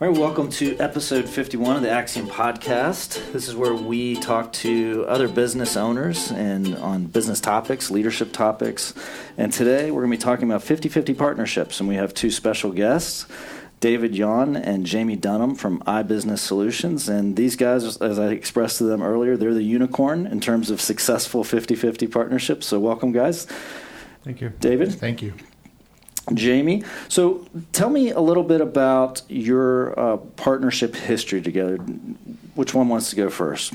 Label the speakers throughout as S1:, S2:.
S1: All right, welcome to episode 51 of the Axiom Podcast. This is where we talk to other business owners and on business topics, leadership topics. And today we're going to be talking about 50 50 partnerships. And we have two special guests. David Yon and Jamie Dunham from iBusiness Solutions. And these guys, as I expressed to them earlier, they're the unicorn in terms of successful 50 50 partnerships. So, welcome, guys.
S2: Thank you.
S1: David?
S3: Thank you.
S1: Jamie, so tell me a little bit about your uh, partnership history together. Which one wants to go first?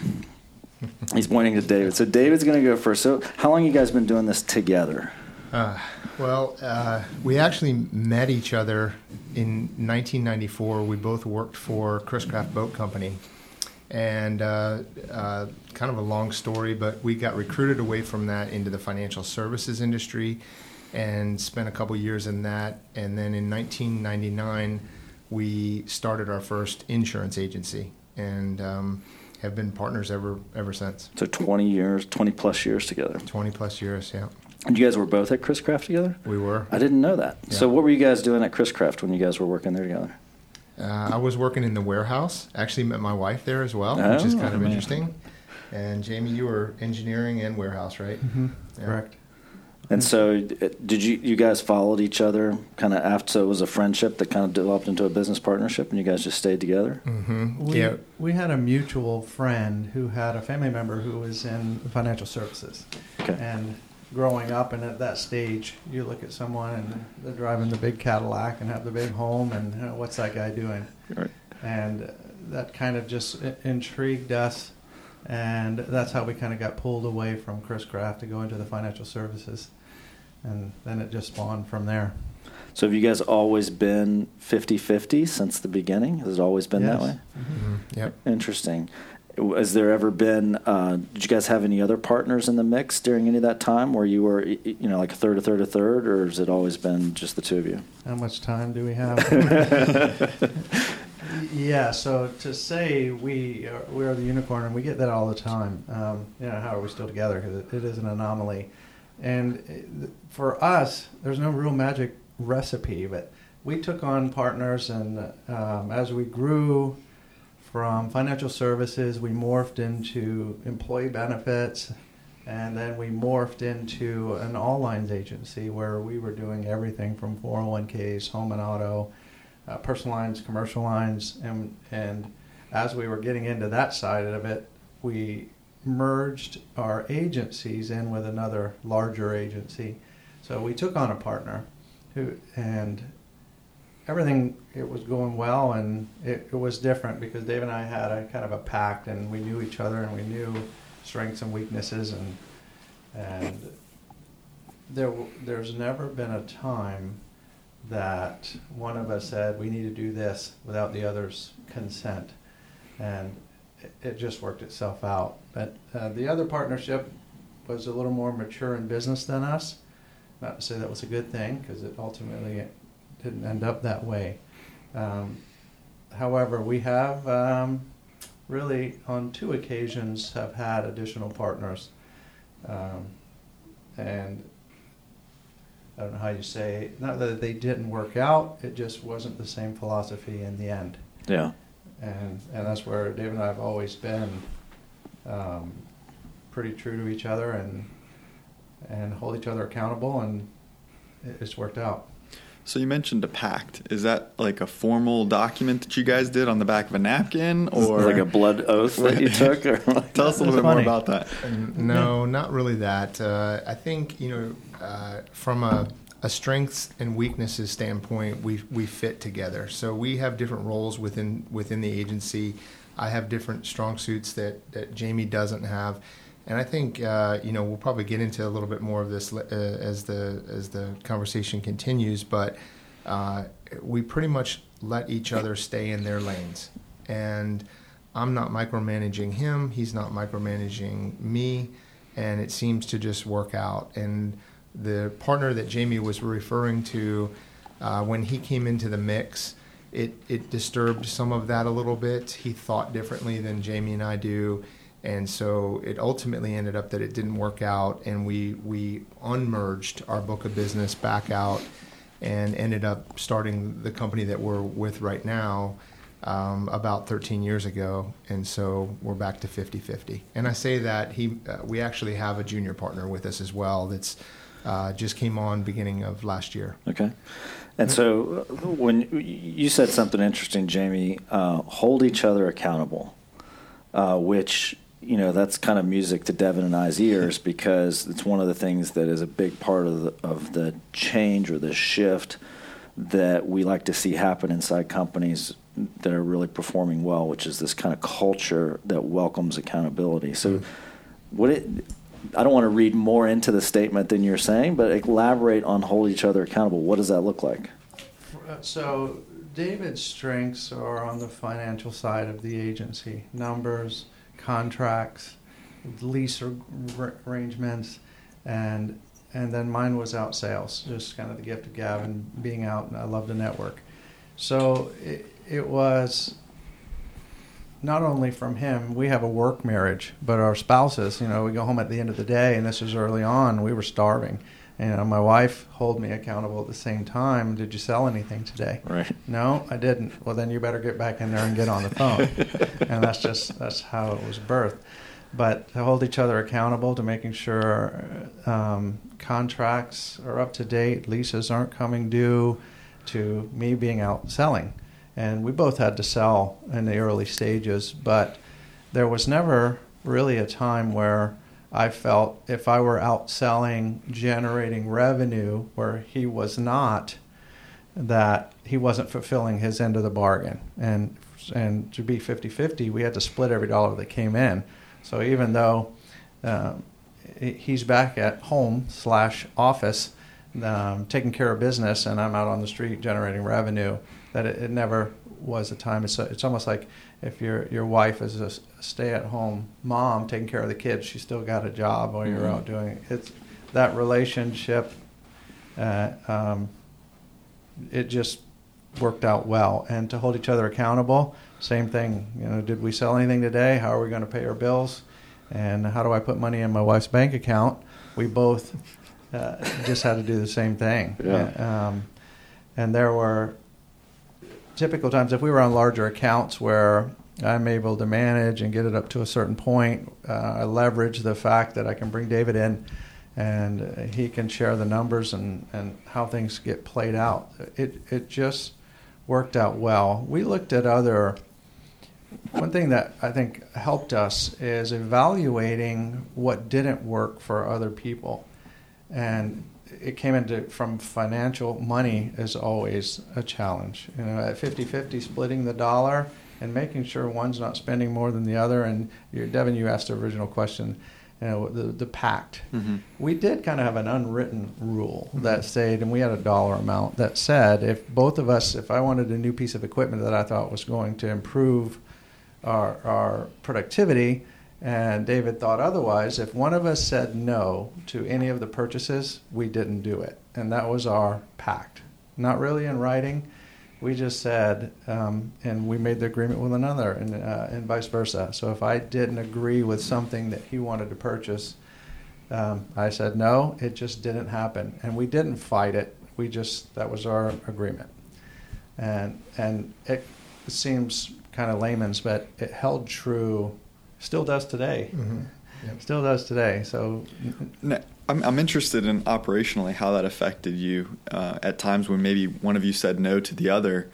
S1: He's pointing to David. So David's going to go first. So how long you guys been doing this together?
S3: Uh, well, uh, we actually met each other in 1994. We both worked for Chris Craft Boat Company, and uh, uh, kind of a long story, but we got recruited away from that into the financial services industry and spent a couple years in that. And then in 1999, we started our first insurance agency and um, have been partners ever ever since.
S1: So 20 years, 20 plus years together.
S3: 20 plus years, yeah.
S1: And you guys were both at Chris Craft together?
S3: We were.
S1: I didn't know that.
S3: Yeah.
S1: So what were you guys doing at Chris Craft when you guys were working there together?
S3: Uh, I was working in the warehouse. Actually, met my wife there as well, which is
S1: Oh,
S3: kind of
S1: man.
S3: interesting. And Jamie, you were engineering and warehouse, right?
S2: Mm-hmm.
S3: Yeah.
S2: Correct.
S1: And so, uh, did you you guys followed each other kind of after? So it was a friendship that kind of developed into a business partnership, and you guys just stayed together.
S3: Mm-hmm.
S2: We,
S3: Yeah.
S2: we had a mutual friend who had a family member who was in financial services.
S1: Okay.
S2: And growing up and at that stage, you look at someone and they're driving the big Cadillac and have the big home, and you know, what's that guy doing?
S1: Right.
S2: And that kind of just intrigued us. And that's how we kind of got pulled away from Chris Craft to go into the financial services. And then it just spawned from there.
S1: So have you guys always been 50-50 since the beginning? Has it always been that way?
S3: Mm-hmm. Yep.
S1: Interesting. Has there ever been? Uh, did you guys have any other partners in the mix during any of that time, where you were, y- y- you know, like a third, a third, a third, or has it always been just the two of you?
S2: How much time do we have? yeah, so to say we are, we are the unicorn, and we get that all the time. Um, you know, how are we still together? Because it, it is an anomaly. And it, for us, there's no real magic recipe, but we took on partners, and um, as we grew from financial services, we morphed into employee benefits, and then we morphed into an all lines agency where we were doing everything from 401ks, home and auto, uh, personal lines, commercial lines, and and as we were getting into that side of it, we merged our agencies in with another larger agency. So we took on a partner, who and everything it was going well, and it, it was different because Dave and I had a kind of a pact, and we knew each other, and we knew strengths and weaknesses, and and there there's never been a time that one of us said we need to do this without the other's consent, and it, it just worked itself out. But uh, the other partnership was a little more mature in business than us. Not to say that was a good thing because it ultimately didn't end up that way. Um, however, we have um, really on two occasions have had additional partners, um, and I don't know how you say not that they didn't work out. It just wasn't the same philosophy in the end,
S1: Yeah.
S2: and and that's where Dave and I have always been um, pretty true to each other and and hold each other accountable, and it, it's worked out.
S4: So you mentioned a pact. Is that like a formal document that you guys did on the back of a napkin, or
S1: like a blood oath that you took? Or
S4: Tell us a little bit
S2: funny.
S4: more about that.
S3: No, not really that. Uh, I think you know, uh, from a, a strengths and weaknesses standpoint, we we fit together. So we have different roles within within the agency. I have different strong suits that that Jamie doesn't have, and I think uh, you know we'll probably get into a little bit more of this uh, as the as the conversation continues. But uh, we pretty much let each other stay in their lanes, and I'm not micromanaging him. He's not micromanaging me, and it seems to just work out. And the partner that Jamie was referring to, uh, when he came into the mix, it it disturbed some of that a little bit. He thought differently than Jamie and I do, and so it ultimately ended up that it didn't work out, and we we unmerged our book of business back out, and ended up starting the company that we're with right now. um, about 13 years ago, and so we're back to 50-50. And I say that he, uh, we actually have a junior partner with us as well. That's uh, just came on beginning of last year.
S1: Okay. And so, when you said something interesting, Jamie, uh, hold each other accountable, uh, which you know that's kind of music to Devin and I's ears because it's one of the things that is a big part of the, of the change or the shift that we like to see happen inside companies that are really performing well, which is this kind of culture that welcomes accountability. So, mm-hmm. what it I don't want to read more into the statement than you're saying, but elaborate on hold each other accountable. What does that look like?
S2: So, David's strengths are on the financial side of the agency numbers, contracts, lease arrangements, and and then mine was out sales, just kind of the gift of Gavin being out, and I love the network. So it, it was not only from him, we have a work marriage, but our spouses, you know, we go home at the end of the day, and this was early on, we were starving. And my wife hold me accountable at the same time. Did you sell anything today?
S1: Right.
S2: No, I didn't. Well, then you better get back in there and get on the phone. and that's just that's how it was birthed. But to hold each other accountable to making sure um, contracts are up to date, leases aren't coming due, to me being out selling and we both had to sell in the early stages, but there was never really a time where I felt if I were out selling, generating revenue where he was not, that he wasn't fulfilling his end of the bargain. And and to be 50-50, we had to split every dollar that came in. So even though um, he's back at home slash office, um, taking care of business, and I'm out on the street generating revenue, that it, it never was a time. It's, it's almost like if your your wife is a stay-at-home mom taking care of the kids, she's still got a job while you're mm-hmm. out doing it. It's that relationship. Uh, um, it just worked out well, and to hold each other accountable. Same thing. You know, did we sell anything today? How are we going to pay our bills? And how do I put money in my wife's bank account? We both uh, just had to do the same thing.
S1: Yeah. Um,
S2: and there were typical times, if we were on larger accounts where I'm able to manage and get it up to a certain point, uh, I leverage the fact that I can bring David in and he can share the numbers and, and how things get played out. It, it just worked out well. We looked at other, one thing that I think helped us is evaluating what didn't work for other people. And it came into from financial money is always a challenge. You know, at 50-50 splitting the dollar and making sure one's not spending more than the other. And you, Devin, you asked the original question, you know, the, the pact. Mm-hmm. We did kind of have an unwritten rule mm-hmm. that said, and we had a dollar amount that said, if both of us, if I wanted a new piece of equipment that I thought was going to improve our, our productivity, and David thought otherwise. If one of us said no to any of the purchases, we didn't do it. And that was our pact. Not really in writing. We just said, um, and we made the agreement with another, and, uh, and vice versa. So if I didn't agree with something that he wanted to purchase, um, I said no. It just didn't happen, and we didn't fight it. We just that was our agreement, and and it seems kind of layman's, but it held true Still does today. Mm-hmm. Yep. Still does today. So,
S4: I'm, I'm interested in operationally how that affected you uh, at times when maybe one of you said no to the other,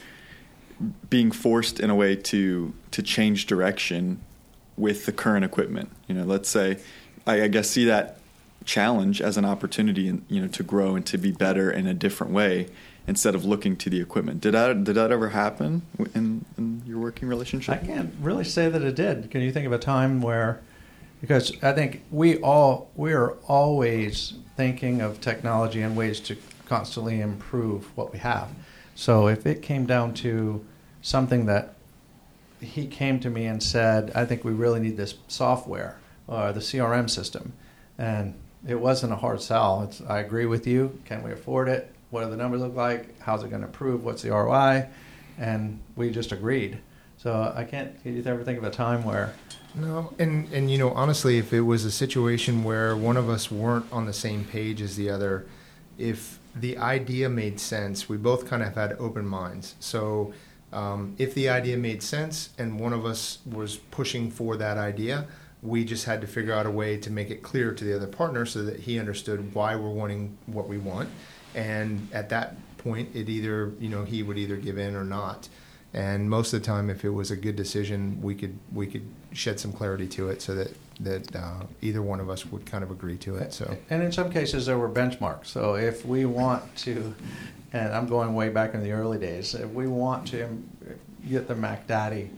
S4: being forced in a way to to change direction with the current equipment. You know, let's say I, I guess see that challenge as an opportunity, and you know, to grow and to be better in a different way instead of looking to the equipment. Did that did that ever happen in, in your working relationship?
S2: I can't really say that it did. Can you think of a time where? Because I think we all we are always thinking of technology and ways to constantly improve what we have. So if it came down to something that he came to me and said, "I think we really need this software or the CRM system," and it wasn't a hard sell. It's, I agree with you. Can we afford it? What do the numbers look like? How's it going to improve? What's the ROI? And we just agreed. So I can't. Can you ever think of a time where?
S3: No, and and you know honestly, if it was a situation where one of us weren't on the same page as the other, if the idea made sense, we both kind of had open minds. So Um, if the idea made sense and one of us was pushing for that idea, we just had to figure out a way to make it clear to the other partner so that he understood why we're wanting what we want. And at that point, it either you know he would either give in or not. And most of the time, if it was a good decision, we could we could shed some clarity to it so that that uh, either one of us would kind of agree to it. So
S2: And in some cases, there were benchmarks. So if we want to, and I'm going way back in the early days, if we want to get the Mac Daddy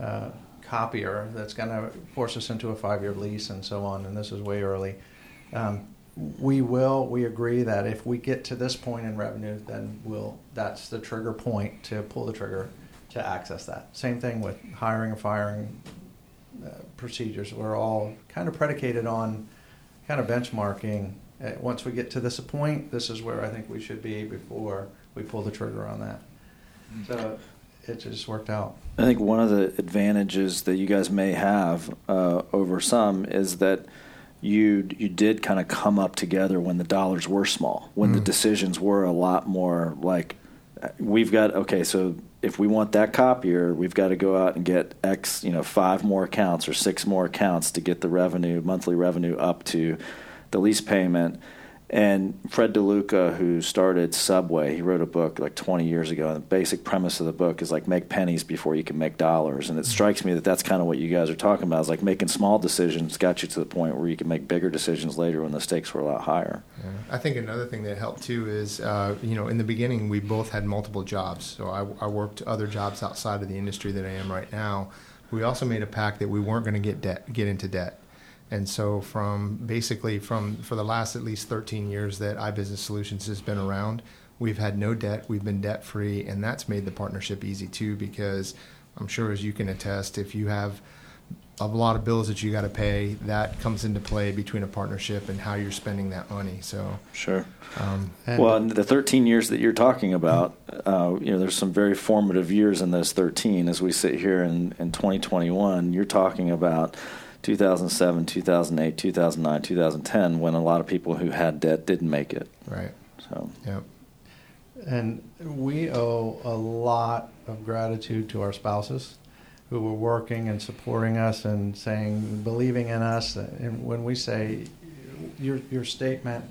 S2: uh, copier that's going to force us into a five-year lease and so on, and this is way early, um, we will. We agree that if we get to this point in revenue, then we'll. That's the trigger point to pull the trigger to access that. Same thing with hiring and firing uh, procedures. We're all kind of predicated on kind of benchmarking. Uh, once we get to this point, this is where I think we should be before we pull the trigger on that. So it just worked out.
S1: I think one of the advantages that you guys may have uh, over some is that you you did kind of come up together when the dollars were small, when the
S3: Mm.
S1: decisions were a lot more like we've got okay, so if we want that copier, we've got to go out and get X, you know, five more accounts or six more accounts to get the revenue, monthly revenue up to the lease payment. And Fred DeLuca, who started Subway, he wrote a book like 20 years ago. And the basic premise of the book is like make pennies before you can make dollars. And it strikes me that that's kind of what you guys are talking about. Is like making small decisions got you to the point where you can make bigger decisions later when the stakes were a lot higher.
S3: Yeah. I think another thing that helped too is, uh, you know, in the beginning we both had multiple jobs. So I, I worked other jobs outside of the industry that I am right now. We also made a pact that we weren't going to get debt, get into debt. And so from basically from for the last at least 13 years that iBusiness Solutions has been around, we've had no debt. We've been debt free, and that's made the partnership easy too. Because I'm sure, as you can attest, if you have a lot of bills that you got to pay, that comes into play between a partnership and how you're spending that money. So,
S1: Sure.
S3: um,
S2: And-
S1: well, in the 13 years that you're talking about, uh, you know, there's some very formative years in those 13. As we sit here in, in 2021, you're talking about 2007, 2008, 2009, 2010, when a lot of people who had debt didn't make it.
S3: right,
S1: So,
S3: yep,
S2: And we owe a lot of gratitude to our spouses who were working and supporting us and saying, believing in us. And when we say your, your statement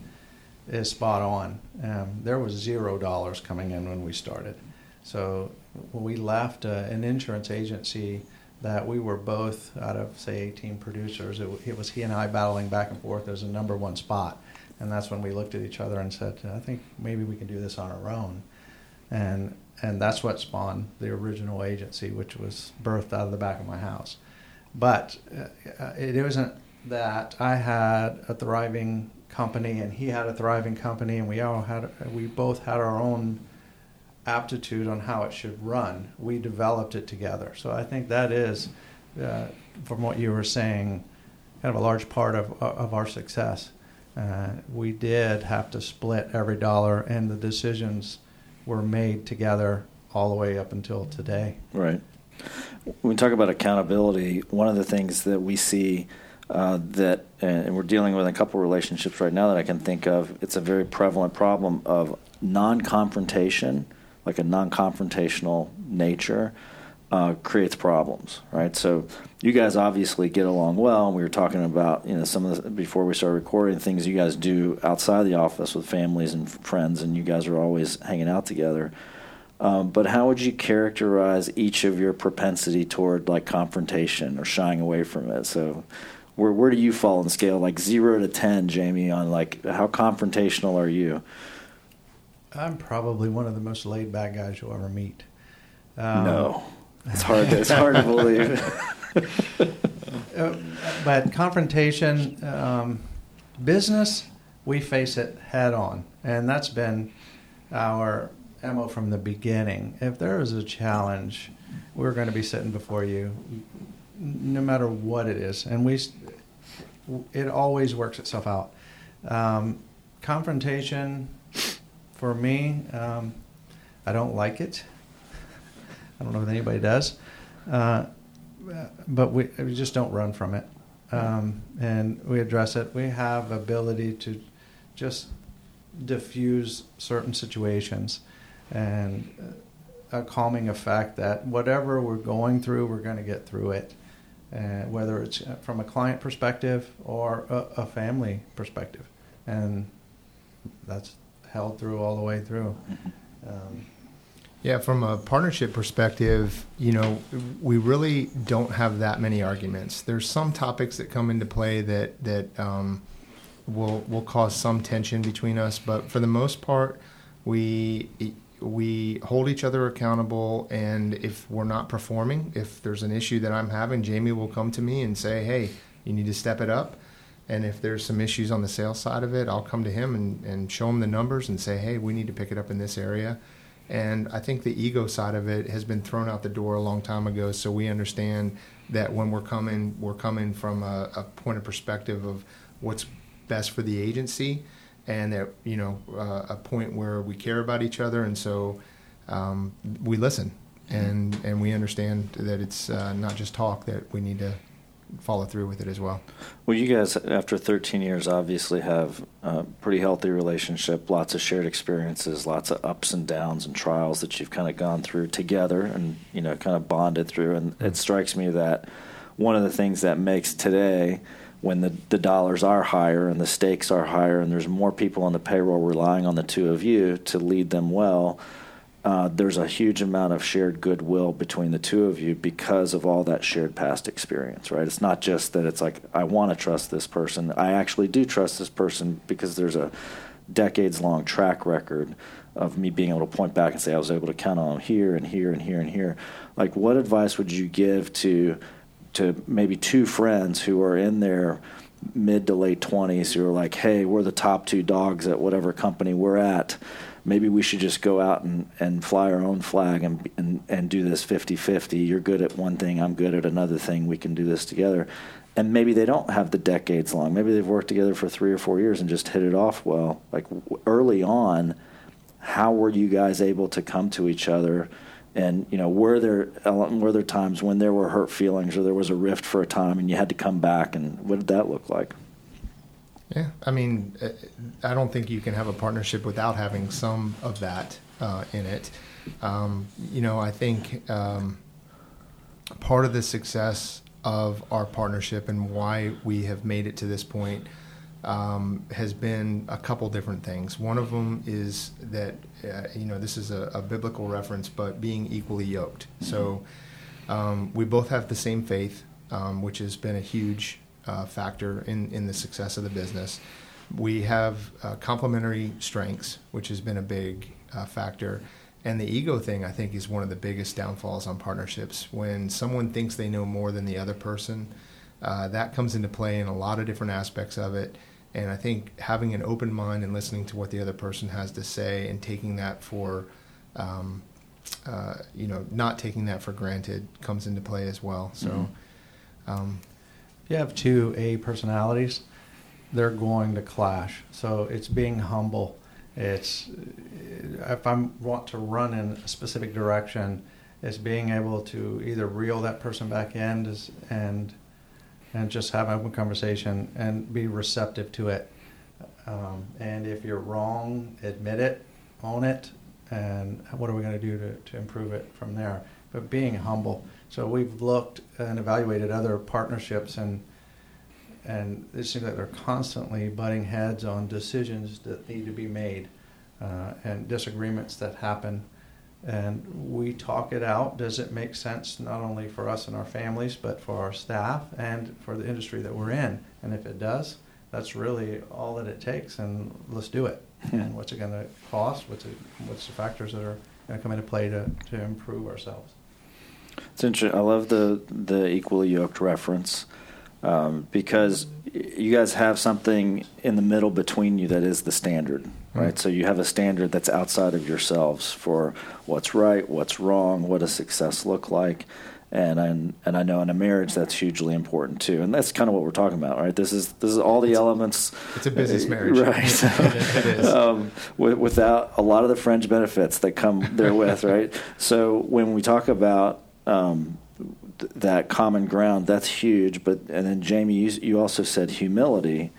S2: is spot on, um, there was zero dollars coming in when we started. So we left uh, an insurance agency that we were both out of, say, 18 producers, it, it was he and I battling back and forth as a number one spot. And that's when we looked at each other and said, I think maybe we can do this on our own. And, and that's what spawned the original agency, which was birthed out of the back of my house. But uh, uh, it wasn't that I had a thriving company and he had a thriving company, and we all had we both had our own aptitude on how it should run. We developed it together. So I think that is, uh, from what you were saying, kind of a large part of of our success. Uh, we did have to split every dollar, and the decisions were made together all the way up until today.
S1: right. When we talk about accountability, one of the things that we see uh, that, and we're dealing with a couple relationships right now that I can think of, it's a very prevalent problem of non confrontation, like a non confrontational nature, uh, creates problems, right? So you guys obviously get along well. And we were talking about, you know, some of the, before we started recording, things you guys do outside the office with families and friends, and you guys are always hanging out together. Um, but how would you characterize each of your propensity toward like confrontation or shying away from it? So, where where do you fall on scale, like zero to ten, Jamie? On like how confrontational are you?
S2: I'm probably one of the most laid back guys you'll ever meet. Um,
S1: no, it's hard. To, it's hard to believe.
S2: Uh, but confrontation, um, business, we face it head on, and that's been our mo from the beginning. If there is a challenge, we're going to be sitting before you, no matter what it is, and we, it always works itself out. Um, confrontation, for me, um, I don't like it. I don't know if anybody does. Uh, but we, we just don't run from it. Um, and we address it. We have ability to just diffuse certain situations. And uh, a calming effect that whatever we're going through, we're going to get through it, uh, whether it's from a client perspective or a, a family perspective, and that's held through all the way through. Um,
S3: Yeah, from a partnership perspective, you know, we really don't have that many arguments. There's some topics that come into play that that um, will will cause some tension between us, but for the most part, we we hold each other accountable. And if we're not performing, if there's an issue that I'm having, Jamie will come to me and say, "Hey, you need to step it up." And if there's some issues on the sales side of it, I'll come to him and, and show him the numbers and say, "Hey, we need to pick it up in this area." And I think the ego side of it has been thrown out the door a long time ago. So we understand that when we're coming, we're coming from a, a point of perspective of what's best for the agency, and that you know uh, a point where we care about each other, and so um, we listen, and and we understand that it's uh, not just talk that we need to follow through with it as well.
S1: Well, you guys, after 13 years, obviously have a pretty healthy relationship, lots of shared experiences, lots of ups and downs and trials that you've kind of gone through together and, you know, kind of bonded through. And it strikes me that one of the things that makes today, when the, the dollars are higher and the stakes are higher and there's more people on the payroll relying on the two of you to lead them well, uh, there's a huge amount of shared goodwill between the two of you because of all that shared past experience, right? It's not just that it's like, I want to trust this person. I actually do trust this person because there's a decades long track record of me being able to point back and say, I was able to count on here and here and here and here. Like, what advice would you give to, to maybe two friends who are in their mid to late 20s who are like, hey, we're the top two dogs at whatever company we're at? Maybe we should just go out and, and fly our own flag and, and, and do this 50 50. You're good at one thing, I'm good at another thing. We can do this together. And maybe they don't have the decades long. Maybe they've worked together for three or four years and just hit it off well. Like early on, how were you guys able to come to each other? And you know, were there were there times when there were hurt feelings or there was a rift for a time, and you had to come back? And what did that look like?
S3: Yeah, I mean, uh, I don't think you can have a partnership without having some of that uh, in it. Um, you know, I think um, part of the success of our partnership and why we have made it to this point um, has been a couple different things. One of them is that, uh, you know, this is a, a, biblical reference, but being equally yoked. Mm-hmm. So um, we both have the same faith, um, which has been a huge uh, factor in, in the success of the business. We have uh, complementary strengths, which has been a big uh, factor. And the ego thing, I think, is one of the biggest downfalls on partnerships. When someone thinks they know more than the other person, uh, that comes into play in a lot of different aspects of it. And I think having an open mind and listening to what the other person has to say and taking that for, um, uh, you know, not taking that for granted comes into play as well. So, mm-hmm. um,
S2: if you have two A personalities, they're going to clash. So it's being humble. It's if I want to run in a specific direction, it's being able to either reel that person back in and and just have an open conversation and be receptive to it. Um, and if you're wrong, admit it, own it, and what are we going to do to, to improve it from there? But being humble. So we've looked and evaluated other partnerships, and and it seems like they're constantly butting heads on decisions that need to be made uh, and disagreements that happen. And we talk it out. Does it make sense not only for us and our families, but for our staff and for the industry that we're in? And if it does, that's really all that it takes. And let's do it. And what's it going to cost? What's it, what's the factors that are going to come into play to, to improve ourselves?
S1: It's interesting. I love the the equally yoked reference um, because you guys have something in the middle between you that is the standard, hmm. right? Mm-hmm. So you have a standard that's outside of yourselves for what's right, what's wrong, what does success look like. And I, and I know in a marriage that's hugely important too, and that's kind of what we're talking about, right? This is this is all the
S3: it's,
S1: elements.
S3: It's a business marriage,
S1: right? it is. Um, without a lot of the fringe benefits that come therewith, right? So when we talk about um, th- that common ground, that's huge. But and then Jamie, you, you also said humility,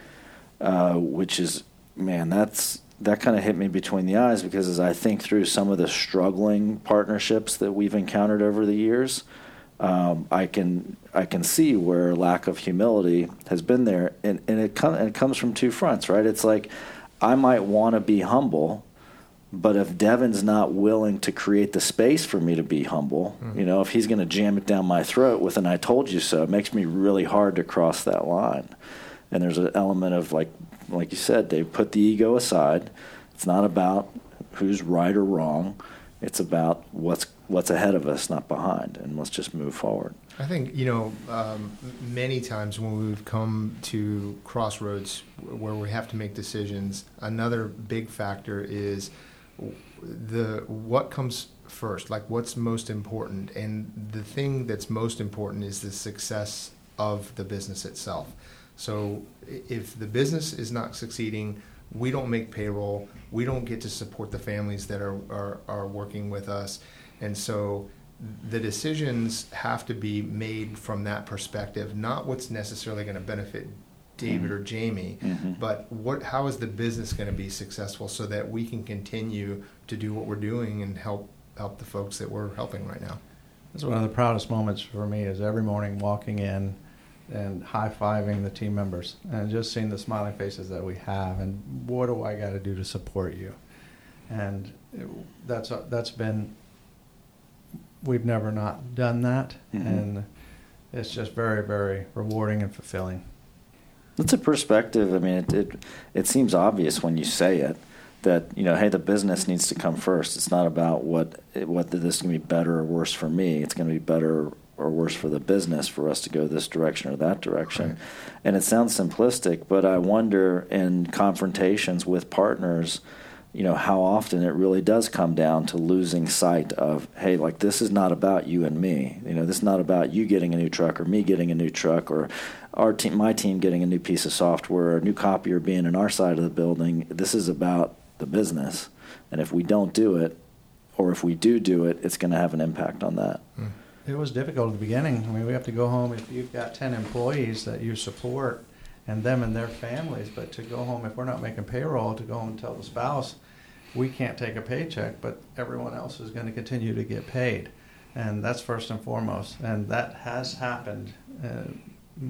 S1: uh, which is man, that's that kind of hit me between the eyes because as I think through some of the struggling partnerships that we've encountered over the years, um, I can I can see where lack of humility has been there, and and it, com- and it comes from two fronts, right? It's like I might want to be humble, but if Devin's not willing to create the space for me to be humble, mm-hmm. you know, if he's going to jam it down my throat with an "I told you so," it makes me really hard to cross that line. And there's an element of like like you said, Dave, put the ego aside. It's not about who's right or wrong. It's about what's what's ahead of us, not behind, and let's just move forward.
S3: I think you know um, many times when we've come to crossroads where we have to make decisions. Another big factor is the what comes first, like what's most important, and the thing that's most important is the success of the business itself. So if the business is not succeeding, we don't make payroll. We don't get to support the families that are, are, are working with us. And so the decisions have to be made from that perspective, not what's necessarily going to benefit David mm-hmm. or Jamie, mm-hmm. but what how is the business going to be successful so that we can continue to do what we're doing and help help the folks that we're helping right now.
S2: That's one of the proudest moments for me is every morning walking in and high fiving the team members and just seeing the smiling faces that we have and what do I got to do to support you, and it, that's that's been we've never not done that mm-hmm. and it's just very very rewarding and fulfilling.
S1: It's a perspective. I mean, it, it it seems obvious when you say it that you know, hey, the business needs to come first. It's not about what what this is going to be better or worse for me. It's going to be better or worse for the business for us to go this direction or that direction. Right. And it sounds simplistic, but I wonder in confrontations with partners, you know, how often it really does come down to losing sight of, hey, like this is not about you and me. You know, this is not about you getting a new truck or me getting a new truck or our team, my team getting a new piece of software, or a new copier being in our side of the building. This is about the business. And if we don't do it, or if we do do it, it's going to have an impact on that. Mm.
S2: It was difficult at the beginning. I mean, we have to go home if you've got 10 employees that you support and them and their families, but to go home, if we're not making payroll, to go home and tell the spouse, we can't take a paycheck, but everyone else is going to continue to get paid. And that's first and foremost. And that has happened uh,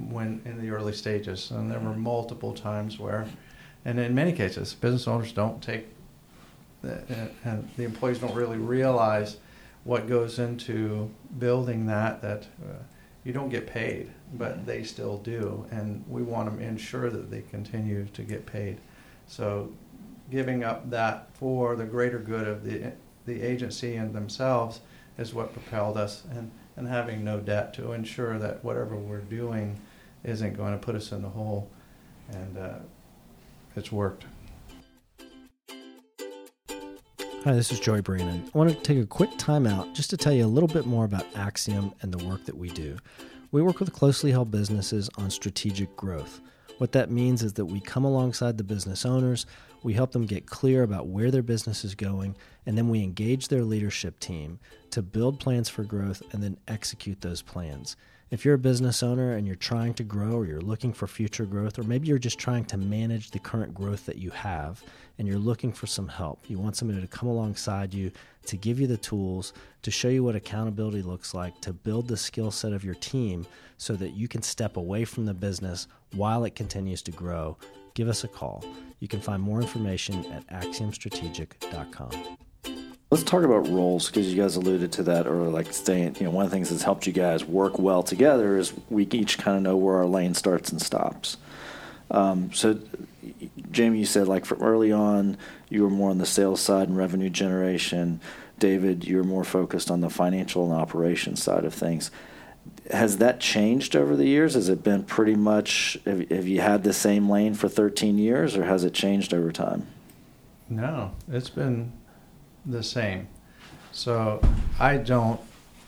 S2: when in the early stages. And there were multiple times where, and in many cases, business owners don't take, the, uh, and the employees don't really realize what goes into building that that uh, you don't get paid, but they still do, and we want to ensure that they continue to get paid. So, giving up that for the greater good of the the agency and themselves is what propelled us, and and having no debt to ensure that whatever we're doing isn't going to put us in the hole, and uh, it's worked.
S5: Hi, this is Joy Brannon. I want to take a quick time out just to tell you a little bit more about Axiom and the work that we do. We work with closely held businesses on strategic growth. What that means is that we come alongside the business owners, we help them get clear about where their business is going, and then we engage their leadership team to build plans for growth and then execute those plans. If you're a business owner and you're trying to grow or you're looking for future growth, or maybe you're just trying to manage the current growth that you have and you're looking for some help, you want somebody to come alongside you to give you the tools, to show you what accountability looks like, to build the skill set of your team so that you can step away from the business while it continues to grow, give us a call. You can find more information at axiomstrategic.com.
S1: Let's talk about roles because you guys alluded to that, or like staying. You know, one of the things that's helped you guys work well together is we each kind of know where our lane starts and stops. Um, so, Jamie, you said like from early on, you were more on the sales side and revenue generation. David, you're more focused on the financial and operations side of things. Has that changed over the years? Has it been pretty much? Have, have you had the same lane for 13 years, or has it changed over time?
S2: No, it's been the same. So I don't.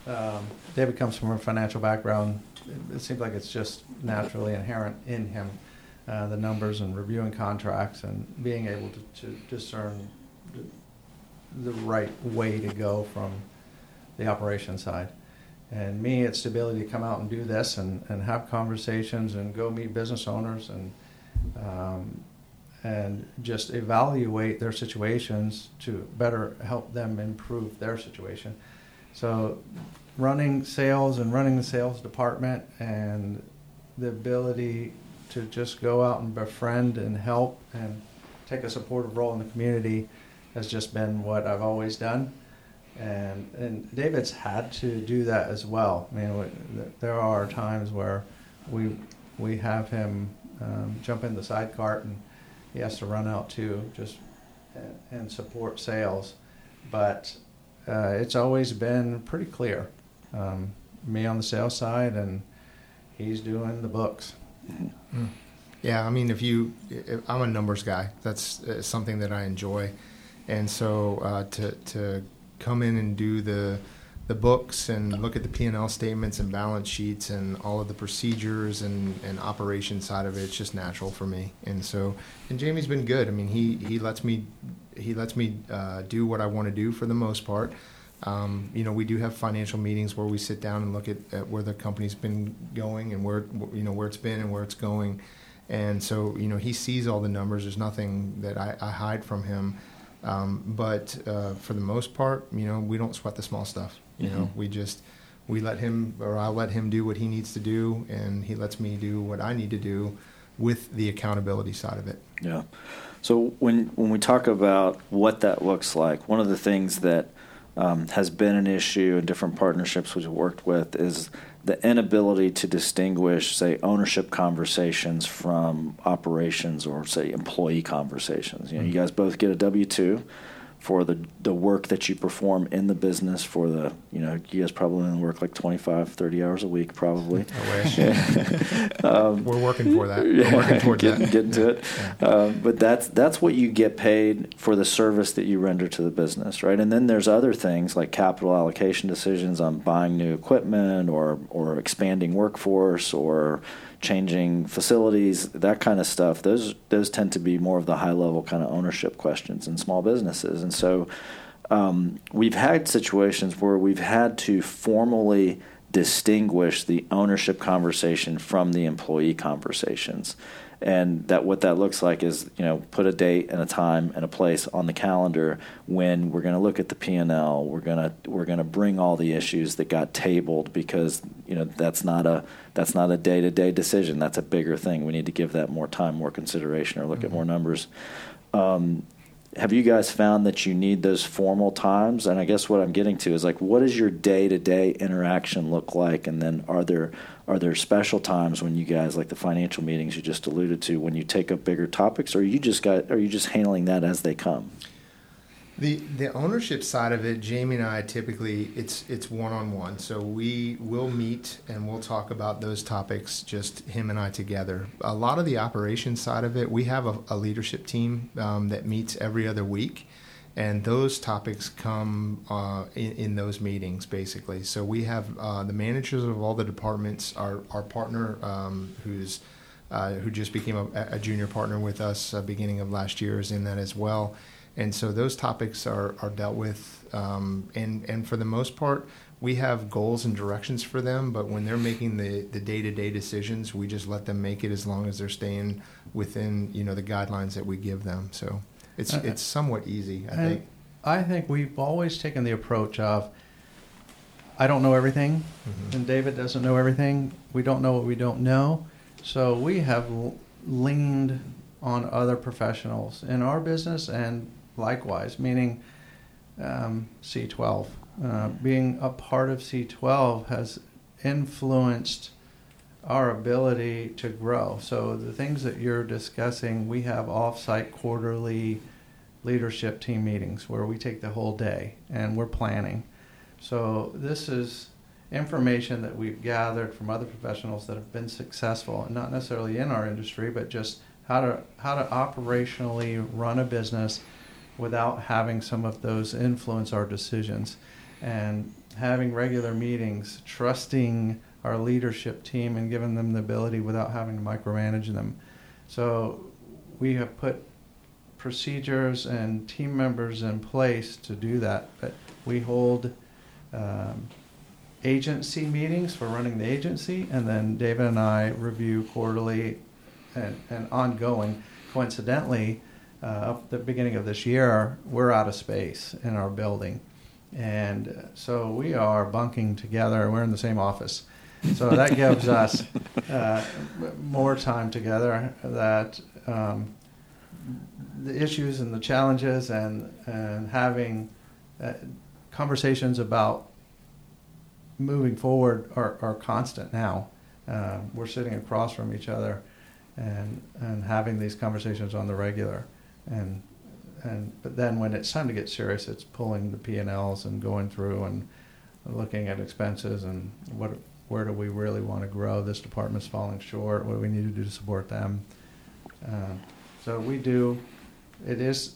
S2: Um, David comes from a financial background. It, it seems like it's just naturally inherent in him. Uh, the numbers and reviewing contracts and being able to, to discern the, the, right way to go from the operation side. And me, it's the ability to come out and do this and, and have conversations and go meet business owners and um, and just evaluate their situations to better help them improve their situation. So, running sales and running the sales department and the ability to just go out and befriend and help and take a supportive role in the community has just been what I've always done. And, and David's had to do that as well. I mean, there are times where we, we have him um, jump in the side cart and he has to run out too, just and, support sales. But uh, it's always been pretty clear. Um, me on the sales side, and he's doing the books.
S3: Mm. Yeah, I mean, if you, if I'm a numbers guy. That's uh, something that I enjoy, and so uh, to to come in and do the the books and look at the P&L statements and balance sheets and all of the procedures and, and operation side of it. It's just natural for me. And so, and Jamie's been good. I mean, he, he lets me, he lets me uh, do what I want to do for the most part. Um, you know, we do have financial meetings where we sit down and look at, at where the company's been going and where, you know, where it's been and where it's going. And so, you know, he sees all the numbers. There's nothing that I, I hide from him. Um, but uh, for the most part, you know, we don't sweat the small stuff. You mm-hmm. know, we just we let him or I let him do what he needs to do, and he lets me do what I need to do with the accountability side of it.
S1: Yeah. So when when we talk about what that looks like, one of the things that um, has been an issue in different partnerships we've worked with is the inability to distinguish, say, ownership conversations from operations or, say, employee conversations. You know, mm-hmm. you guys both get a W two for the the work that you perform in the business for the you know you guys probably only work like 25 30 hours a week probably.
S3: I wish. Um, we're working for that. We're working
S1: towards get, that. getting to it. Yeah. um, but that's that's what you get paid for the service that you render to the business right? And then there's other things like capital allocation decisions on buying new equipment or or expanding workforce or changing facilities, that kind of stuff. Those those tend to be more of the high level kind of ownership questions in small businesses, and so um, we've had situations where we've had to formally distinguish the ownership conversation from the employee conversations and that what that looks like is you know put a date and a time and a place on the calendar when we're going to look at the P&L we're going to we're going to bring all the issues that got tabled because you know that's not a that's not a day-to-day decision. That's a bigger thing. We need to give that more time more consideration or look mm-hmm. at more numbers. Um, have you guys found that you need those formal times? And i guess what i'm getting to is like what does your day-to-day interaction look like? And then are there are there special times when you guys like the financial meetings you just alluded to when you take up bigger topics or you just got are you just handling that as they come
S3: the the ownership side of it, Jamie and I typically it's it's one on one. So we will meet and we'll talk about those topics, just him and I together. A lot of the operations side of it, we have a, a leadership team um, that meets every other week, and those topics come uh, in, in, those meetings basically. So we have uh, the managers of all the departments, our our partner um, who's uh, who just became a, a, junior partner with us uh, beginning of last year is in that as well and so those topics are, are dealt with um, and and for the most part we have goals and directions for them but when they're making the, the day-to-day decisions we just let them make it as long as they're staying within you know the guidelines that we give them so it's uh, it's somewhat easy i think
S2: i think we've always taken the approach of i don't know everything mm-hmm. and david doesn't know everything we don't know what we don't know so we have leaned on other professionals in our business and likewise, meaning um, C12. Uh, being a part of C12 has influenced our ability to grow. So the things that you're discussing, we have off-site quarterly leadership team meetings where we take the whole day and we're planning. So this is information that we've gathered from other professionals that have been successful, and not necessarily in our industry, but just how to how to operationally run a business without having some of those influence our decisions. And having regular meetings, trusting our leadership team and giving them the ability without having to micromanage them. So we have put procedures and team members in place to do that. But we hold um, agency meetings for running the agency, and then David and I review quarterly and, and ongoing coincidentally, uh, up the beginning of this year, we're out of space in our building, and uh, so we are bunking together. We're in the same office, so that gives us uh, more time together. That um, the issues and the challenges and and having uh, conversations about moving forward are, are constant now. Uh, we're sitting across from each other and and having these conversations on the regular. And and but then when it's time to get serious it's pulling the P&Ls and going through and looking at expenses and what where do we really want to grow? This department's falling short. What do we need to do to support them? Uh, so we do it is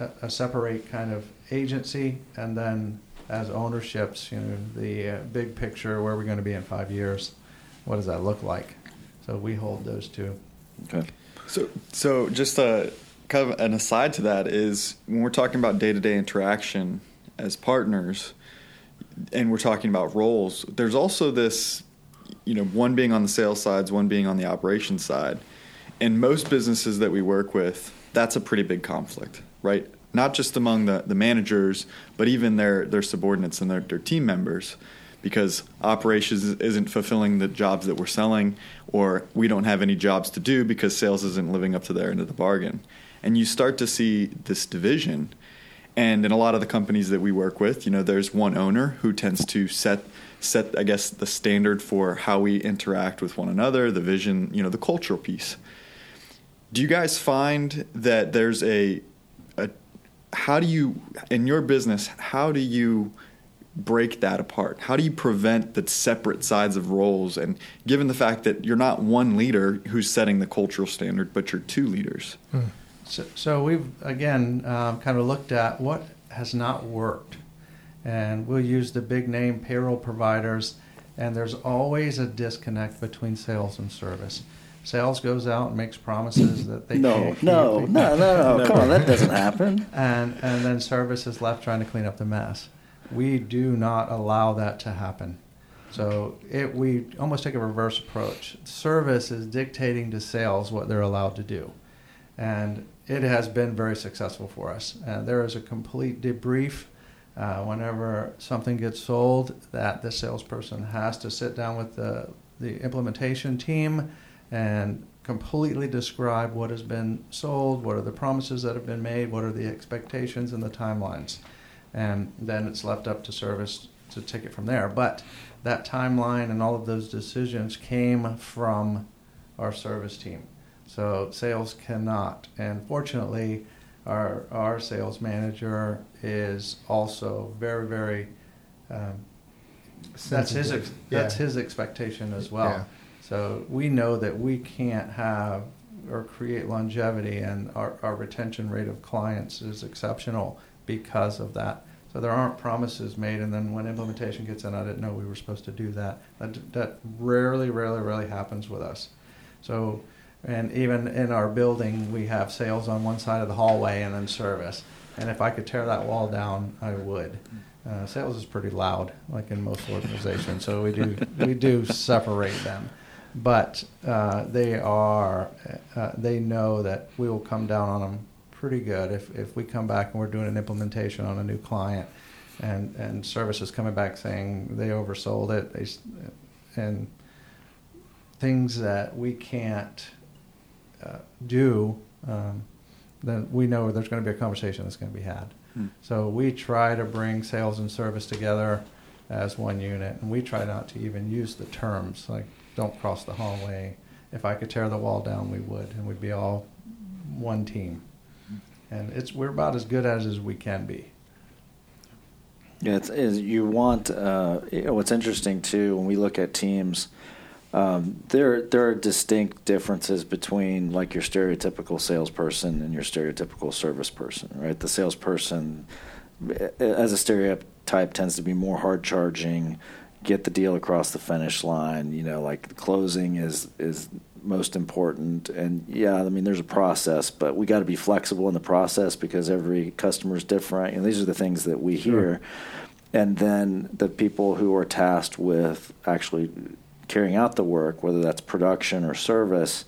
S2: a, a, separate kind of agency and then as ownerships you know the uh, big picture where we're going to be in five years? What does that look like? So we hold those two.
S4: Okay. So so just uh kind of an aside to that is when we're talking about day to day interaction as partners, and we're talking about roles, there's also this, you know, one being on the sales side, one being on the operations side. and most businesses that we work with, that's a pretty big conflict, right? Not just among the, the managers, but even their, their subordinates and their, their team members because operations isn't fulfilling the jobs that we're selling, or we don't have any jobs to do because sales isn't living up to their end of the bargain and you start to see this division. And in a lot of the companies that we work with, you know, there's one owner who tends to set set I guess the standard for how we interact with one another, the vision, you know, the cultural piece. Do you guys find that there's a, a how do you in your business, how do you break that apart? How do you prevent the separate sides of roles? And given the fact that you're not one leader who's setting the cultural standard, but you're two leaders. Hmm.
S2: So, so we've again uh, kind of looked at what has not worked, and we'll use the big name payroll providers, and there's always a disconnect between sales and service. Sales goes out and makes promises that they
S1: no,
S2: can't
S1: no,
S2: keep.
S1: no, no, no, Come on, that doesn't happen.
S2: And and then service is left trying to clean up the mess. We do not allow that to happen. So it, we almost take a reverse approach. Service is dictating to sales what they're allowed to do. And it has been very successful for us. Uh, there is a complete debrief uh, whenever something gets sold that the salesperson has to sit down with the, the implementation team and completely describe what has been sold, what are the promises that have been made, what are the expectations and the timelines. And then it's left up to service to take it from there. But that timeline and all of those decisions came from our service team. So sales cannot. And fortunately, our our sales manager is also very very. Um, that's his ex- yeah. that's his expectation as well. Yeah. So we know that we can't have or create longevity, and our, our retention rate of clients is exceptional because of that. So there aren't promises made, and then when implementation gets in, I didn't know we were supposed to do that. That, that rarely, rarely, rarely happens with us. So and even in our building, we have sales on one side of the hallway and then service. And if I could tear that wall down, I would. Uh, sales is pretty loud, like in most organizations, so we do we do separate them. But uh, they are uh, they know that we will come down on them pretty good if if we come back and we're doing an implementation on a new client, and and service is coming back saying they oversold it, they and things that we can't uh, do, um, then we know there's going to be a conversation that's going to be had. Hmm. So we try to bring sales and service together as one unit, and we try not to even use the terms like "don't cross the hallway." If I could tear the wall down, we would, and we'd be all one team. And it's we're about as good as as we can be.
S1: Yeah, it's, it's you want. Uh, what's interesting too when we look at teams um, there there are distinct differences between like your stereotypical salesperson and your stereotypical service person, right? The salesperson, as a stereotype, tends to be more hard charging, get the deal across the finish line. You know, like closing is is most important. And yeah, I mean, there's a process, but we got to be flexible in the process because every customer is different. And these are the things that we sure. hear. And then the people who are tasked with actually carrying out the work, whether that's production or service,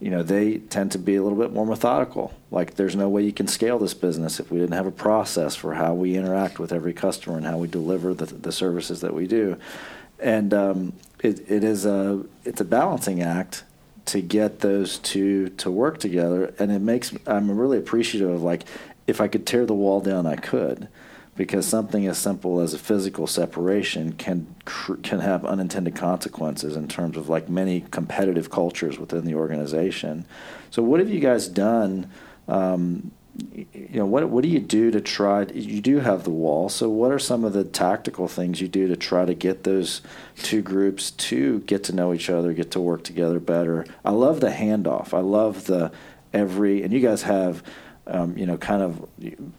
S1: you know, they tend to be a little bit more methodical. Like, there's no way you can scale this business if we didn't have a process for how we interact with every customer and how we deliver the, the services that we do. And um, it, it is a it's a balancing act to get those two to work together, and it makes I'm really appreciative of like if I could tear the wall down, I could because something as simple as a physical separation can can have unintended consequences in terms of like many competitive cultures within the organization. So, what have you guys done? Um, you know, what what do you do to try? You do have the wall. So, what are some of the tactical things you do to try to get those two groups to get to know each other, get to work together better? I love the handoff. I love the every, and you guys have, um, you know, kind of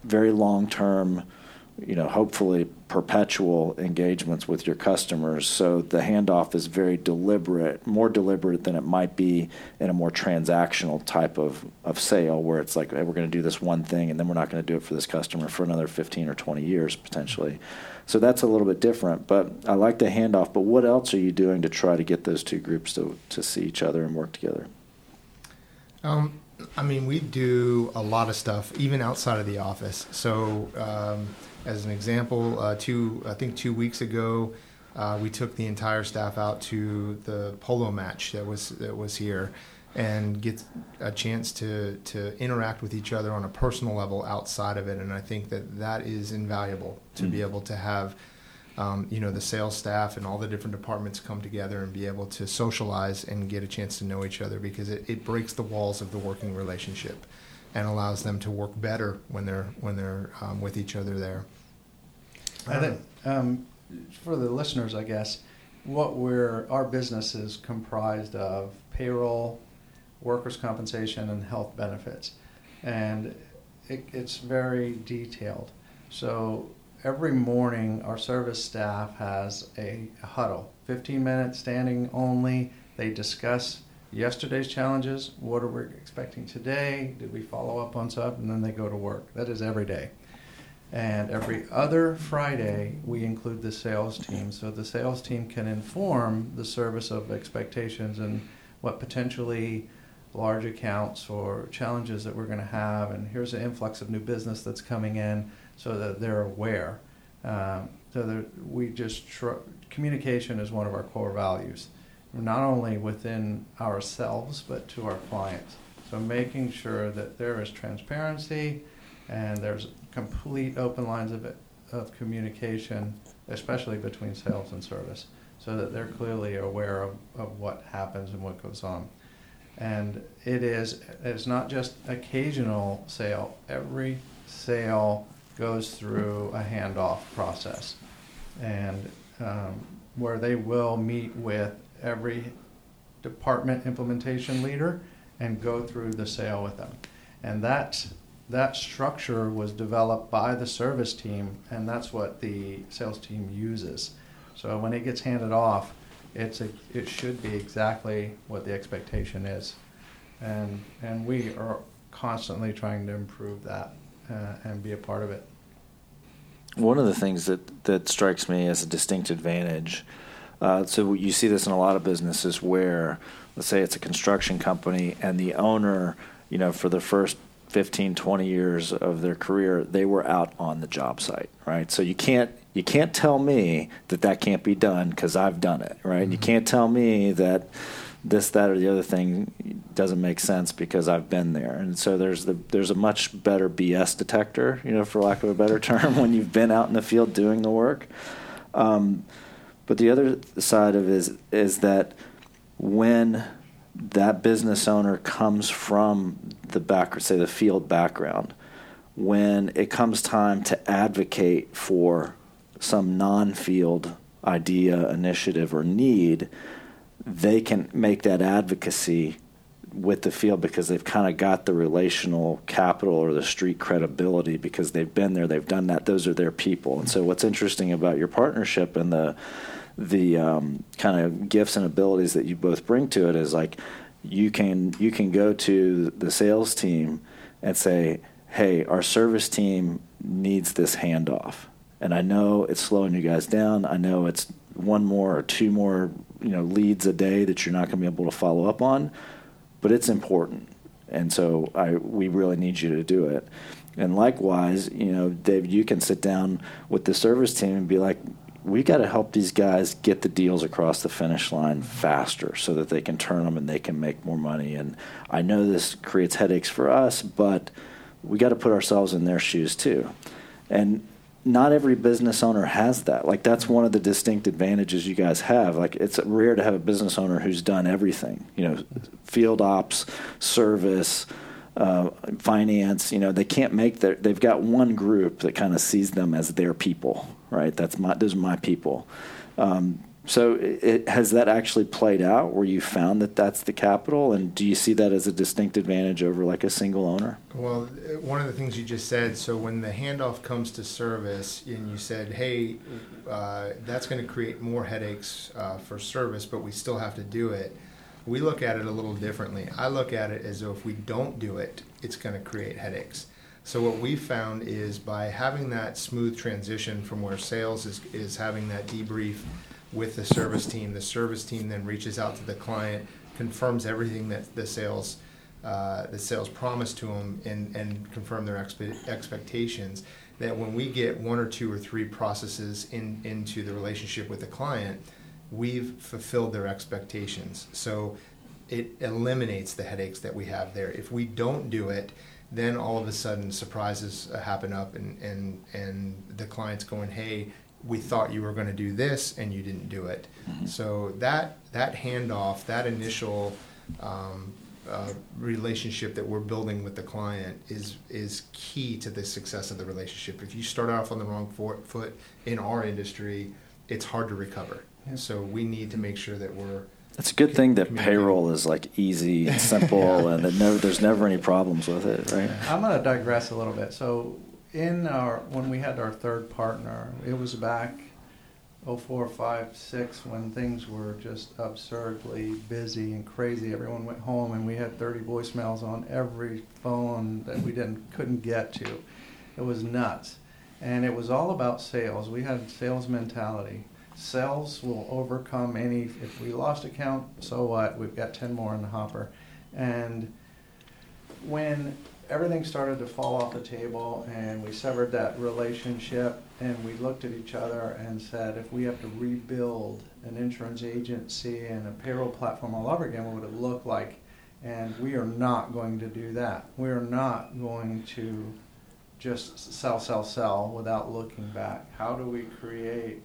S1: very long term you know, hopefully perpetual engagements with your customers. So the handoff is very deliberate, more deliberate than it might be in a more transactional type of, of sale where it's like, hey, we're going to do this one thing and then we're not going to do it for this customer for another 15 or 20 years potentially. So that's a little bit different, but I like the handoff. But what else are you doing to try to get those two groups to, to see each other and work together?
S3: Um, I mean, we do a lot of stuff, even outside of the office. So, um, as an example, uh, two I think two weeks ago, uh, we took the entire staff out to the polo match that was that was here, and get a chance to to interact with each other on a personal level outside of it. And I think that that is invaluable to mm-hmm. be mm. able to have. Um, you know the sales staff and all the different departments come together and be able to socialize and get a chance to know each other because it, it breaks the walls of the working relationship and allows them to work better when they're when they're um, with each other there.
S2: I think um, for the listeners, I guess what we're our business is comprised of payroll, workers' compensation, and health benefits, and it, it's very detailed. So every morning, our service staff has a, a huddle, 15 minutes standing only. They discuss yesterday's challenges. What are we expecting today? Did we follow up on stuff? And then they go to work. That is every day. And every other Friday, we include the sales team. So the sales team can inform the service of expectations and what potentially large accounts or challenges that we're going to have. And here's an influx of new business that's coming in so that they're aware. Um, so that we just, tr- communication is one of our core values not only within ourselves but to our clients. So making sure that there is transparency and there's complete open lines of, of communication, especially between sales and service, so that they're clearly aware of, of what happens and what goes on. And it is it's not just occasional sale. Every sale goes through a handoff process, and um, where they will meet with every department implementation leader and go through the sale with them. And that, that structure was developed by the service team, and that's what the sales team uses. So when it gets handed off, it's a, it should be exactly what the expectation is. And, and we are constantly trying to improve that uh, and be a part of it.
S1: One of the things that, that strikes me as a distinct advantage uh, so you see this in a lot of businesses where, let's say it's a construction company and the owner, you know, for the first 15, 20 years of their career, they were out on the job site, right? So you can't you can't tell me that that can't be done because I've done it, right? Mm-hmm. You can't tell me that this, that, or the other thing doesn't make sense because I've been there. And so there's the there's a much better BS detector, you know, for lack of a better term, when you've been out in the field doing the work. Um, but the other side of it is is that when that business owner comes from the back, say the field background, when it comes time to advocate for some non-field idea, initiative, or need, they can make that advocacy with the field because they've kind of got the relational capital or the street credibility because they've been there, they've done that. Those are their people. And so, what's interesting about your partnership and the the um, kind of gifts and abilities that you both bring to it is like you can you can go to the sales team and say, "Hey, our service team needs this handoff." And I know it's slowing you guys down. I know it's one more or two more, you know, leads a day that you're not going to be able to follow up on but it's important, and so I we really need you to do it. And likewise, you know, Dave, you can sit down with the service team and be like, we got to help these guys get the deals across the finish line faster so that they can turn them and they can make more money. And I know this creates headaches for us, but we got to put ourselves in their shoes too. And not every business owner has that. Like that's one of the distinct advantages you guys have. Like it's rare to have a business owner who's done everything. You know, field ops, service, uh, finance. You know, they can't make their. They've got one group that kind of sees them as their people, right? That's my those are my people. Um, so it, has that actually played out where you found that that's the capital, and do you see that as a distinct advantage over like a single owner?
S3: Well, one of the things you just said. So when the handoff comes to service, and you said, "Hey, uh, that's going to create more headaches uh, for service, but we still have to do it." We look at it a little differently. I look at it as though if we don't do it, it's going to create headaches. So what we found is by having that smooth transition from where sales is, is having that debrief with the service team, the service team then reaches out to the client, confirms everything that the sales uh, the sales promised to them and, and confirm their expe- expectations. That when we get one or two or three processes in, into the relationship with the client, we've fulfilled their expectations. So it eliminates the headaches that we have there. If we don't do it, then all of a sudden surprises happen up and, and, and the client's going, hey, we thought you were going to do this and you didn't do it. Mm-hmm. So that, that handoff, that initial um, uh, relationship that we're building with the client is, is key to the success of the relationship. If you start off on the wrong foot in our industry, it's hard to recover. Yeah. So we need to make sure that we're
S1: it's a good thing that payroll is like easy and simple, yeah. and that never, there's never any problems with it, right?
S2: I'm going to digress a little bit. So, in our when we had our third partner, it was back 04, 5, 6 when things were just absurdly busy and crazy. Everyone went home, and we had 30 voicemails on every phone that we didn't couldn't get to. It was nuts, and it was all about sales. We had sales mentality Sales will overcome any. If we lost a count, so what? We've got 10 more in the hopper. And when everything started to fall off the table and we severed that relationship and we looked at each other and said, if we have to rebuild an insurance agency and a payroll platform all over again, what would it look like? And we are not going to do that. We are not going to just sell, sell, sell without looking back. How do we create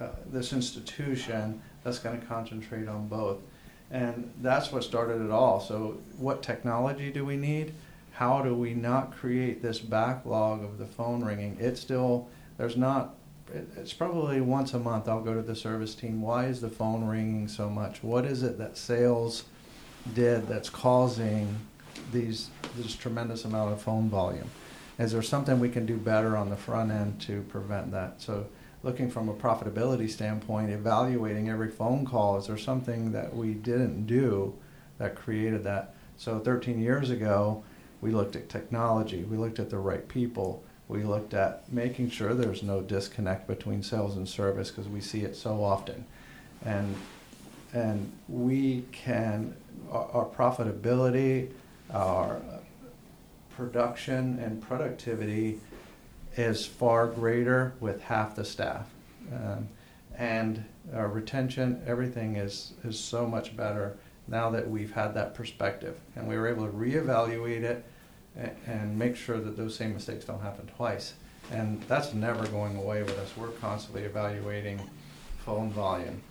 S2: uh, this institution that's going to concentrate on both. And that's what started it all. So, what technology do we need? How do we not create this backlog of the phone ringing? It's still, there's not, it's probably once a month I'll go to the service team. Why is the phone ringing so much? What is it that sales did that's causing these this tremendous amount of phone volume? Is there something we can do better on the front end to prevent that? So, looking from a profitability standpoint, evaluating every phone call. Is there something that we didn't do that created that? So 13 years ago, we looked at technology, we looked at the right people, we looked at making sure there's no disconnect between sales and service because we see it so often. And and we can our, our profitability, our production and productivity is far greater with half the staff. Um, and our retention, everything is, is so much better now that we've had that perspective. And we were able to reevaluate it and, make sure that those same mistakes don't happen twice. And that's never going away with us. We're constantly evaluating phone volume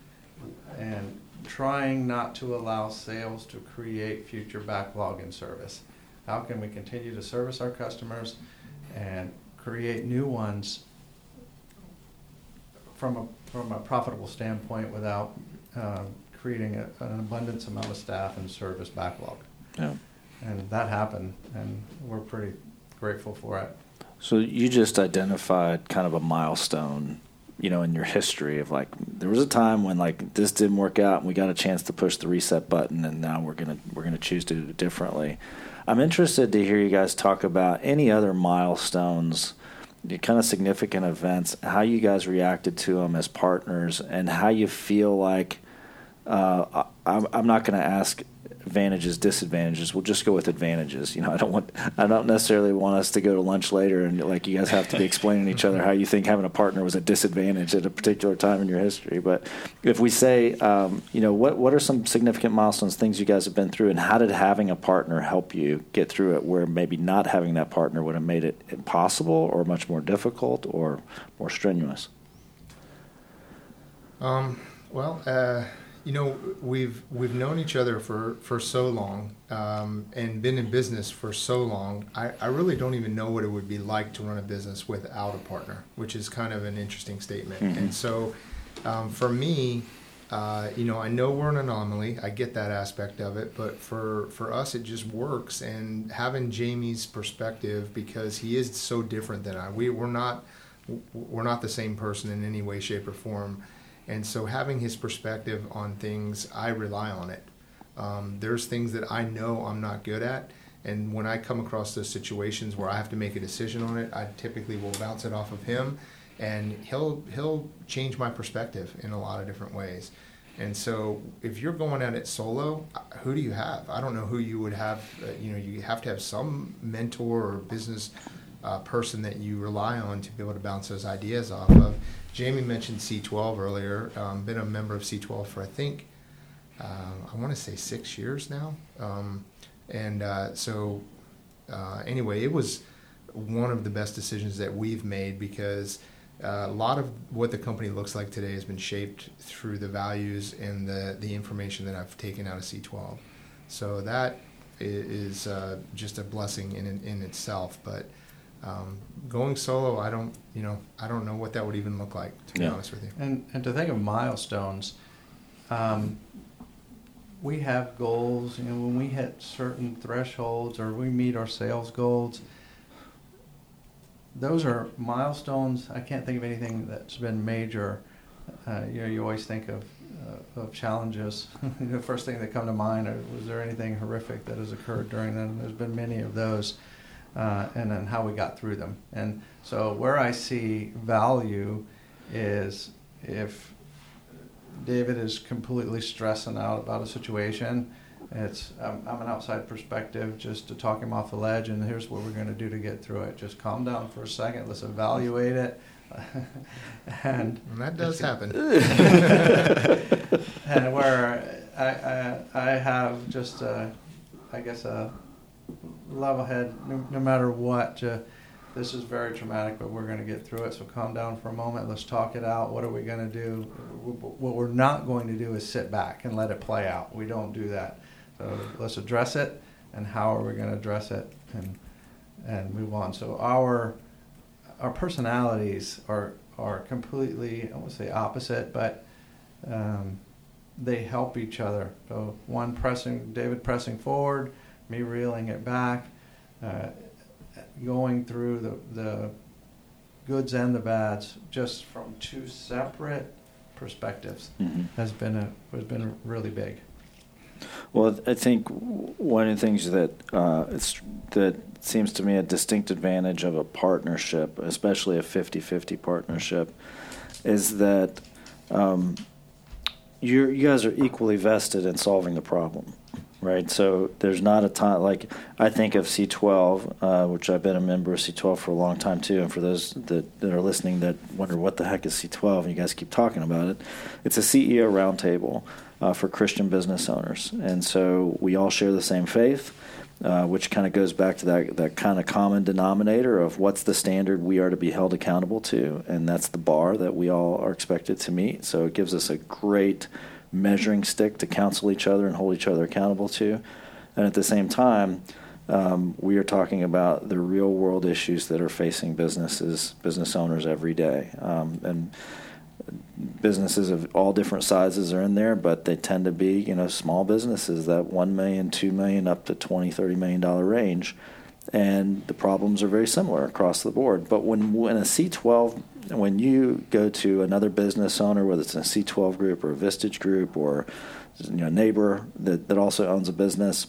S2: and trying not to allow sales to create future backlog in service. How can we continue to service our customers and create new ones from a, from a profitable standpoint without um, creating a, an abundance amount of staff and service backlog.
S1: Yeah.
S2: And that happened, and we're pretty grateful for it.
S1: So you just identified kind of a milestone, you know, in your history of like there was a time when like this didn't work out and we got a chance to push the reset button and now we're gonna we're gonna choose to do it differently. I'm interested to hear you guys talk about any other milestones, kind of significant events, how you guys reacted to them as partners, and how you feel like. Uh, I'm, I'm not going to ask advantages, disadvantages. We'll just go with advantages. You know, I don't want, I don't necessarily want us to go to lunch later and like you guys have to be explaining to each other how you think having a partner was a disadvantage at a particular time in your history. But if we say, um, you know, what what are some significant milestones, things you guys have been through, and how did having a partner help you get through it, where maybe not having that partner would have made it impossible or much more difficult or more strenuous?
S3: Um, well, uh, you know, we've we've known each other for, for so long um, and been in business for so long. I, I really don't even know what it would be like to run a business without a partner, which is kind of an interesting statement.
S1: Mhm.
S3: And so, um, for me, uh, you know, I know we're an anomaly. I get that aspect of it, but for for us, it just works. And having Jamie's perspective, because he is so different than I. We we're not we're not the same person in any way, shape, or form. And so having his perspective on things, I rely on it. Um, there's things that I know I'm not good at. And when I come across those situations where I have to make a decision on it, I typically will bounce it off of him, and he'll he'll change my perspective in a lot of different ways. And so, if you're going at it solo, who do you have? I don't know who you would have. Uh, you know, you have to have some mentor or business uh, person that you rely on to be able to bounce those ideas off of. Jamie mentioned C12 earlier. Um, been a member of C12 for I think uh, I want to say six years now. Um, and uh, so uh, anyway, it was one of the best decisions that we've made because uh, a lot of what the company looks like today has been shaped through the values and the the information that I've taken out of C12. So that is uh, just a blessing in in itself, but. Um, going solo, I don't, you know, I don't know what that would even look like. To be
S1: Yeah.
S3: honest with you.
S2: And, and to think of milestones, um, we have goals, you know, when we hit certain thresholds or we meet our sales goals, those are milestones. I can't think of anything that's been major. Uh, you know, you always think of, uh, of challenges. the first thing that come to mind are, was there anything horrific that has occurred during them? There's been many of those, uh, and then how we got through them. And so where I see value is if David is completely stressing out about a situation. It's um, I'm an outside perspective just to talk him off the ledge, and here's what we're going to do to get through it. Just calm down for a second. Let's evaluate it, and
S3: And that does happen.
S2: and where I, I, I have just a, I guess a level head no, no matter what. To, this is very traumatic, but we're going to get through it. So calm down for a moment. Let's talk it out. What are we going to do? What we're not going to do is sit back and let it play out. We don't do that. So let's address it, and how are we going to address it, and and move on. So our our personalities are are completely I won't say opposite, but um, they help each other. So one pressing David pressing forward, me reeling it back, uh, going through the the goods and the bads just from two separate perspectives
S1: Mhm.
S2: has been a has been really big.
S1: Well, I think one of the things that uh, it's, that seems to me a distinct advantage of a partnership, especially a 50-50 partnership, is that um, you guys are equally vested in solving the problem, right? So there's not a time like I think of C12, uh, which I've been a member of C12 for a long time too. And for those that, that are listening that wonder what the heck is C12, and you guys keep talking about it, it's a CEO roundtable uh, for Christian business owners, and so we all share the same faith. Uh, which kind of goes back to that, that kind of common denominator of what's the standard we are to be held accountable to, and that's the bar that we all are expected to meet. So it gives us a great measuring stick to counsel each other and hold each other accountable to. And at the same time, um, we are talking about the real world issues that are facing businesses, business owners every day. Um, and businesses of all different sizes are in there, but they tend to be, you know, small businesses that 1 million, 2 million, up to 20, 30 million dollar range. And the problems are very similar across the board. But when, when a C12, when you go to another business owner, whether it's a C12 group or a Vistage group or you know, a neighbor that, that also owns a business,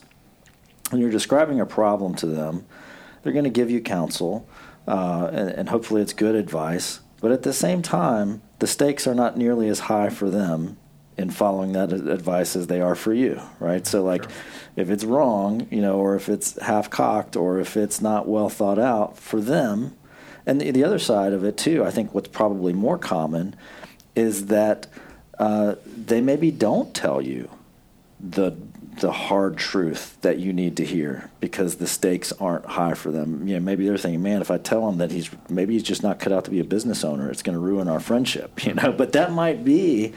S1: and you're describing a problem to them, they're going to give you counsel, uh, and, and hopefully it's good advice. But at the same time, the stakes are not nearly as high for them in following that advice as they are for you, right? So, like,
S3: Sure.
S1: if it's wrong, you know, or if it's half cocked, or if it's not well thought out for them, and the, the other side of it too, I think what's probably more common is that uh, they maybe don't tell you the the hard truth that you need to hear because the stakes aren't high for them. You know, maybe they're thinking, "Man, if I tell him that he's maybe he's just not cut out to be a business owner, it's going to ruin our friendship." You know, but that might be,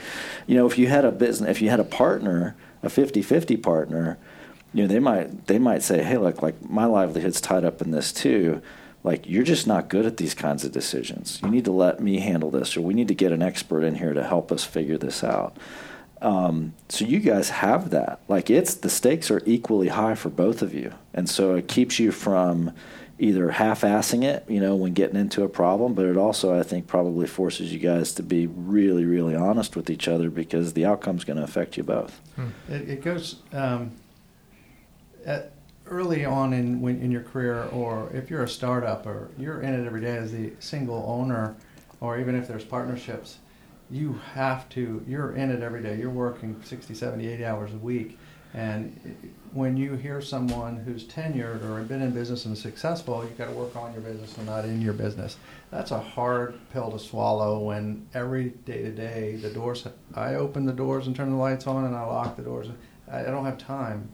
S1: you know, if you had a business, if you had a partner, a 50-50 partner, you know, they might they might say, "Hey, look, like my livelihood's tied up in this too." Like you're just not good at these kinds of decisions. You need to let me handle this, or we need to get an expert in here to help us figure this out. Um, so you guys have that. Like it's the stakes are equally high for both of you, and so it keeps you from either half-assing it, you know, when getting into a problem, but it also I think probably forces you guys to be really, really honest with each other because the outcome's going to affect you both.
S2: It, it goes um, at, early on in when, in your career, or if you're a startup, or you're in it every day as the single owner, or even if there's partnerships, you have to. You're in it every day. You're working 60, 70, 80 hours a week, and when you hear someone who's tenured or been in business and successful, you've got to work on your business and not in your business. That's a hard pill to swallow when every day to day the doors. I open the doors and turn the lights on, and I lock the doors. I, I don't have time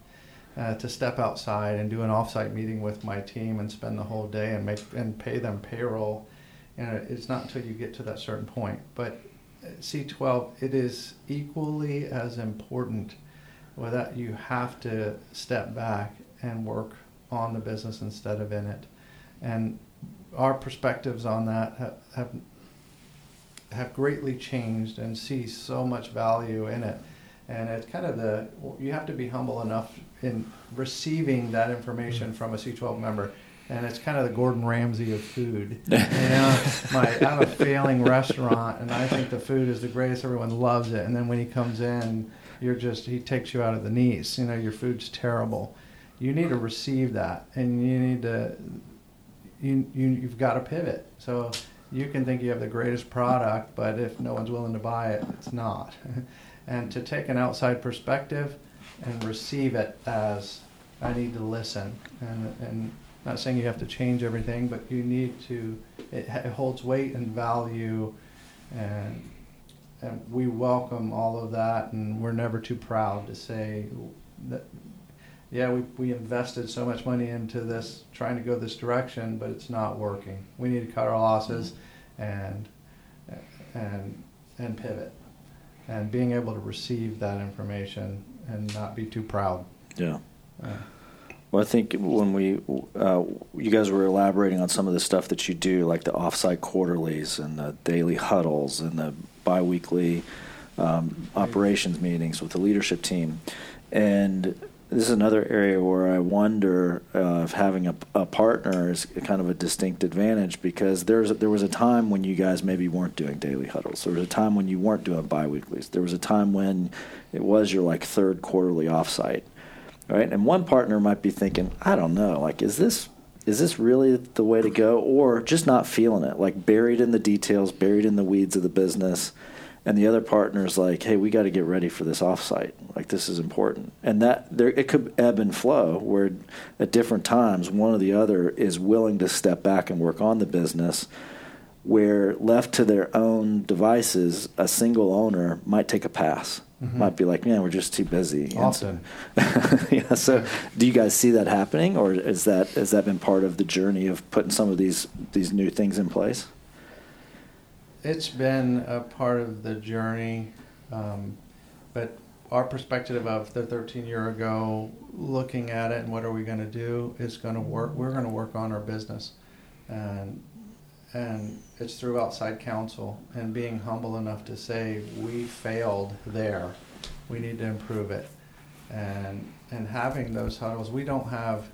S2: uh, to step outside and do an offsite meeting with my team and spend the whole day and make and pay them payroll. And it's not until you get to that certain point. But uh, C12, it is equally as important. With that, you have to step back and work on the business instead of in it. And our perspectives on that have, have have greatly changed and see so much value in it. And it's kind of the you have to be humble enough in receiving that information mm. from a C12 member. And it's kind of the Gordon Ramsay of food. You know, my, I have a failing restaurant, and I think the food is the greatest. Everyone loves it, and then when he comes in, you're just he takes you out of the knees. You know, your food's terrible. You need to receive that, and you need to you, you you've got to pivot. So you can think you have the greatest product, but if no one's willing to buy it, it's not. and to take an outside perspective and receive it as I need to listen, and and not saying you have to change everything, but you need to. It, it holds weight and value, and and we welcome all of that, and we're never too proud to say that yeah, we, we invested so much money into this, trying to go this direction, but it's not working. We need to cut our losses and, and, and pivot. And being able to receive that information and not be too proud.
S1: Yeah.
S2: Uh,
S1: Well, I think when we, uh, you guys were elaborating on some of the stuff that you do, like the offsite quarterlies and the daily huddles and the biweekly um, operations meetings with the leadership team, and this is another area where I wonder uh, if having a, a partner is kind of a distinct advantage because there's there was a time when you guys maybe weren't doing daily huddles. There was a time when you weren't doing biweeklies. There was a time when it was your like third quarterly offsite right? And one partner might be thinking, I don't know, like is this is this really the way to go, or just not feeling it, like buried in the details, buried in the weeds of the business, and the other partner's like, hey, we got to get ready for this offsite, like this is important, and that there it could ebb and flow, where at different times one or the other is willing to step back and work on the business. Where left to their own devices, a single owner might take a pass.
S2: Mhm.
S1: Might be like, man, we're just too busy. And so- yeah. So, do you guys see that happening, or is that has that been part of the journey of putting some of these these new things in place?
S2: It's been a part of the journey, um, but our perspective of the 13 year ago, looking at it and what are we going to do, is going to work. We're going to work on our business, and and it's through outside counsel and being humble enough to say we failed there, we need to improve it, and and having those huddles. We don't have,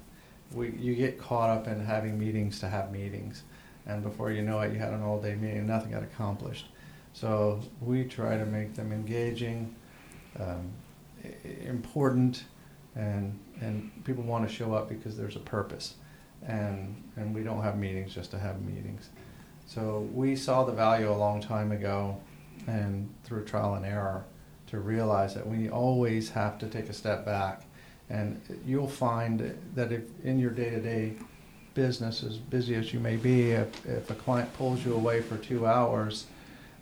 S2: we you get caught up in having meetings to have meetings and before you know it, you had an all-day meeting, and nothing got accomplished. So we try to make them engaging, um, important, and and people want to show up because there's a purpose, and and we don't have meetings just to have meetings. So we saw the value a long time ago, and through trial and error, to realize that we always have to take a step back. And you'll find that if in your day to day business, as busy as you may be, if, if a client pulls you away for two hours,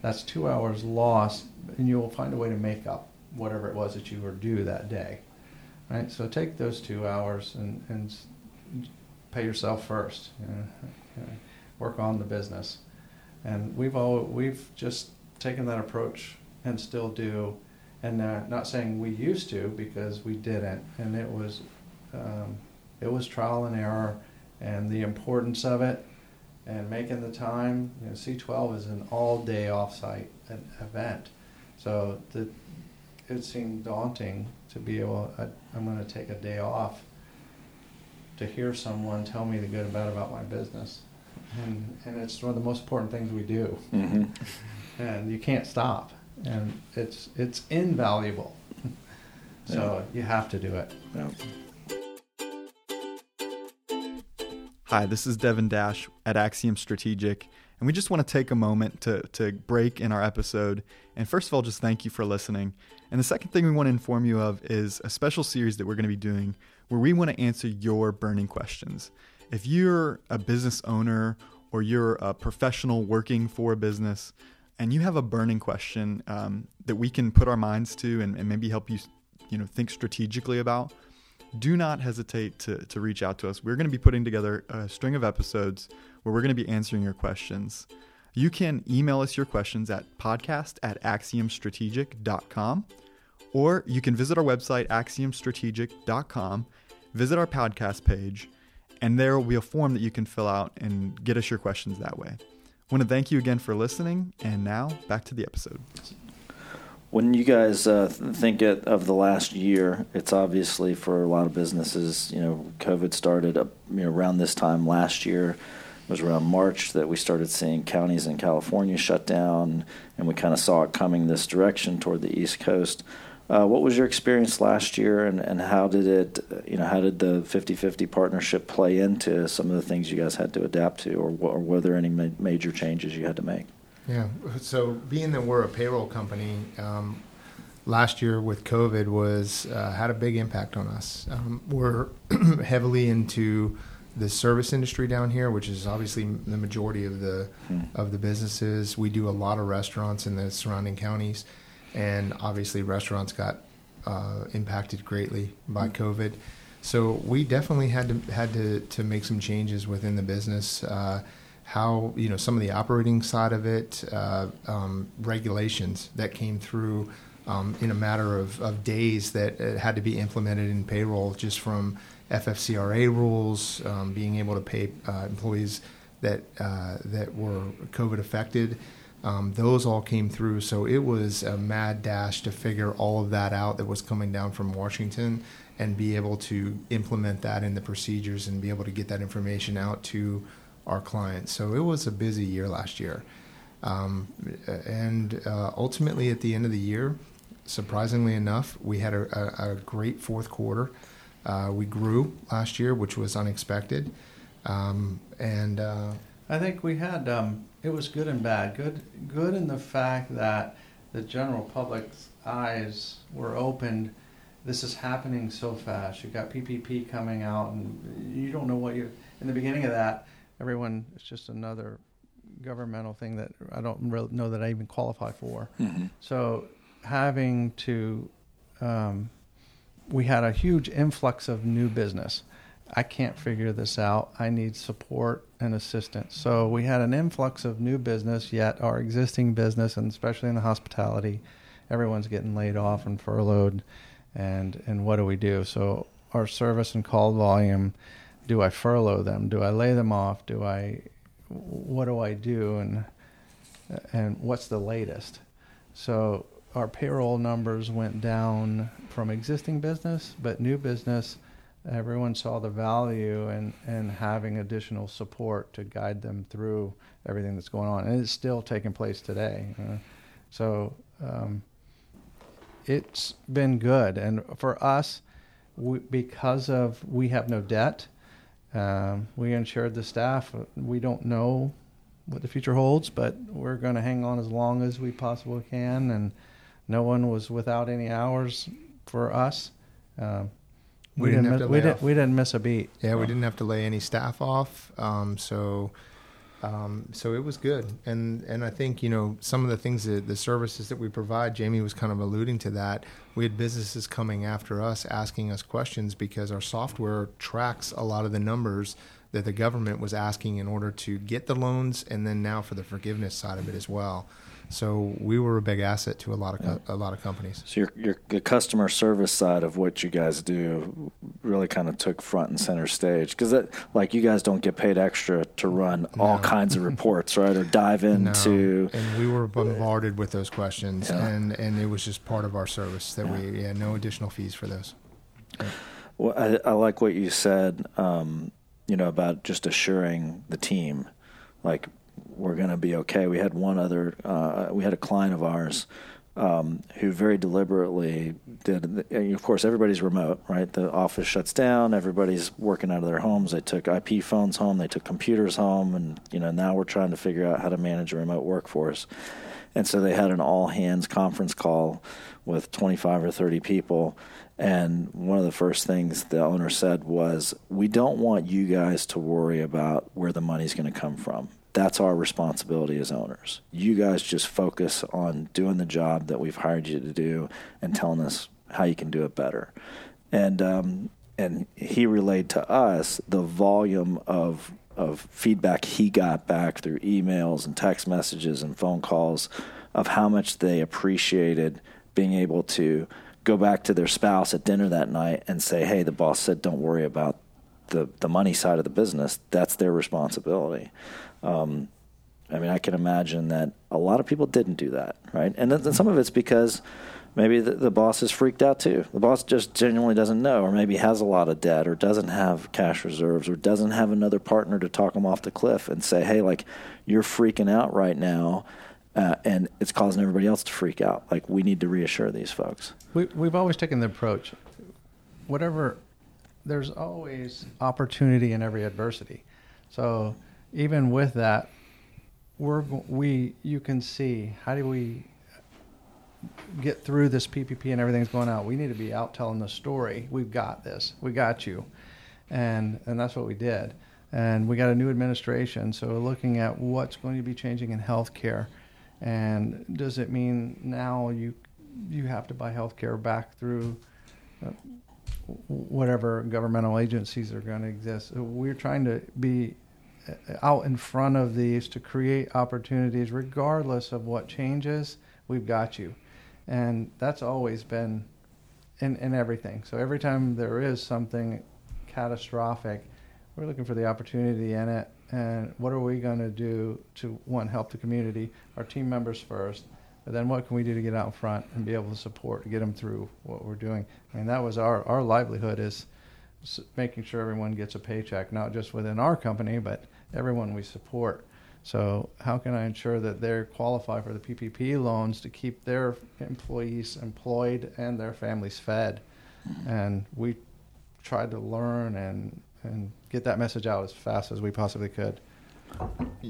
S2: that's two hours lost, and you'll find a way to make up whatever it was that you were due that day. Right? So take those two hours and, and pay yourself first. You know, work on the business. And we've all we've just taken that approach and still do. And uh, not saying we used to because we didn't, and it was um, it was trial and error, and the importance of it, and making the time. You know, C12 is an all-day off-site event, so the, it seemed daunting to be able. I, I'm going to take a day off to hear someone tell me the good and bad about my business, and and it's one of the most important things we do,
S1: Mm-hmm.
S2: and you can't stop, and it's it's invaluable. so you have to do it.
S1: Yeah.
S4: Hi, this is Devin Dash at Axiom Strategic, and we just want to take a moment to, to break in our episode. And first of all, just thank you for listening. And the second thing we want to inform you of is a special series that we're going to be doing where we want to answer your burning questions. If you're a business owner or you're a professional working for a business and you have a burning question um, that we can put our minds to and, and maybe help you, you know, think strategically about, do not hesitate to, to reach out to us. We're going to be putting together a string of episodes where we're going to be answering your questions. You can email us your questions at podcast at axiomstrategic.com or you can visit our website, axiomstrategic.com, visit our podcast page, and there will be a form that you can fill out and get us your questions that way. I want to thank you again for listening, and now back to the episode.
S1: When you guys uh, think of the last year, it's obviously for a lot of businesses. You know, COVID started up, you know, around this time last year. It was around March that we started seeing counties in California shut down, and we kind of saw it coming this direction toward the East Coast. Uh, what was your experience last year, and, and how did it, you know, how did the 50-50 partnership play into some of the things you guys had to adapt to, or, or were there any ma- major changes you had to make?
S3: Yeah. So being that we're a payroll company, um, last year with COVID was uh, had a big impact on us. Um, we're heavily into the service industry down here, which is obviously the majority of the
S1: Hmm.
S3: of the businesses. We do a lot of restaurants in the surrounding counties, and obviously restaurants got uh, impacted greatly by COVID. So we definitely had to had to to make some changes within the business. Uh, how you know some of the operating side of it, uh, um, regulations that came through um, in a matter of, of days that uh, had to be implemented in payroll, just from FFCRA rules, um, being able to pay uh, employees that uh, that were COVID affected. Um, those all came through, so it was a mad dash to figure all of that out that was coming down from Washington, and be able to implement that in the procedures and be able to get that information out to our clients. So it was a busy year last year. Um, and uh, ultimately, at the end of the year, surprisingly enough, we had a, a, a great fourth quarter. Uh, we grew last year, which was unexpected. Um, and uh,
S2: I think we had um, it was good and bad. Good, good in the fact that the general public's eyes were opened. This is happening so fast. You've got PPP coming out, and you don't know what you. In the beginning of that, everyone it's just another governmental thing that I don't really know that I even qualify for.
S1: Mm-hmm.
S2: So having to, um, we had a huge influx of new business. I can't figure this out. I need support and assistance. So we had an influx of new business, yet our existing business, and especially in the hospitality, everyone's getting laid off and furloughed. And, and what do we do? So our service and call volume, do I furlough them? Do I lay them off? Do I, what do I do? And, and what's the latest? So our payroll numbers went down from existing business, but new business, everyone saw the value in, in having additional support to guide them through everything that's going on. And it's still taking place today. So um, it's been good. And for us, we, because of we have no debt, um, we ensured the staff. We don't know what the future holds, but we're going to hang on as long as we possibly can. And no one was without any hours for us. Um,
S3: We didn't have
S2: miss,
S3: to
S2: we didn't we didn't miss a beat.
S3: Yeah, we didn't have to lay any staff off, um, so um, so it was good. And and I think you know some of the things that the services that we provide. Jamie was kind of alluding to that. We had businesses coming after us, asking us questions because our software tracks a lot of the numbers that the government was asking in order to get the loans, and then now for the forgiveness side of it as well. So we were a big asset to a lot of co- a lot of companies.
S1: So your, your the customer service side of what you guys do really kind of took front and center stage because like you guys don't get paid extra to run all kinds of reports, right? Or dive into
S3: No. and we were bombarded with those questions,
S1: Yeah.
S3: and and it was just part of our service that we yeah no additional fees for those.
S1: Well, I, I like what you said, um, you know, about just assuring the team, like we're going to be okay. We had one other, uh, we had a client of ours um, who very deliberately did. Of course, everybody's remote, right? The office shuts down. Everybody's working out of their homes. They took IP phones home. They took computers home, and you know now we're trying to figure out how to manage a remote workforce. And so they had an all hands conference call with 25 or 30 people. And one of the first things the owner said was, We don't want you guys to worry about where the money's going to come from. That's our responsibility as owners. You guys just focus on doing the job that we've hired you to do and telling us how you can do it better. And, um, and he relayed to us the volume of of feedback he got back through emails and text messages and phone calls of how much they appreciated being able to go back to their spouse at dinner that night and say, "Hey, the boss said don't worry about the the money side of the business. That's their responsibility." Um, I mean, I can imagine that a lot of people didn't do that, right? And then, some of it's because maybe the, the boss is freaked out too. The boss just genuinely doesn't know, or maybe has a lot of debt, or doesn't have cash reserves, or doesn't have another partner to talk him off the cliff and say, "Hey, like you're freaking out right now." Uh, and it's causing everybody else to freak out. Like we need to reassure these folks.
S2: We, we've always taken the approach, whatever, there's always opportunity in every adversity. So even with that, we're we you can see how do we get through this PPP and everything's going out. We need to be out telling the story. We've got this. We got you, and and that's what we did. And we got a new administration, so looking at what's going to be changing in healthcare, and does it mean now you you have to buy healthcare back through uh, whatever governmental agencies are going to exist. We're trying to be uh, out in front of these to create opportunities, regardless of what changes. We've got you, and that's always been in in everything. So every time there is something catastrophic, we're looking for the opportunity in it. And what are we going to do to one help the community, our team members first, but then what can we do to get out in front and be able to support to get them through what we're doing? I mean, that was our, our livelihood is making sure everyone gets a paycheck, not just within our company, but everyone we support. So how can I ensure that they qualify for the PPP loans to keep their employees employed and their families fed? And we tried to learn and, and get that message out as fast as we possibly could.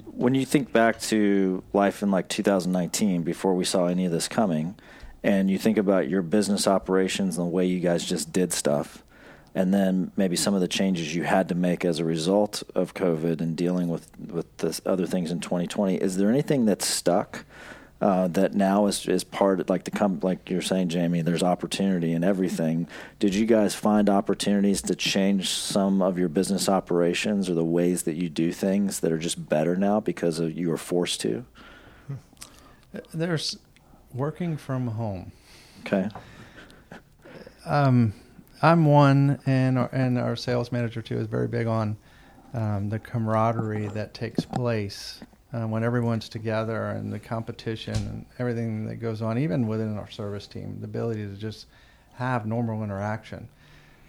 S1: When you think back to life in like 2019 before we saw any of this coming and you think about your business operations and the way you guys just did stuff and then maybe some of the changes you had to make as a result of covid and dealing with with the other things in 2020 is there anything that's stuck uh, that now is is part of, like the com- like you're saying, Jamie. There's opportunity in everything. Did you guys find opportunities to change some of your business operations or the ways that you do things that are just better now because of you were forced to?
S2: There's working from home.
S1: Okay.
S2: Um, I'm one, and our, and our sales manager too is very big on um, the camaraderie that takes place uh, when everyone's together and the competition and everything that goes on, even within our service team, the ability to just have normal interaction.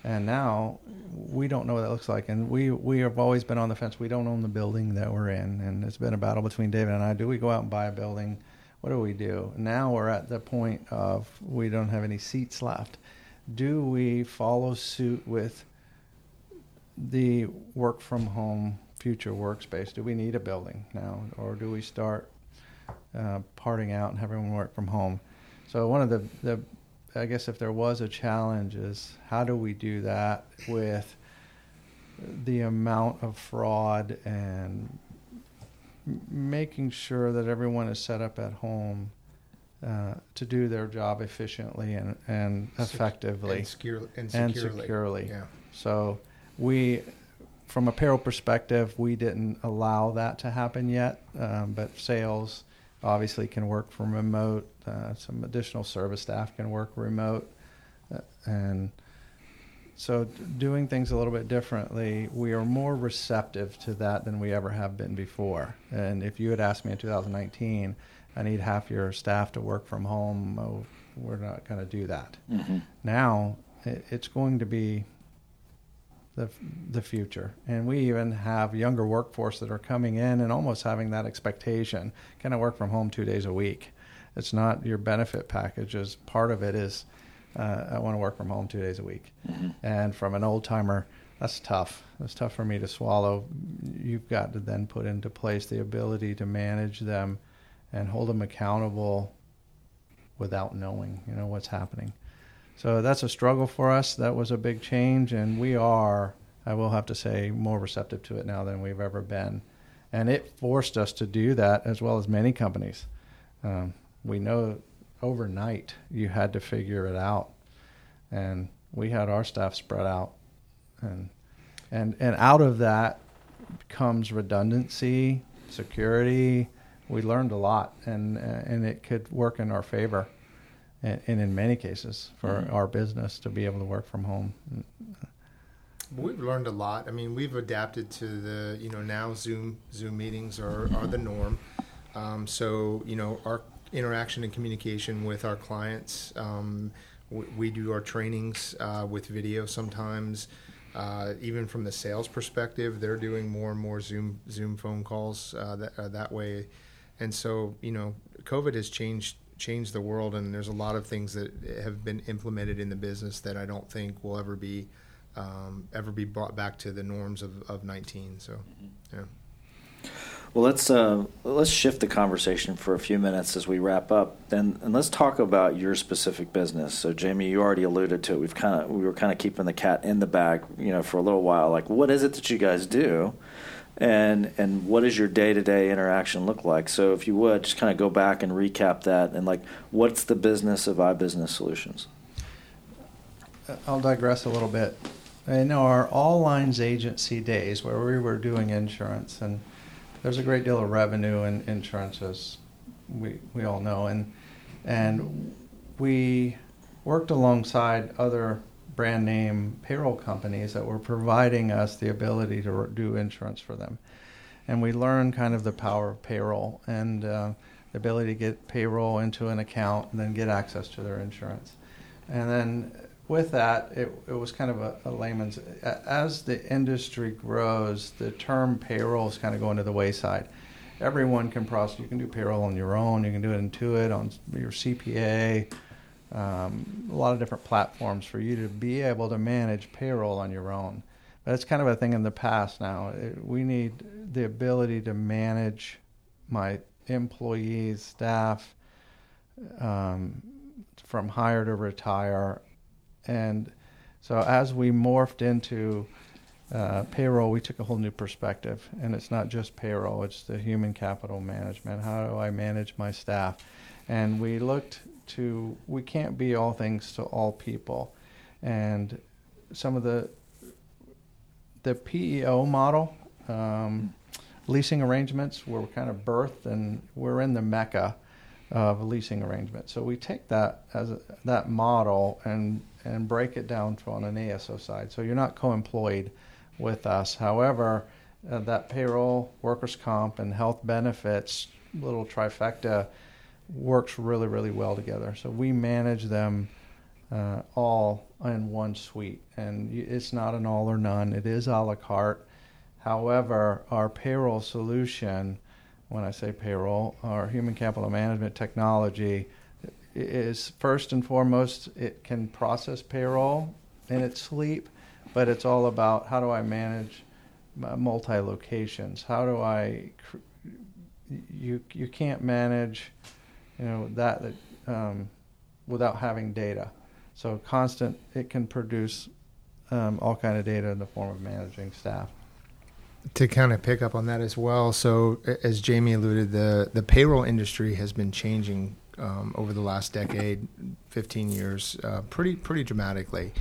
S2: And now we don't know what that looks like, and we we have always been on the fence. We don't own the building that we're in, and it's been a battle between David and I. Do we go out and buy a building? What do we do? Now we're at the point of we don't have any seats left do we follow suit with the work from home future workspace? Do we need a building now, or do we start uh, parting out and have everyone work from home? So one of the, the I guess if there was a challenge is how do we do that with the amount of fraud and making sure that everyone is set up at home uh, to do their job efficiently and, and effectively
S3: and, secure, and
S2: and
S3: securely.
S2: securely.
S3: Yeah.
S2: So we, from a payroll perspective, we didn't allow that to happen yet, um, but sales obviously can work from remote. Uh, some additional service staff can work remote, uh, and so d- doing things a little bit differently, we are more receptive to that than we ever have been before. And if you had asked me in 2019, I need half your staff to work from home, oh, we're not going to do that.
S1: Mm-hmm.
S2: Now it, it's going to be the the future, and we even have younger workforce that are coming in and almost having that expectation. Can I work from home two days a week? It's not your benefit packages. Part of it is uh, I want to work from home two days a week.
S1: Mm-hmm.
S2: And from an old timer, that's tough. That's tough for me to swallow. You've got to then put into place the ability to manage them and hold them accountable without knowing, you know, what's happening. So that's a struggle for us. That was a big change, and we are, I will have to say, more receptive to it now than we've ever been. And it forced us to do that as well as many companies. Um, we know overnight you had to figure it out, and we had our staff spread out, and and and out of that comes redundancy, security. We learned a lot, and and it could work in our favor and, and in many cases for
S1: Mhm.
S2: our business to be able to work from home.
S3: We've learned a lot. I mean, we've adapted to the you know now Zoom Zoom meetings are, are the norm. Um, so you know our interaction and communication with our clients. Um, we, we do our trainings uh, with video sometimes. Uh, even from the sales perspective, they're doing more and more Zoom Zoom phone calls uh, that uh, that way. And so you know, COVID has changed changed the world, and there's a lot of things that have been implemented in the business that I don't think will ever be um, ever be brought back to the norms of, of 19. So, yeah.
S1: Well, let's uh, let's shift the conversation for a few minutes as we wrap up, and, and let's talk about your specific business. So, Jamie, you already alluded to it. We've kind of we were kind of keeping the cat in the bag, you know, for a little while. Like, what is it that you guys do, and and what does your day to day interaction look like? So, if you would just kind of go back and recap that, and like, what's the business of iBusiness Solutions?
S2: Uh, I'll digress a little bit. I know our all lines agency days where we were doing insurance, and there's a great deal of revenue in insurance, as we, we all know, and and we worked alongside other brand name payroll companies that were providing us the ability to do insurance for them, and we learned kind of the power of payroll and uh, the ability to get payroll into an account and then get access to their insurance, and then with that, it, it was kind of a, a layman's. As the industry grows, the term payroll is kind of going to the wayside. Everyone can process. You can do payroll on your own. You can do it in Intuit on your CPA. Um, a lot of different platforms for you to be able to manage payroll on your own. But it's kind of a thing in the past now. It, we need the ability to manage my employees, staff, um, from hire to retire and so as we morphed into uh, payroll, we took a whole new perspective. And it's not just payroll, it's the human capital management. How do I manage my staff? And we looked to, we can't be all things to all people. And some of the, the PEO model, um, leasing arrangements were kind of birthed, and we're in the mecca of leasing arrangements. So we take that as a, that model and and break it down on an ASO side. So you're not co-employed with us. However, uh, that payroll, workers' comp, and health benefits little trifecta works really really well together. So we manage them uh, all in one suite, and it's not an all or none. It is a la carte. However, our payroll solution, when I say payroll, our human capital management technology is first and foremost it can process payroll in its sleep, but it's all about how do I manage multi locations? How do I you you can't manage you know that that um, without having data. So constant, it can produce um, all kind of data in the form of managing staff.
S3: To kind of pick up on that as well, so as Jamie alluded, the the payroll industry has been changing um, over the last decade, 15 years, uh, pretty pretty dramatically.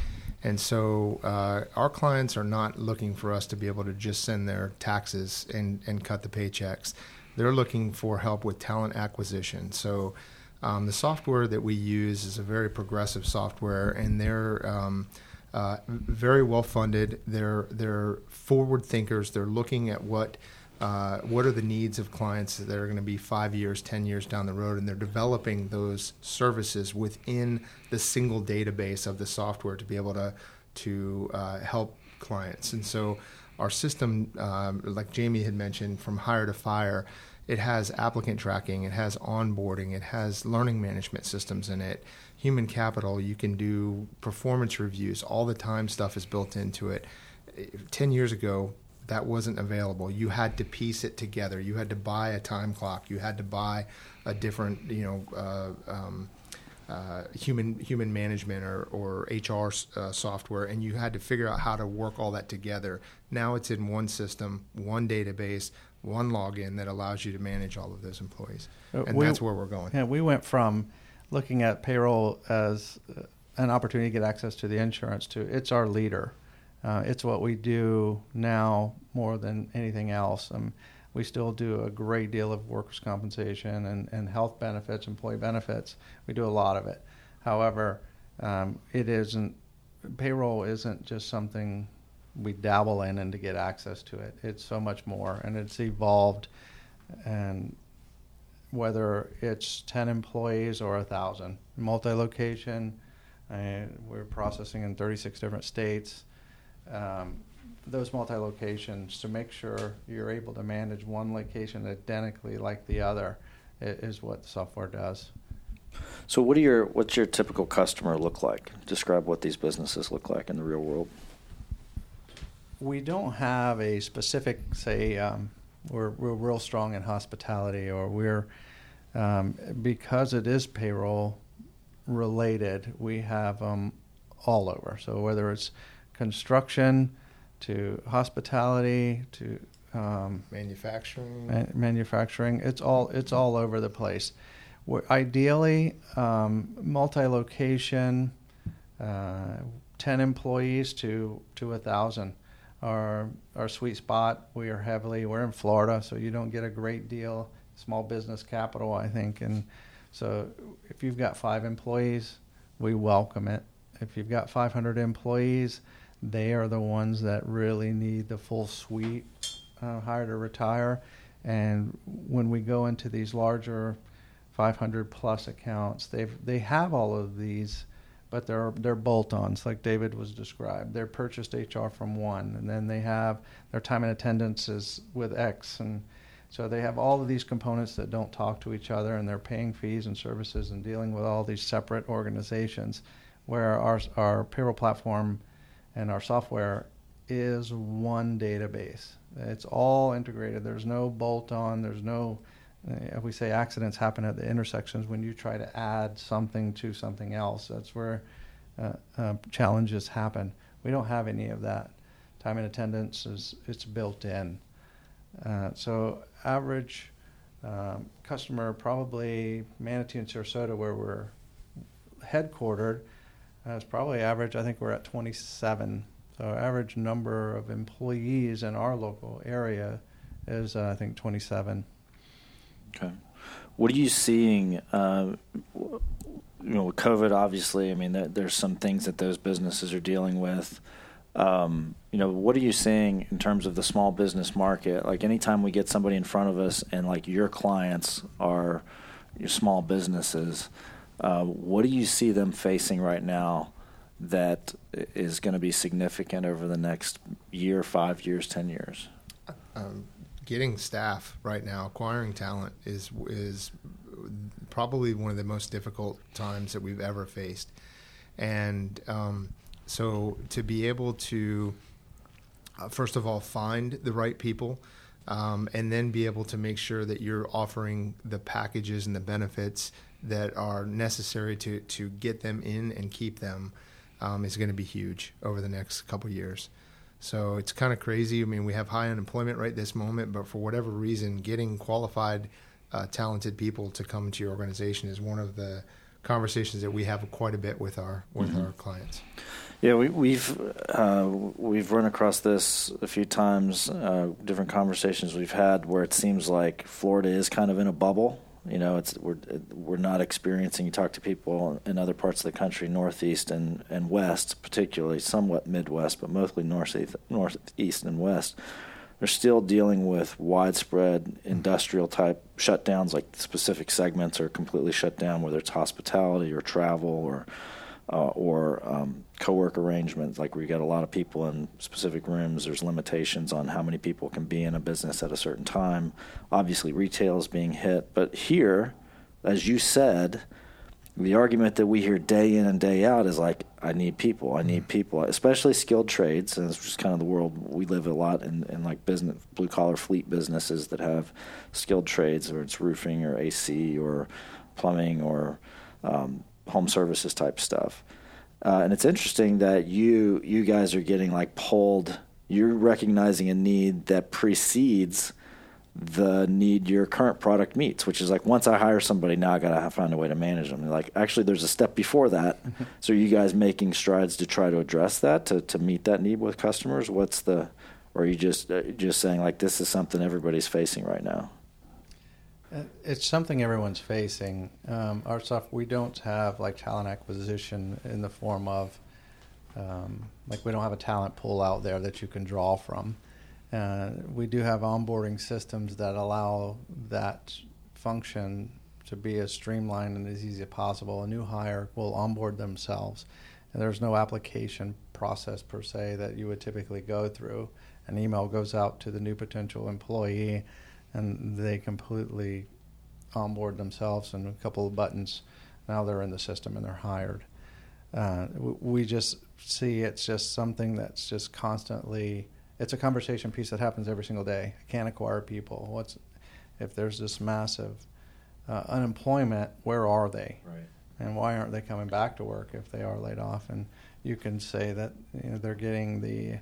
S3: And so uh, our clients are not looking for us to be able to just send their taxes and, and cut the paychecks. They're looking for help with talent acquisition. So um, the software that we use is a very progressive software, and they're um, uh, very well funded. They're they're forward thinkers. They're looking at what uh, what are the needs of clients that are going to be five years, ten years down the road, and they're developing those services within the single database of the software to be able to to uh, help clients. And so, our system, um, like Jamie had mentioned, from hire to fire, it has applicant tracking, it has onboarding, it has learning management systems in it, human capital. You can do performance reviews. All the time stuff is built into it. Ten years ago, that wasn't available. You had to piece it together. You had to buy a time clock. You had to buy a different, you know, uh, um, uh, human human management or, or HR uh, software, and you had to figure out how to work all that together. Now it's in one system, one database, one login that allows you to manage all of those employees, uh, and we, that's where we're going.
S2: Yeah, we went from looking at payroll as uh, an opportunity to get access to the insurance to it's our leader uh, it's what we do now more than anything else. Um, we still do a great deal of workers' compensation and, and health benefits, employee benefits. We do a lot of it. However, um, it isn't payroll isn't just something we dabble in and to get access to it. It's so much more, and it's evolved. And whether it's 10 employees or a thousand, multi-location, uh, we're processing in 36 different states um, those multi-locations to make sure you're able to manage one location identically like the other is what the software does.
S1: So, what do your what's your typical customer look like? Describe what these businesses look like in the real world.
S2: We don't have a specific, say, um, we're we're real strong in hospitality, or we're um, because it is payroll related. We have them all over. So whether it's construction to hospitality to um,
S3: manufacturing.
S2: Ma- manufacturing. It's all it's all over the place. We're, ideally, um, multi-location, uh, ten employees to to a thousand. Our our sweet spot. We are heavily. We're in Florida, so you don't get a great deal. Small business capital, I think, and so if you've got five employees, we welcome it. If you've got 500 employees, they are the ones that really need the full suite uh, hire to retire. And when we go into these larger 500 plus accounts, they they have all of these, but they're they're bolt-ons, like David was described. They're purchased HR from one, and then they have their time and attendance is with X, and so they have all of these components that don't talk to each other, and they're paying fees and services and dealing with all these separate organizations. Where our our payroll platform and our software is one database. It's all integrated. There's no bolt on, there's no, uh, we say accidents happen at the intersections when you try to add something to something else. That's where uh, uh, challenges happen. We don't have any of that. Time and attendance is it's built in. Uh, so average um, customer probably Manatee and Sarasota where we're headquartered that's probably average. I think we're at 27. So average number of employees in our local area is uh, I think 27.
S1: Okay. What are you seeing? Uh, you know, with COVID, obviously, I mean, there, there's some things that those businesses are dealing with. Um, you know, what are you seeing in terms of the small business market? Like, anytime we get somebody in front of us, and like your clients are your small businesses, uh, what do you see them facing right now that is going to be significant over the next year, five years, ten years?
S3: Um, getting staff right now, acquiring talent is is probably one of the most difficult times that we've ever faced, and um, so to be able to uh, first of all find the right people. Um, and then be able to make sure that you're offering the packages and the benefits that are necessary to to get them in and keep them um, is going to be huge over the next couple years. So it's kind of crazy. I mean, we have high unemployment right this moment, but for whatever reason, getting qualified, uh, talented people to come to your organization is one of the conversations that we have quite a bit with our with mm-hmm. our clients.
S1: Yeah, we, we've uh, we've run across this a few times. Uh, different conversations we've had where it seems like Florida is kind of in a bubble. You know, it's we're we're not experiencing. You talk to people in other parts of the country, northeast and, and west, particularly somewhat Midwest, but mostly northeast, northeast and west. They're still dealing with widespread industrial type shutdowns, like specific segments are completely shut down, whether it's hospitality or travel or uh, or um, co-work arrangements like we got a lot of people in specific rooms. There's limitations on how many people can be in a business at a certain time. Obviously retail is being hit. But here as you said the argument that we hear day in and day out is like i need people i need people especially skilled trades and it's just kind of the world we live a lot in, in like business blue collar fleet businesses that have skilled trades or it's roofing or ac or plumbing or um, home services type stuff. Uh, and it's interesting that you you guys are getting like pulled. You're recognizing a need that precedes the need your current product meets, which is like once I hire somebody, now I gotta find a way to manage them. Like actually, there's a step before that. Mm-hmm. So are you guys making strides to try to address that to to meet that need with customers? What's the or are you just uh, just saying like this is something everybody's facing right now?
S2: Uh, it's something everyone's facing. Um, our stuff, we don't have like talent acquisition in the form of, um, like, we don't have a talent pool out there that you can draw from. Uh, we do have onboarding systems that allow that function to be as streamlined and as easy as possible. A new hire will onboard themselves, and there's no application process per se that you would typically go through. An email goes out to the new potential employee and they completely onboard themselves and a couple of buttons. Now they're in the system and they're hired. Uh, we just see it's just something that's just constantly. It's a conversation piece that happens every single day. I can't acquire people. What's if there's this massive uh, unemployment? Where are they?
S1: Right.
S2: And why aren't they coming back to work if they are laid off? And you can say that you know, they're getting the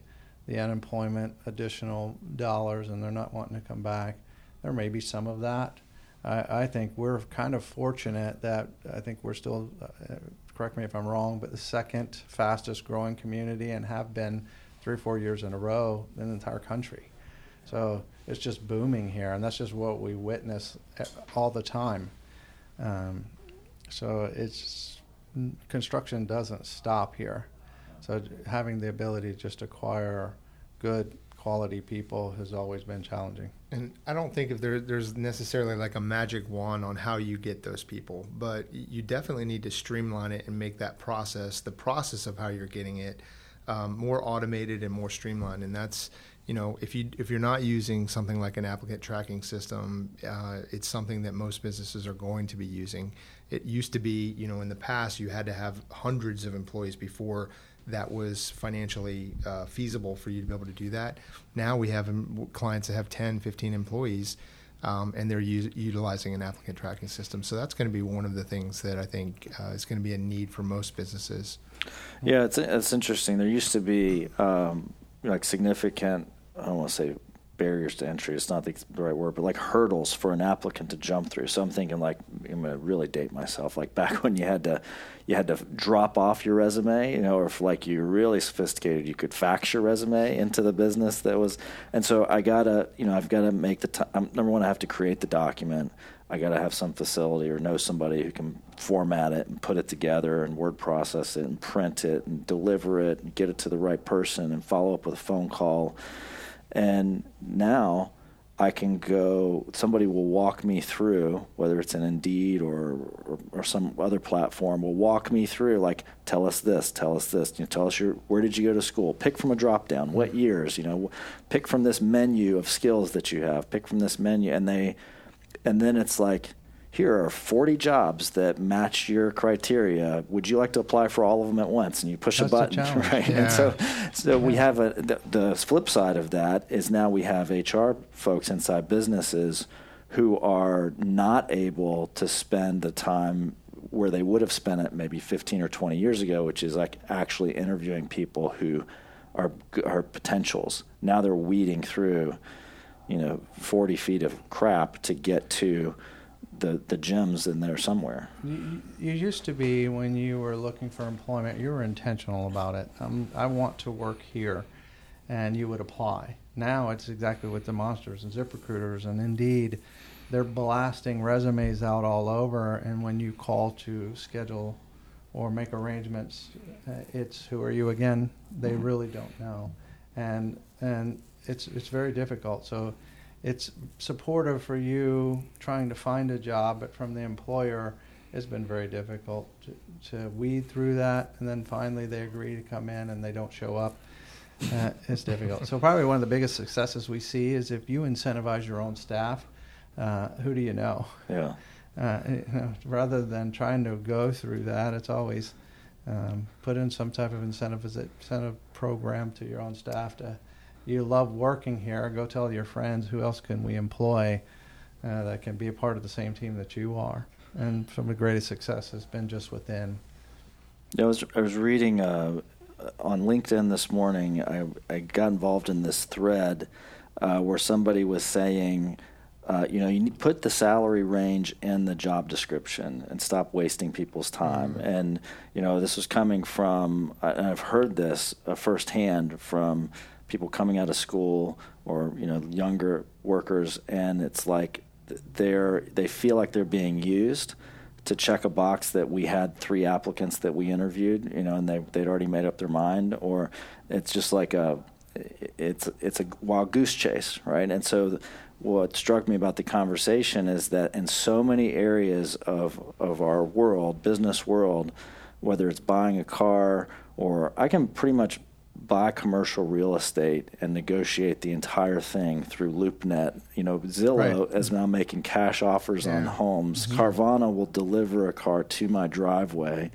S2: the unemployment additional dollars and they're not wanting to come back there may be some of that. I, I think we're kind of fortunate that I think we're still, uh, correct me if I'm wrong, but the second fastest growing community and have been three or four years in a row in the entire country. So it's just booming here, and that's just what we witness uh, all the time. Um, so it's construction doesn't stop here. So having the ability to just acquire good quality people has always been challenging.
S3: And I don't think if there, there's necessarily like a magic wand on how you get those people, but you definitely need to streamline it and make that process, the process of how you're getting it, um, more automated and more streamlined. And that's, you know, if you if you're not using something like an applicant tracking system, uh, it's something that most businesses are going to be using. It used to be, you know, in the past you had to have hundreds of employees before that was financially uh, feasible for you to be able to do that. Now we have clients that have 10, 15 employees, um, and they're u- utilizing an applicant tracking system. So that's going to be one of the things that I think uh, is going to be a need for most businesses.
S1: Yeah, it's it's interesting. There used to be um, like significant. I don't want to say barriers to entry. It's not the right word, but like hurdles for an applicant to jump through. So I'm thinking like I'm gonna really date myself. Like back when you had to you had to drop off your resume, you know, or if like you're really sophisticated, you could fax your resume into the business that was. And so I gotta, you know, I've got to make the time. Number one, I have to create the document. I got to have some facility or know somebody who can format it and put it together and word process it and print it and deliver it and get it to the right person and follow up with a phone call and now I can go, somebody will walk me through, whether it's an Indeed or, or, or, some other platform, will walk me through, like, tell us this, tell us this, you know, tell us your, where did you go to school? Pick from a drop down, what mm-hmm. years, you know, pick from this menu of skills that you have, pick from this menu. And they, and then it's like, here are 40 jobs that match your criteria. Would you like to apply for all of them at once? And you push
S2: That's
S1: a button,
S2: right?
S1: Yeah. And so, so we have a the, the, flip side of that is now we have HR folks inside businesses who are not able to spend the time where they would have spent it maybe 15 or 20 years ago, which is like actually interviewing people who are are potentials. Now they're weeding through, you know, 40 feet of crap to get to the the gems in there somewhere.
S2: You, you used to be when you were looking for employment, you were intentional about it. Um, I want to work here, and you would apply. Now it's exactly with the monsters and ZipRecruiters and Indeed. They're blasting resumes out all over, and when you call to schedule or make arrangements, uh, it's who are you again? They
S1: Mhm.
S2: really don't know, and and it's it's very difficult. So it's supportive for you trying to find a job, but from the employer, it's been very difficult to, to weed through that, and then finally they agree to come in and they don't show up. Uh, it's difficult. So probably one of the biggest successes we see is if you incentivize your own staff. Uh, who do you know?
S1: Yeah.
S2: Uh, you know, rather than trying to go through that, it's always um, put in some type of incentive incentive program to your own staff to you love working here, go tell your friends who else can we employ uh, that can be a part of the same team that you are. And some of the greatest success has been just within.
S1: Yeah, I was I was reading uh, on LinkedIn this morning. I I got involved in this thread uh, where somebody was saying. Uh, you know, you need, put the salary range in the job description and stop wasting people's time.
S3: Mhm.
S1: And you know, this was coming from, and I've heard this uh, firsthand from people coming out of school or you know younger workers, and it's like they're they feel like they're being used to check a box that we had three applicants that we interviewed, you know, and they they'd already made up their mind, or it's just like a it's it's a wild goose chase, right? And so what struck me about the conversation is that in so many areas of of our world, business world, whether it's buying a car or I can pretty much buy commercial real estate and negotiate the entire thing through LoopNet. You know, Zillow
S3: Right.
S1: is now making cash offers on
S3: Yeah.
S1: homes. Carvana will deliver a car to my driveway.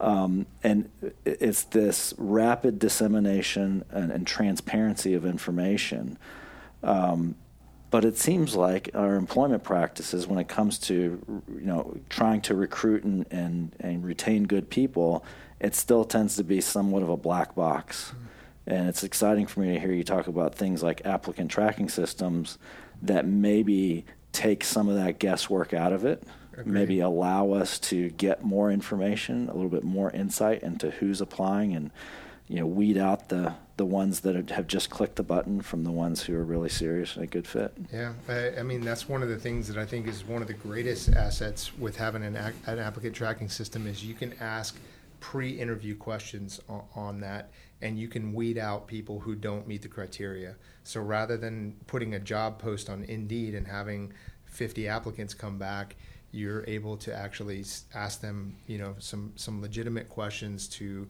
S1: Um, and it's this rapid dissemination and, and transparency of information. Um, but it seems like our employment practices, when it comes to you know trying to recruit and, and, and retain good people, it still tends to be somewhat of a black box. And it's exciting for me to hear you talk about things like applicant tracking systems that maybe take some of that guesswork out of it,
S3: Agreed.
S1: maybe allow us to get more information, a little bit more insight into who's applying, and you know weed out the the ones that have just clicked the button from the ones who are really serious and a good fit.
S3: Yeah, I, I mean that's one of the things that I think is one of the greatest assets with having an, an applicant tracking system is you can ask pre-interview questions on, on that, and you can weed out people who don't meet the criteria. So rather than putting a job post on Indeed and having 50 applicants come back, you're able to actually ask them, you know, some some legitimate questions to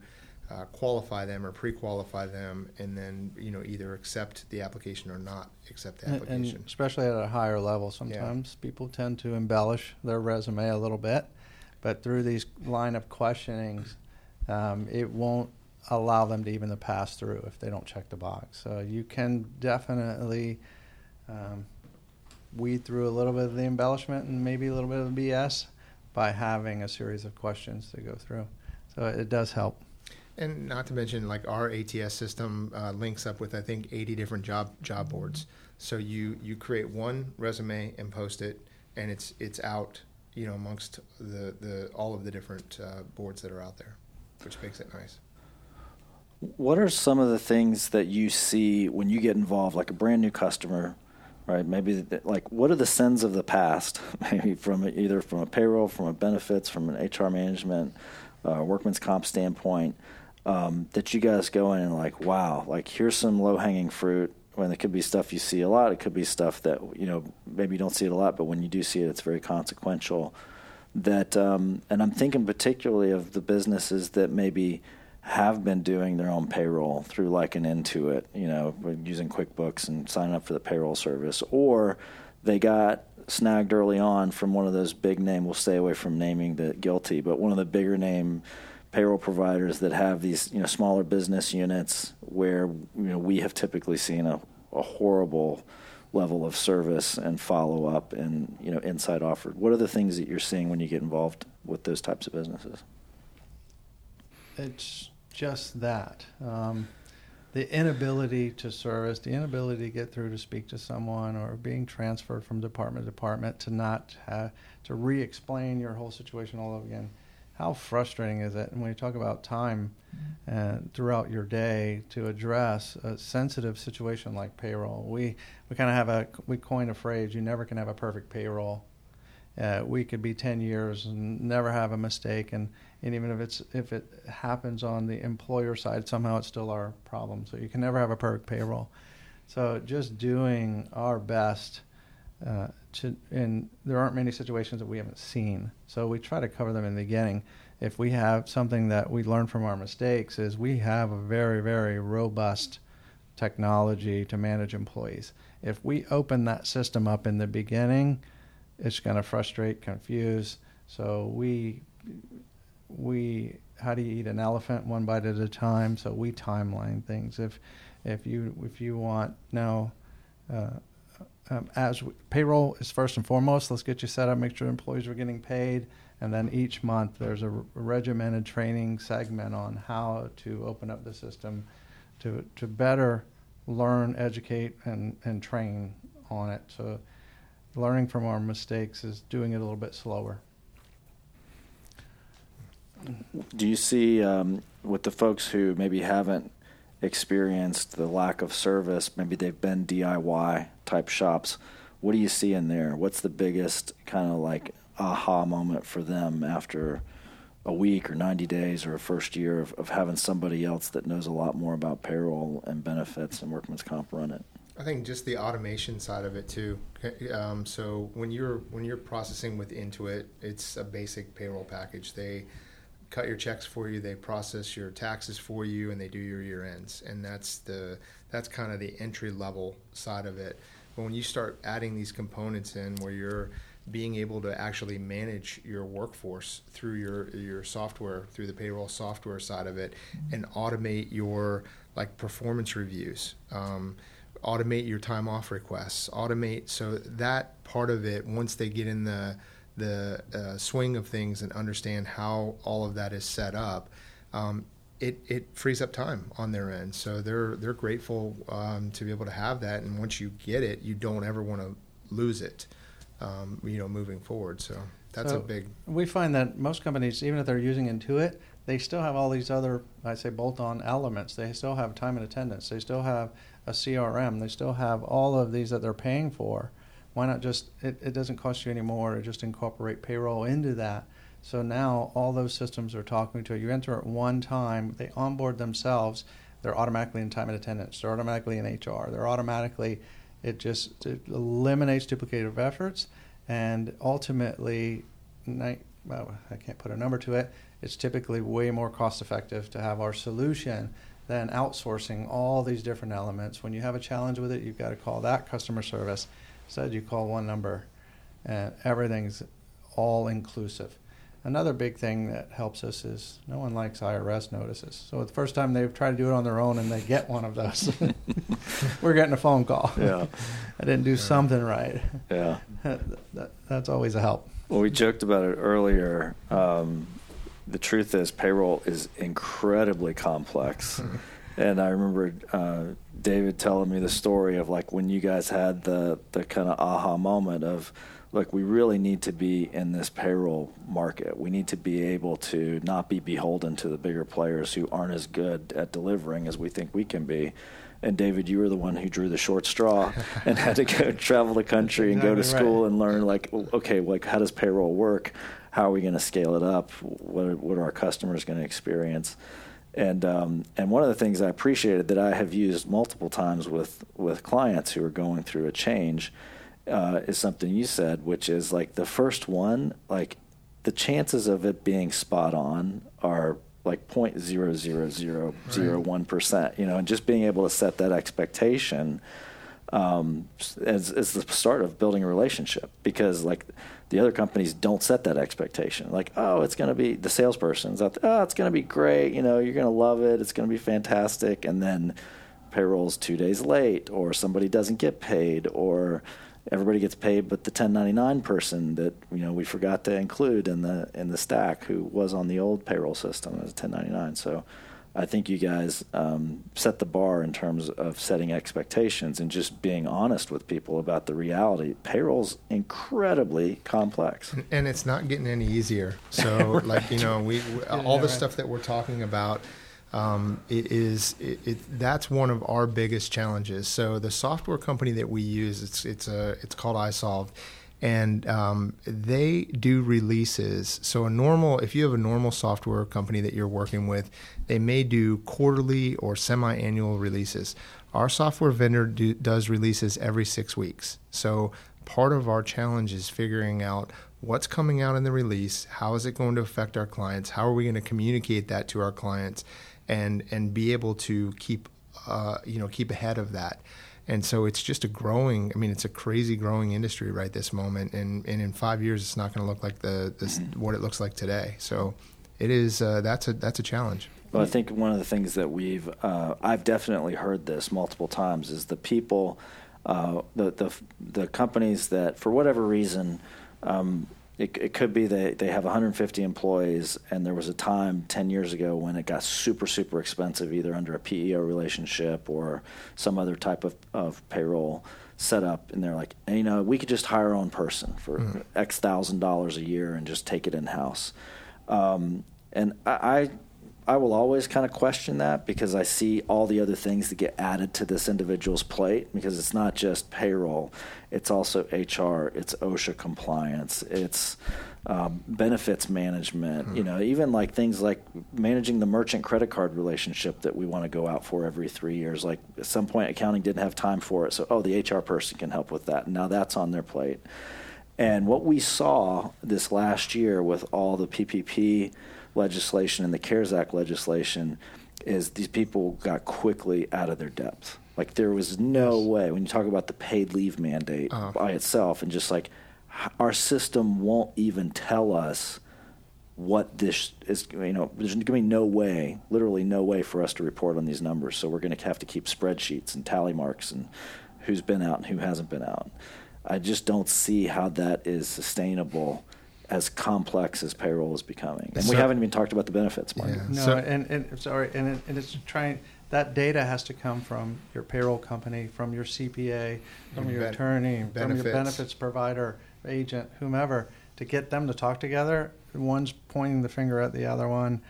S3: uh, qualify them or pre-qualify them, and then you know either accept the application or not accept the application.
S2: And especially at a higher level, sometimes people tend to embellish their resume a little bit, but through these line of questionings, um, it won't allow them to even to pass through if they don't check the box. So you can definitely um, weed through a little bit of the embellishment and maybe a little bit of the BS by having a series of questions to go through. So it does help.
S3: And not to mention, like our ATS system uh, links up with I think 80 different job job boards. So you you create one resume and post it, and it's it's out, you know, amongst the the all of the different uh, boards that are out there, which makes it nice.
S1: What are some of the things that you see when you get involved, like a brand new customer, right? Maybe like what are the sins of the past? Maybe from either from a payroll, from a benefits, from an HR management, uh, workman's comp standpoint, um, that you guys go in and like, wow, like here's some low hanging fruit. When it could be stuff you see a lot, it could be stuff that you know maybe you don't see it a lot, but when you do see it, it's very consequential. That um, and I'm thinking particularly of the businesses that maybe have been doing their own payroll through like an Intuit, you know, using QuickBooks and signing up for the payroll service, or they got snagged early on from one of those big name. We'll stay away from naming the guilty, but one of the bigger name payroll providers that have these you know smaller business units where you know we have typically seen a, a horrible level of service and follow up and you know insight offered. What are the things that you're seeing when you get involved with those types of businesses?
S2: It's just that. Um, the inability to service, the inability to get through to speak to someone, or being transferred from department to department to not have, to re-explain your whole situation all over again. How frustrating is it? And when you talk about time uh, throughout your day to address a sensitive situation like payroll, we we kind of have a we coin a phrase: "You never can have a perfect payroll." Uh, we could be 10 years and never have a mistake and, and even if it's if it happens on the employer side somehow it's still our problem so you can never have a perfect payroll so just doing our best uh, to and there aren't many situations that we haven't seen so we try to cover them in the beginning if we have something that we learn from our mistakes is we have a very very robust technology to manage employees if we open that system up in the beginning it's going to frustrate, confuse. So we we how do you eat an elephant one bite at a time? So we timeline things. If if you if you want now. Uh, um, as we, payroll is first and foremost, let's get you set up, make sure employees are getting paid, and then each month there's a, regimented training segment on how to open up the system to to better learn, educate, and and train on it. So learning from our mistakes is doing it a little bit slower.
S1: Do you see um, with the folks who maybe haven't experienced the lack of service, maybe they've been DIY type shops, what do you see in there? What's the biggest kind of like aha moment for them after a week or 90 days or a first year of, of having somebody else that knows a lot more about payroll and benefits and workman's comp run it?
S3: I think just the automation side of it too. Um, so when you're when you're processing with Intuit, it's a basic payroll package. They cut your checks for you, they process your taxes for you, and they do your year ends. And that's the that's kind of the entry level side of it. But when you start adding these components in, where you're being able to actually manage your workforce through your your software, through the payroll software side of it, and automate your like performance reviews. Um, automate your time off requests, automate so that part of it. Once they get in the the uh, swing of things and understand how all of that is set up, um, it, it frees up time on their end. So they're they're grateful um, to be able to have that. And once you get it, you don't ever want to lose it. Um, you know, moving forward. So that's so a big.
S2: We find that most companies, even if they're using Intuit, they still have all these other, I say, bolt-on elements. They still have time and attendance. They still have a CRM. They still have all of these that they're paying for. Why not just, it, it doesn't cost you any more to just incorporate payroll into that. So now all those systems are talking to it. You enter at one time, they onboard themselves. They're automatically in time and attendance. They're automatically in HR. They're automatically, it just it eliminates duplicative efforts. And ultimately, I can't put a number to it, it's typically way more cost effective to have our solution than outsourcing all these different elements. When you have a challenge with it, you've got to call that customer service. Instead, you call one number, and everything's all inclusive. Another big thing that helps us is no one likes IRS notices. So the first time they've tried to do it on their own and they get one of those, we're getting a phone call.
S1: Yeah,
S2: I didn't do yeah. something right.
S1: Yeah,
S2: that, that, that's always a help.
S1: Well, we joked about it earlier. Um, the truth is payroll is incredibly complex. and I remember uh, David telling me the story of like when you guys had the the kind of aha moment of look, we really need to be in this payroll market. We need to be able to not be beholden to the bigger players who aren't as good at delivering as we think we can be. And David, you were the one who drew the short straw and had to go travel the country and go to school right. and learn like okay, like how does payroll work? how are we going to scale it up? What are, what are our customers going to experience? And um, and one of the things I appreciated that I have used multiple times with with clients who are going through a change uh, is something you said, which is like the first one, like the chances of it being spot on are like point zero zero zero zero one percent. You know, and just being able to set that expectation um, is, is the start of building a relationship because like the other companies don't set that expectation. Like, oh, it's going to be the salesperson's out. Oh, it's going to be great. You know, you're going to love it. It's going to be fantastic. And then payroll's two days late, or somebody doesn't get paid, or everybody gets paid but the 1099 person that you know we forgot to include in the in the stack who was on the old payroll system as 1099 so i think you guys um, set the bar in terms of setting expectations and just being honest with people about the reality payroll's incredibly complex
S3: and it's not getting any easier so right. like you know we, we all the right. stuff that we're talking about um, it is it, it, that's one of our biggest challenges. So the software company that we use it's it's a it's called isolved, and um, they do releases. So a normal if you have a normal software company that you're working with, they may do quarterly or semi-annual releases. Our software vendor do, does releases every six weeks. So part of our challenge is figuring out what's coming out in the release, how is it going to affect our clients, how are we going to communicate that to our clients and and be able to keep uh, you know keep ahead of that. And so it's just a growing. I mean, it's a crazy growing industry right this moment, and, and in five years, it's not going to look like the this, what it looks like today. So, it is uh, that's a that's a challenge.
S1: Well, I think one of the things that we've uh, I've definitely heard this multiple times is the people, uh, the the the companies that for whatever reason um, it, it could be that they have 150 employees, and there was a time 10 years ago when it got super, super expensive, either under a PEO relationship or some other type of, of payroll setup. And they're like, you know, we could just hire our own person for mm. X thousand dollars a year and just take it in house. Um, and I, I will always kind of question that because I see all the other things that get added to this individual's plate because it's not just payroll, it's also HR, it's OSHA compliance, it's um, benefits management, mm-hmm. you know, even like things like managing the merchant credit card relationship that we want to go out for every three years. Like at some point, accounting didn't have time for it, so oh, the HR person can help with that. Now that's on their plate. And what we saw this last year with all the PPP legislation and the CARES Act legislation is these people got quickly out of their depth. Like there was no way when you talk about the paid leave mandate uh-huh. by itself, and just like our system won't even tell us what this is. You know, there's going to be no way, literally no way, for us to report on these numbers. So we're going to have to keep spreadsheets and tally marks and who's been out and who hasn't been out. I just don't see how that is sustainable as complex as payroll is becoming. And so, we haven't even talked about the benefits, Mark. Yeah.
S2: No, so, and, and sorry, and, it, and it's trying that data has to come from your payroll company, from your CPA, from your ben- attorney, benefits. from your benefits provider, agent, whomever, to get them to talk together. One's pointing the finger at the other one.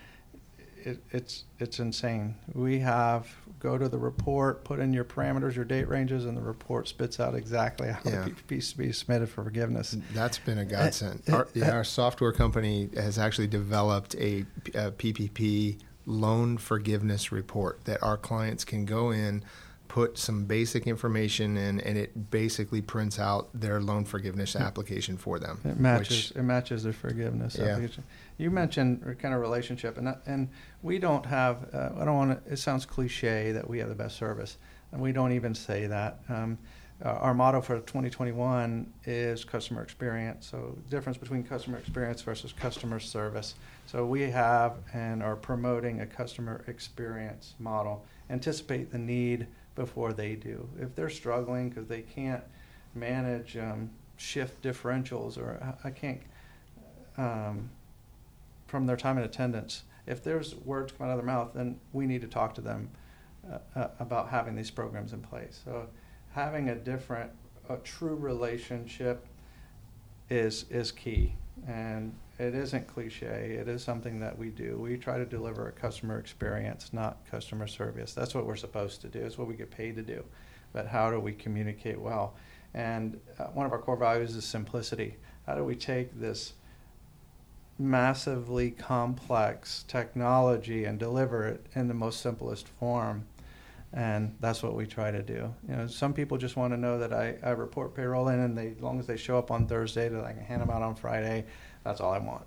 S2: It, it's it's insane. We have go to the report, put in your parameters, your date ranges, and the report spits out exactly how yeah. the PPP to be submitted for forgiveness.
S3: That's been a godsend. Uh, our, yeah, our software company has actually developed a, a PPP loan forgiveness report that our clients can go in put some basic information in, and it basically prints out their loan forgiveness application for them.
S2: It matches. Which, it matches their forgiveness yeah. application. You mentioned kind of relationship, and and we don't have. Uh, I don't want to. It sounds cliche that we have the best service, and we don't even say that. Um, uh, our motto for 2021 is customer experience. So, difference between customer experience versus customer service. So, we have and are promoting a customer experience model. Anticipate the need before they do. If they're struggling because they can't manage um, shift differentials or I can't um, from their time in attendance, if there's words coming out of their mouth, then we need to talk to them uh, uh, about having these programs in place. So having a different, a true relationship is is key, and it isn't cliche. It is something that we do. We try to deliver a customer experience, not customer service. That's what we're supposed to do. It's what we get paid to do. But how do we communicate well? And uh, one of our core values is simplicity. How do we take this massively complex technology and deliver it in the most simplest form? and that's what we try to do. You know, some people just want to know that I, I report payroll in, and they, as long as they show up on Thursday, that I can hand them out on Friday. That's all I want.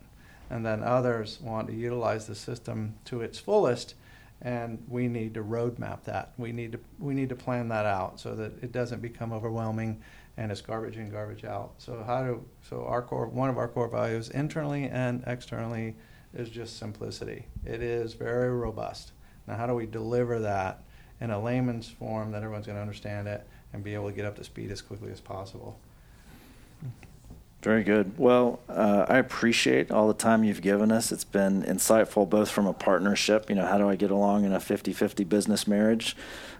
S2: And then others want to utilize the system to its fullest, and we need to roadmap that. We need to we need to plan that out so that it doesn't become overwhelming and it's garbage in, garbage out. So how do so our core one of our core values internally and externally is just simplicity. It is very robust. Now how do we deliver that in a layman's form that everyone's going to understand it and be able to get up to speed as quickly as possible.
S1: Very good. Well, uh, I appreciate all the time you've given us. It's been insightful, both from a partnership, you know, how do I get along in a 50 50 business marriage,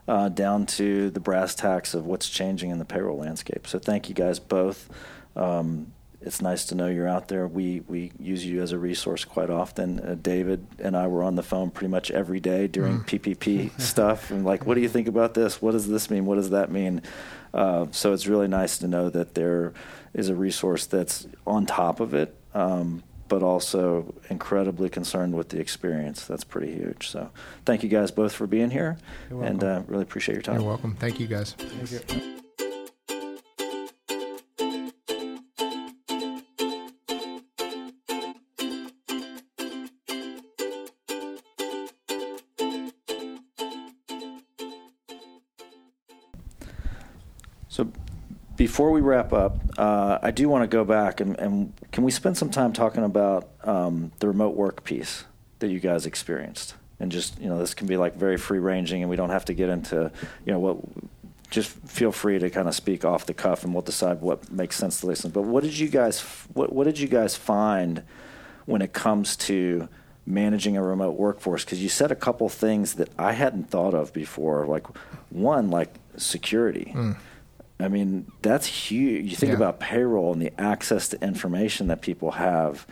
S1: uh, down to the brass tacks of what's changing in the payroll landscape. So, thank you guys both. Um, it's nice to know you're out there. We we use you as a resource quite often. Uh, David and I were on the phone pretty much every day during mm. PPP stuff, and like, what do you think about this? What does this mean? What does that mean? Uh, so it's really nice to know that there is a resource that's on top of it, um, but also incredibly concerned with the experience. That's pretty huge. So thank you guys both for being here, and uh, really appreciate your time.
S3: You're welcome. Thank you guys. Thank you.
S1: Before we wrap up, uh, I do want to go back and, and, can we spend some time talking about um, the remote work piece that you guys experienced? And just you know, this can be like very free ranging, and we don't have to get into you know what. Just feel free to kind of speak off the cuff, and we'll decide what makes sense to listen. But what did you guys what what did you guys find when it comes to managing a remote workforce? Because you said a couple things that I hadn't thought of before. Like one, like security. Mm I mean, that's huge. You think yeah. about payroll and the access to information that people have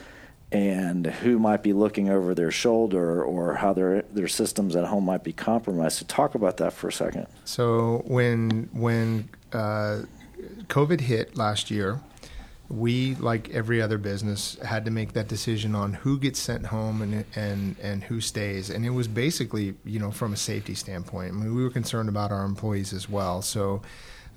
S1: and who might be looking over their shoulder or how their their systems at home might be compromised. So talk about that for a second.
S3: So when when uh, COVID hit last year, we like every other business had to make that decision on who gets sent home and and and who stays. And it was basically you know from a safety standpoint. I mean, we were concerned about our employees as well. So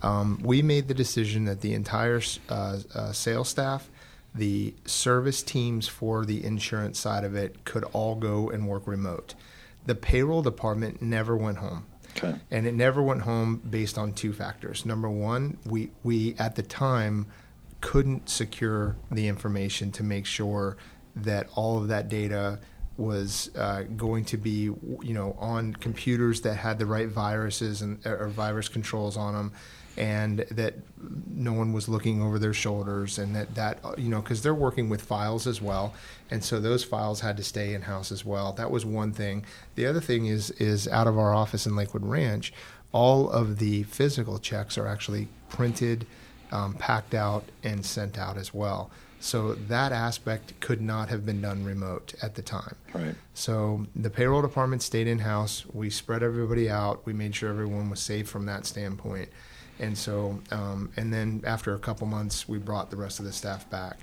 S3: um, we made the decision that the entire uh, uh, sales staff, the service teams for the insurance side of it could all go and work remote. The payroll department never went home. Okay. And it never went home based on two factors. Number one, we, we at the time couldn't secure the information to make sure that all of that data was uh, going to be, you know, on computers that had the right viruses and or virus controls on them and that no one was looking over their shoulders and that that you know because they're working with files as well and so those files had to stay in house as well that was one thing the other thing is is out of our office in lakewood ranch all of the physical checks are actually printed um, packed out and sent out as well so that aspect could not have been done remote at the time.
S1: Right.
S3: So the payroll department stayed in house. We spread everybody out. We made sure everyone was safe from that standpoint. And so, um, and then after a couple months, we brought the rest of the staff back.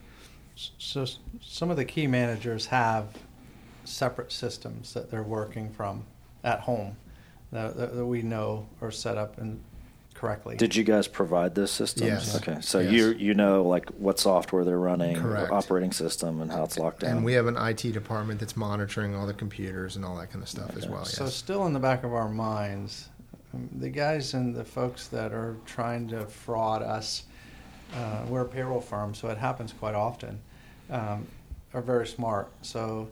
S2: So some of the key managers have separate systems that they're working from at home that, that we know are set up and correctly.
S1: Did you guys provide those systems?
S3: Yes.
S1: Okay, so
S3: yes.
S1: you you know like what software they're running, Correct. operating system, and how it's locked down.
S3: And we have an IT department that's monitoring all the computers and all that kind of stuff okay. as well. Yes.
S2: So still in the back of our minds, the guys and the folks that are trying to fraud us, uh, we're a payroll firm, so it happens quite often, um, are very smart. So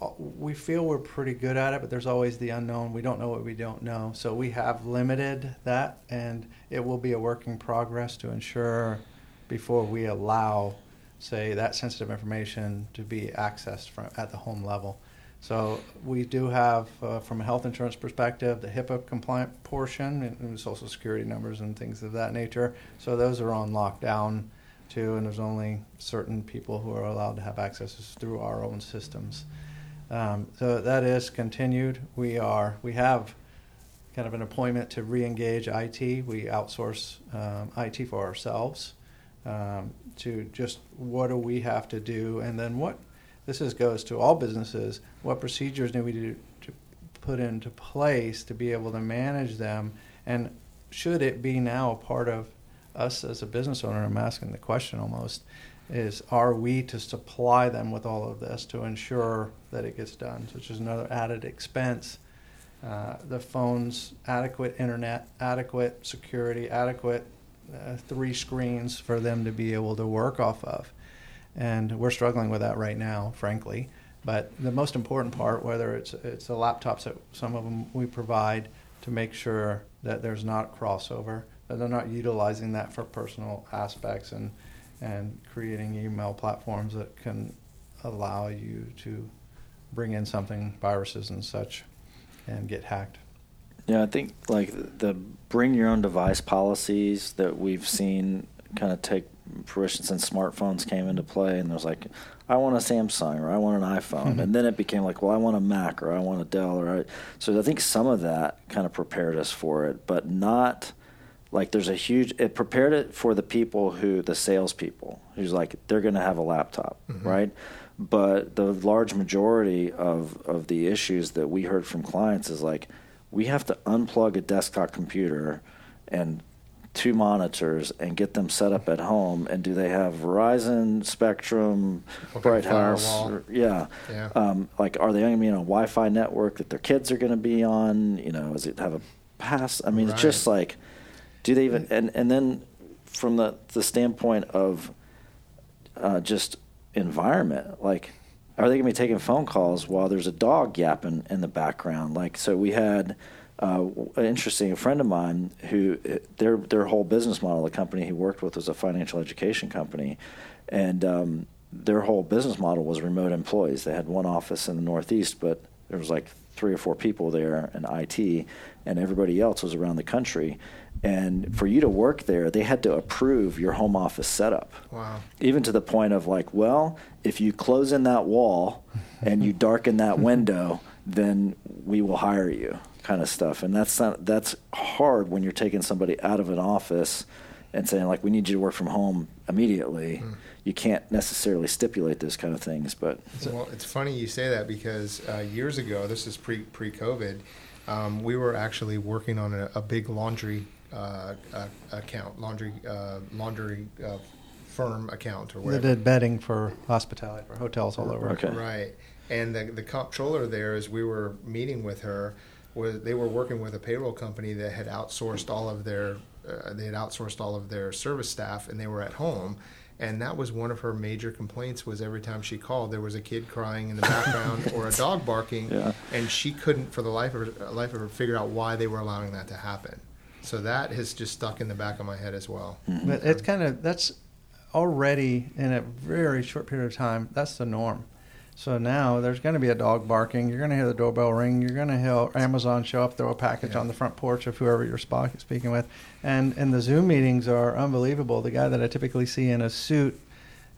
S2: uh, we feel we're pretty good at it, but there's always the unknown. We don't know what we don't know. So we have limited that, and it will be a work in progress to ensure before we allow, say, that sensitive information to be accessed from at the home level. So we do have, uh, from a health insurance perspective, the HIPAA compliant portion and social security numbers and things of that nature. So those are on lockdown too, and there's only certain people who are allowed to have access through our own systems. Um, so that is continued. We are we have kind of an appointment to re-engage IT. We outsource um, IT for ourselves um, to just what do we have to do, and then what this is, goes to all businesses. What procedures do we do to put into place to be able to manage them? And should it be now a part of us as a business owner? I'm asking the question almost is are we to supply them with all of this to ensure that it gets done, which is another added expense. Uh, the phones, adequate internet, adequate security, adequate uh, three screens for them to be able to work off of and we're struggling with that right now, frankly. But the most important part, whether it's it's the laptops that some of them we provide to make sure that there's not crossover, that they're not utilizing that for personal aspects and and creating email platforms that can allow you to bring in something, viruses and such, and get hacked.
S1: Yeah, I think like the bring your own device policies that we've seen kind of take fruition since smartphones came into play, and there's like, I want a Samsung or I want an iPhone, mm-hmm. and then it became like, well, I want a Mac or I want a Dell or I, so I think some of that kind of prepared us for it, but not like there's a huge it prepared it for the people who the salespeople who's like they're going to have a laptop, mm-hmm. right? But the large majority of of the issues that we heard from clients is like we have to unplug a desktop computer and two monitors and get them set up at home and do they have verizon spectrum bright house or, yeah, yeah. Um, like are they going to be on a wi-fi network that their kids are going to be on you know does it have a pass i mean right. it's just like do they even and, and then from the, the standpoint of uh, just environment like are they going to be taking phone calls while there's a dog yapping in the background? Like, so we had uh, interesting a friend of mine who their their whole business model, the company he worked with was a financial education company, and um, their whole business model was remote employees. They had one office in the Northeast, but there was like three or four people there in IT, and everybody else was around the country. And for you to work there, they had to approve your home office setup.
S3: Wow.
S1: Even to the point of like, well, if you close in that wall and you darken that window, then we will hire you, kind of stuff. And that's not, that's hard when you're taking somebody out of an office and saying like, we need you to work from home immediately. Mm. You can't necessarily stipulate those kind of things, but
S3: well, it's funny you say that because uh, years ago, this is pre pre COVID, um, we were actually working on a, a big laundry uh, uh, account, laundry uh, laundry firm account or whatever.
S2: They did bedding for hospitality for hotels all over.
S1: Okay.
S3: Right. And the the comptroller there, as we were meeting with her, was they were working with a payroll company that had outsourced all of their uh, they had outsourced all of their service staff, and they were at home. And that was one of her major complaints was every time she called, there was a kid crying in the background or a dog barking,
S1: yeah.
S3: and she couldn't, for the life of her, life of her, figure out why they were allowing that to happen. So that has just stuck in the back of my head as well.
S2: Mm-hmm. But it's kind of that's already in a very short period of time. That's the norm. So now there's going to be a dog barking. You're going to hear the doorbell ring. You're going to hear Amazon show up, throw a package yeah. on the front porch of whoever you're speaking with. And and the Zoom meetings are unbelievable. The guy that I typically see in a suit,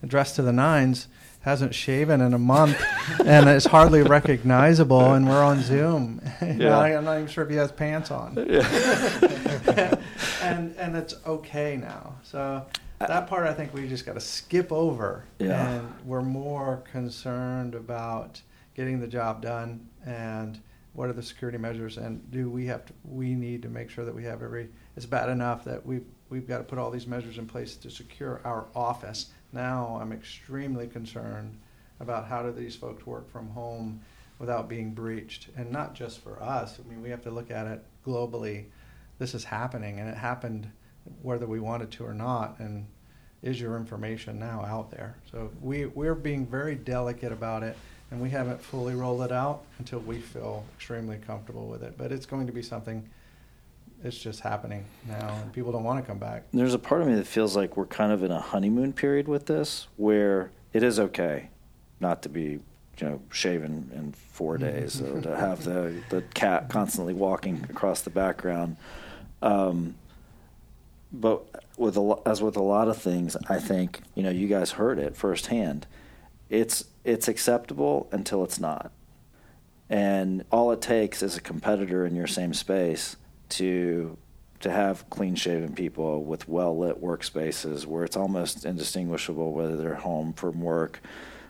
S2: dressed to the nines, hasn't shaven in a month and it's hardly recognizable and we're on zoom yeah. i'm not even sure if he has pants on yeah. and and it's okay now so that uh, part i think we just got to skip over
S1: yeah.
S2: and we're more concerned about getting the job done and what are the security measures and do we have to we need to make sure that we have every it's bad enough that we we've got to put all these measures in place to secure our office now I'm extremely concerned about how do these folks work from home without being breached, and not just for us. I mean, we have to look at it globally. This is happening, and it happened whether we wanted to or not. And is your information now out there? So we we're being very delicate about it, and we haven't fully rolled it out until we feel extremely comfortable with it. But it's going to be something it's just happening now, and people don't want to come back.
S1: There's a part of me that feels like we're kind of in a honeymoon period with this, where it is okay not to be, you know, shaven in four days, or to have the the cat constantly walking across the background. Um, but with a, as with a lot of things, I think you know you guys heard it firsthand. It's it's acceptable until it's not, and all it takes is a competitor in your same space to to have clean shaven people with well lit workspaces where it's almost indistinguishable whether they're home from work.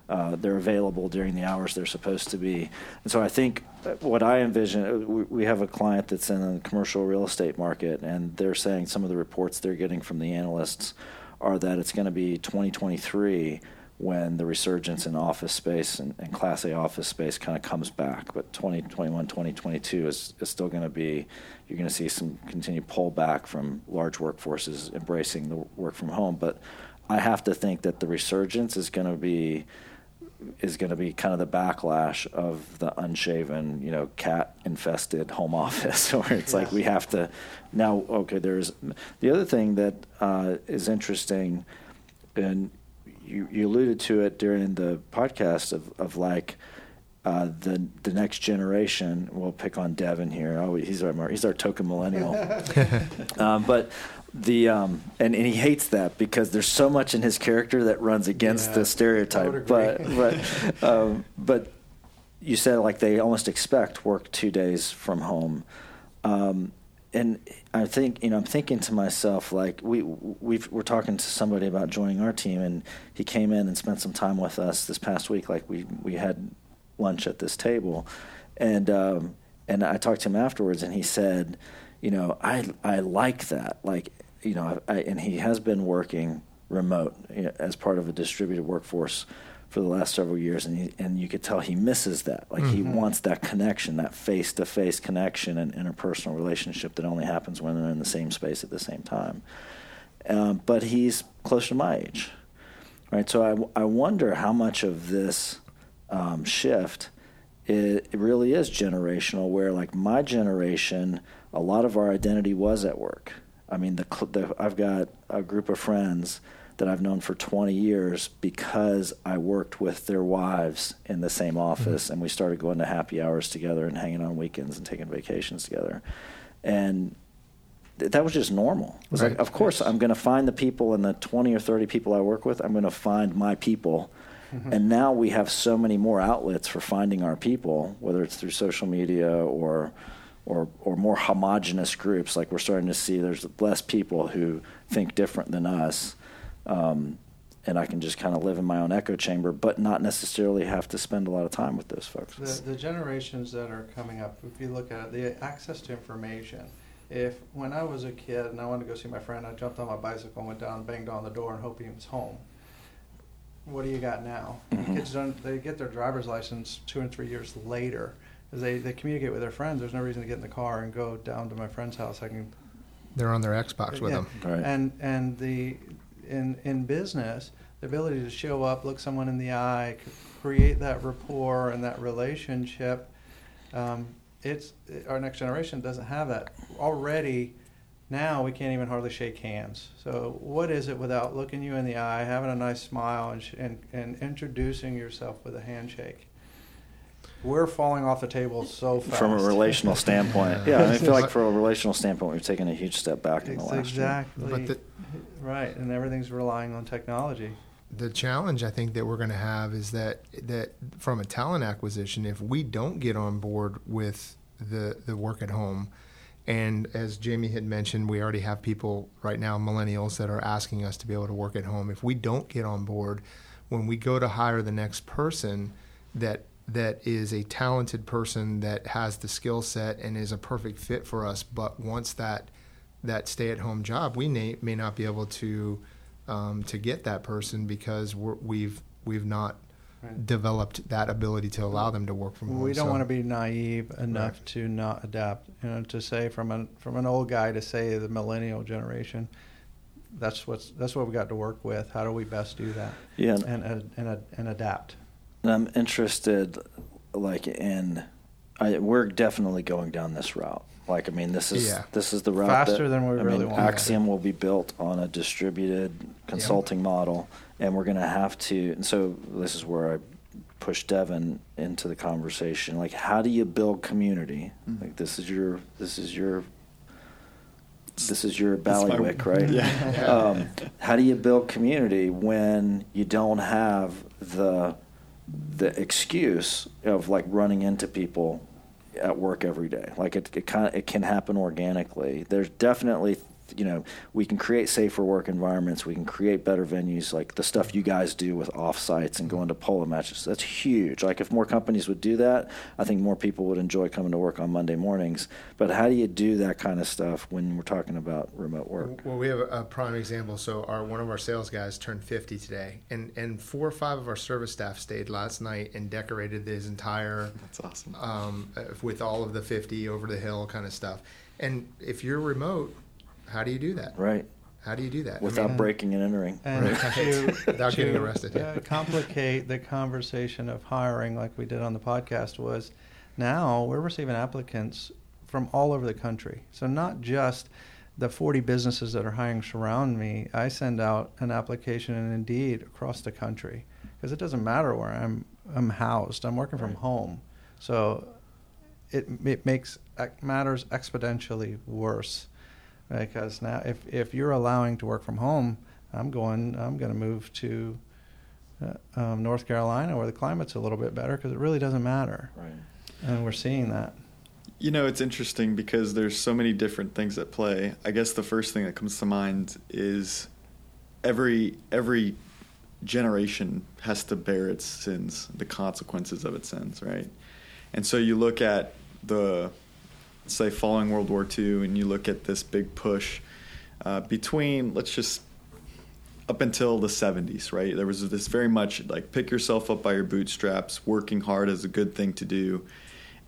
S1: Uh, they're available during the hours they're supposed to be. And so I think what I envision, uh, we, have a client that's in the commercial real estate market, and they're saying some of the reports they're getting from the analysts are that it's going to be 2023 when the resurgence in office space and, and Class A office space kind of comes back. But 2021, 2022 is, is still going to be, you're going to see some continued pullback from large workforces embracing the work from home. But I have to think that the resurgence is going to be is going to be kind of the backlash of the unshaven, you know, cat infested home office, where it's like we have to now. Okay, there's the other thing that uh, is interesting, and you, you alluded to it during the podcast of, of like. Uh, the the next generation. We'll pick on Devin here. Oh, he's our he's our token millennial. um, but the um, and, and he hates that because there's so much in his character that runs against
S2: Yeah,
S1: the stereotype. But but um, but you said like they almost expect work two days from home. Um, and I think you know I'm thinking to myself like we we've, we're talking to somebody about joining our team and he came in and spent some time with us this past week like we we had lunch at this table and um, and I talked to him afterwards and he said you know I I like that like you know I, and he has been working remote you know, as part of a distributed workforce for the last several years, and he, and you could tell he misses that. Like he wants that connection, that face to face connection and interpersonal relationship that only happens when they're in the same space at the same time. Um, but he's close to my age, right? So I, I wonder how much of this um, shift it, it really is generational. Where like my generation, a lot of our identity was at work. I mean, the, the I've got a group of friends that I've known for 20 years because I worked with their wives in the same mm-hmm. office, and we started going to happy hours together and hanging on weekends and taking vacations together, and th- that was just normal. It was like, of course, I'm going to find the people and the 20 or 30 people I work with. I'm going to find my people. Mm-hmm. And now we have so many more outlets for finding our people, whether it's through social media or or or more homogenous groups. Like we're starting to see, there's less people who think different than us. Um, and I can just kind of live in my own echo chamber, but not necessarily have to spend a lot of time with those folks.
S2: The, the generations that are coming up, if you look at it, the access to information. If when I was a kid and I wanted to go see my friend, I jumped on my bicycle and went down, and banged on the door, and hope he was home. What do you got now?
S1: Mhm.
S2: Kids don't. They get their driver's license two and three years later. As they, they communicate with their friends, there's no reason to get in the car and go down to my friend's house. I can
S3: They're on their Xbox with
S2: Yeah.
S3: them.
S1: Right.
S2: and and the in in business, the ability to show up, look someone in the eye, create that rapport and that relationship. Um, it's our next generation doesn't have that already. Now we can't even hardly shake hands. So what is it without looking you in the eye, having a nice smile, and sh- and, and introducing yourself with a handshake? We're falling off the table so fast.
S1: From a relational standpoint, yeah, I, mean, I feel like from a relational standpoint, we've taken a huge step back in the
S2: Ex-
S1: last year.
S2: exactly. Right, and everything's relying on technology.
S3: the challenge I think that we're going to have is that that from a talent acquisition, if we don't get on board with the the work at home, and as Jamie had mentioned, we already have people right now, millennials, that are asking us to be able to work at home. If we don't get on board, when we go to hire the next person, that that is a talented person that has the skill set and is a perfect fit for us, but wants that that stay at home job, we may, may not be able to um, to get that person because we're, we've we've not
S2: Right.
S3: developed that ability to allow them to work from home.
S2: We don't
S3: So-
S2: want to be naive enough
S3: Right.
S2: to not adapt. You know, to say from an from an old guy to say the millennial generation. That's what's that's what we got to work with. How do we best do that?
S1: Yeah, and-
S2: and and and, and adapt.
S1: And I'm interested, like in, I, we're definitely going down this route. Like, I mean, this is
S3: Yeah.
S1: this is the route
S2: Faster
S1: that,
S2: than we
S1: I
S2: really
S1: mean,
S2: want.
S1: Axiom will be built on a distributed consulting model, and we're going to have to. And so this is where I push Devin into the conversation. Like, how do you build community?
S4: Mm.
S1: Like, this is your this is your this is your
S4: That's my-
S1: ballywick, right?
S4: Yeah.
S1: um, how do you build community when you don't have the the excuse of like running into people at work every day? Like it, it kind of it can happen organically. There's definitely you know we can create safer work environments. We can create better venues, like the stuff you guys do with off sites and going to polo matches. That's huge. Like if more companies would do that, I think more people would enjoy coming to work on Monday mornings. But how do you do that kind of stuff when we're talking about remote work?
S3: Well, we have a, a prime example. So, our one of our sales guys turned 50 today, and and four or five of our service staff stayed last night and decorated his entire
S4: That's awesome.
S3: um, with all of the 50 over the hill kind of stuff. And if you're remote, how do you do that?
S1: Right.
S3: How do you do that
S1: without
S3: I mean,
S1: breaking and entering?
S2: And
S3: Right.
S2: to,
S3: Without
S2: to,
S3: getting arrested, yeah.
S2: uh, complicate the conversation of hiring, like we did on the podcast, was now we're receiving applicants from all over the country. So not just the 40 businesses that are hiring surround me. I send out an application and Indeed across the country because it doesn't matter where I'm I'm housed. I'm working from home, so it it makes matters exponentially worse because now if if you're allowing to work from home, I'm going I'm going to move to uh, um, North Carolina where the climate's a little bit better because it really doesn't matter,
S1: Right.
S2: and we're seeing that.
S4: You know, it's interesting because there's so many different things at play. I guess the first thing that comes to mind is every every generation has to bear its sins, the consequences of its sins, right? And so you look at the say following World War II, and you look at this big push uh, between let's just up until the 70s, right? There was this very much like pick yourself up by your bootstraps, working hard is a good thing to do.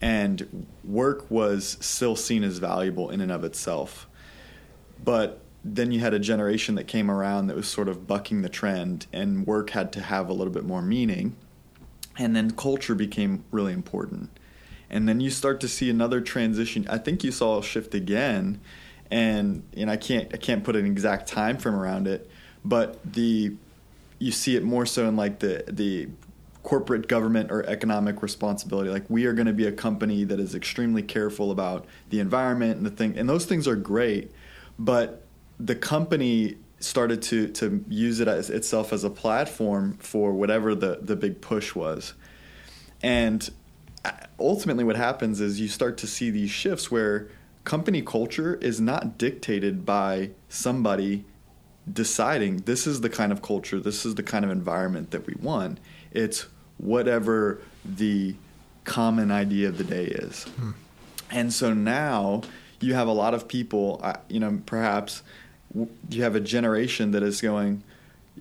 S4: And work was still seen as valuable in and of itself. But then you had a generation that came around that was sort of bucking the trend, and work had to have a little bit more meaning. And then culture became really important. And then you start to see another transition. I think you saw a shift again, and and I can't I can't put an exact time frame around it, but the you see it more so in like the the corporate government or economic responsibility. Like we are going to be a company that is extremely careful about the environment and the thing, and those things are great, but the company started to to use it as itself as a platform for whatever the the big push was, and ultimately what happens is you start to see these shifts where company culture is not dictated by somebody deciding this is the kind of culture, this is the kind of environment that we want. It's whatever the common idea of the day is. Hmm. And so now you have a lot of people, you know, perhaps you have a generation that is going,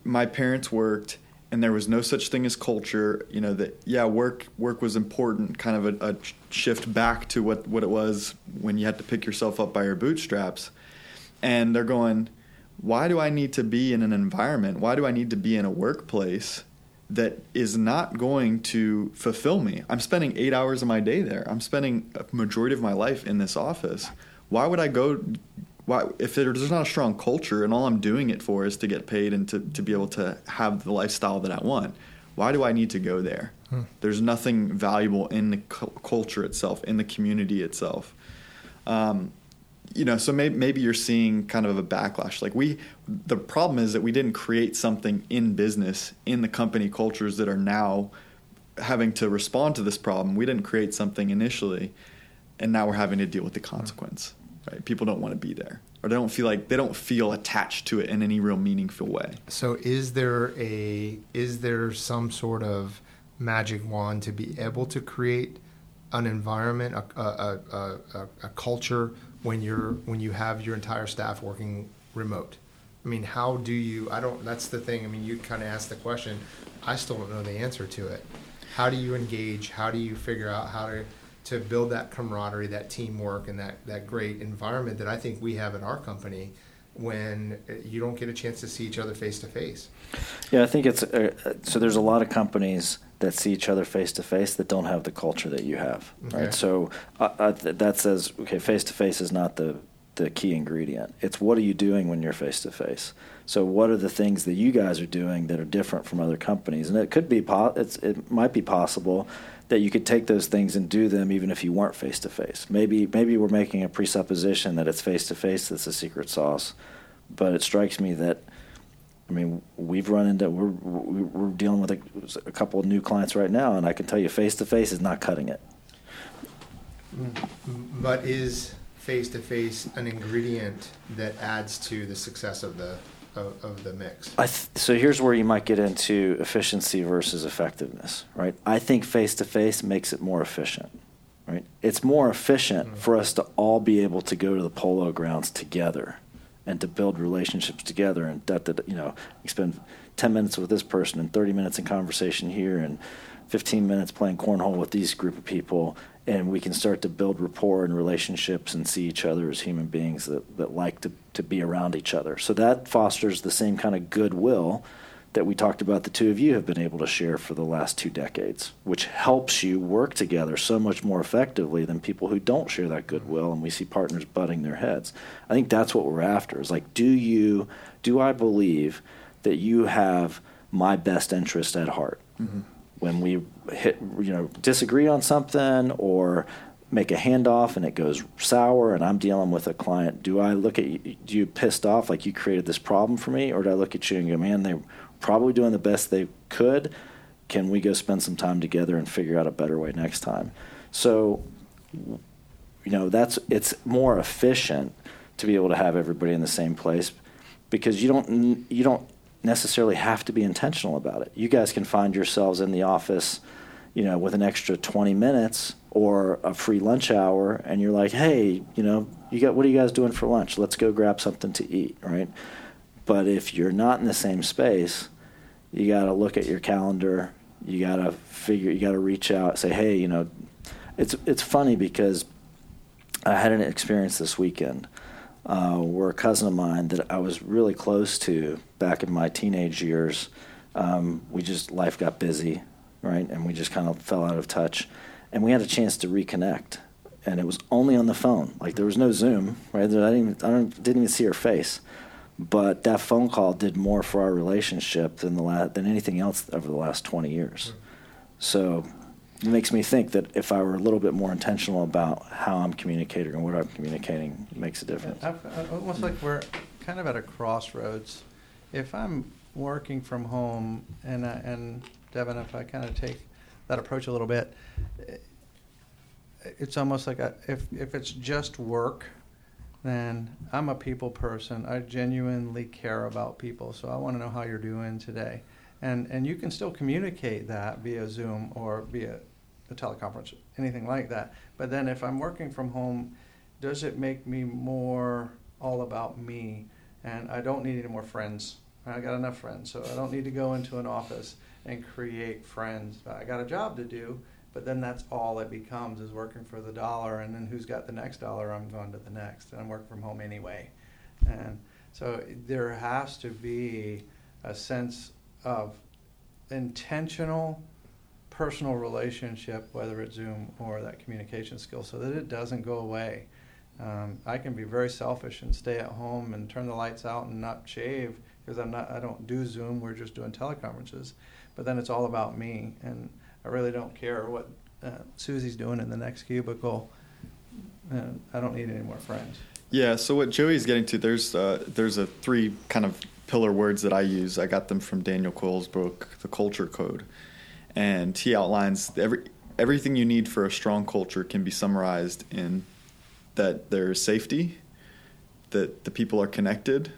S4: my parents worked and there was no such thing as culture, you know, that, yeah, work, work was important, kind of a, a shift back to what, what it was when you had to pick yourself up by your bootstraps. And they're going, why do I need to be in an environment? Why do I need to be in a workplace that is not going to fulfill me? I'm spending eight hours of my day there. I'm spending a majority of my life in this office. Why would I go? Why, if there's not a strong culture and all I'm doing it for is to get paid and to, to be able to have the lifestyle that I want, why do I need to go there? There's nothing valuable in the cu- culture itself, in the community itself. Um, you know, so maybe, maybe you're seeing kind of a backlash. Like we, the problem is that we didn't create something in business in the company cultures that are now having to respond to this problem. We didn't create something initially, and now we're having to deal with the consequence. Right? People don't want to be there, or they don't feel like they don't feel attached to it in any real meaningful way.
S3: So is there a is there some sort of magic wand to be able to create an environment, a, a, a, a, culture when you're when you have your entire staff working remote? I mean, how do you? I don't. That's the thing. I mean, you kind of asked the question. I still don't know the answer to it. How do you engage? How do you figure out how to to build that camaraderie, that teamwork, and that that great environment that I think we have at our company when uh, you don't get a chance to see each other face to face?
S1: Yeah, I think it's uh, so. There's a lot of companies that see each other face to face that don't have the culture that you have,
S3: Okay.
S1: right? So uh, uh, that says, okay, face to face is not the the key ingredient. It's what are you doing when you're face to face. So what are the things that you guys are doing that are different from other companies? And it could be po- it's, it might be possible that you could take those things and do them even if you weren't face to face. Maybe maybe we're making a presupposition that it's face to face that's the secret sauce, but it strikes me that I mean, we've run into we're we're dealing with a, a couple of new clients right now, and I can tell you, face to face is not cutting it. Mm-hmm.
S3: But is face to face an ingredient that adds to the success of the of, of the mix?
S1: I th- so here's where you might get into efficiency versus effectiveness, right? I think face to face makes it more efficient, right? It's more efficient mm-hmm. for us to all be able to go to the polo grounds together and to build relationships together and that, that you know, you spend 10 minutes with this person and 30 minutes in conversation here and 15 minutes playing cornhole with these group of people and we can start to build rapport and relationships and see each other as human beings that, that like to, to be around each other. So that fosters the same kind of goodwill that we talked about the two of you have been able to share for the last two decades, which helps you work together so much more effectively than people who don't share that goodwill and we see partners butting their heads. I think that's what we're after. Is like, do you do I believe that you have my best interest at heart? Mm-hmm when we hit you know disagree on something or make a handoff and it goes sour and I'm dealing with a client, do I look at you, do you pissed off like you created this problem for me, or do I look at you and go, man, they're probably doing the best they could. Can we go spend some time together and figure out a better way next time? So, you know, that's it's more efficient to be able to have everybody in the same place because you don't you don't necessarily have to be intentional about it. You guys can find yourselves in the office, you know, with an extra 20 minutes or a free lunch hour and you're like, "Hey, you know, you got what are you guys doing for lunch? Let's go grab something to eat," right? But if you're not in the same space, you got to look at your calendar. You got to figure you got to reach out, say, "Hey, you know, it's it's funny because I had an experience this weekend uh, were a cousin of mine that I was really close to back in my teenage years. Um, we just life got busy, right, and we just kind of fell out of touch, and we had a chance to reconnect, and it was only on the phone. Like there was no Zoom, right? I didn't even, I didn't even see her face, but that phone call did more for our relationship than the than anything else over the last twenty years. So it makes me think that if I were a little bit more intentional about how I'm communicating and what I'm communicating, it makes a difference.
S2: I, almost like we're kind of at a crossroads. If I'm working from home, and uh, and Devin, if I kind of take that approach a little bit, it's almost like if if it's just work, then I'm a people person. I genuinely care about people, so I want to know how you're doing today and and you can still communicate that via Zoom or via a teleconference, anything like that. But then if I'm working from home, does it make me more all about me? And I don't need any more friends. I got enough friends, so I don't need to go into an office and create friends. I got a job to do, but then that's all it becomes is working for the dollar, and then who's got the next dollar? I'm going to the next, and I'm working from home anyway. And so there has to be a sense of intentional personal relationship, whether it's Zoom or that communication skill, so that it doesn't go away. Um, I can be very selfish and stay at home and turn the lights out and not shave because I'm not. I don't do Zoom. We're just doing teleconferences. But then it's all about me, and I really don't care what uh, Susie's doing in the next cubicle. Uh, I don't need any more friends.
S4: Yeah. So what Joey's getting to, there's uh, there's a three kind of pillar words that I use. I got them from Daniel Coyle's book, The Culture Code and he outlines every everything you need for a strong culture can be summarized in that there's safety, that the people are connected,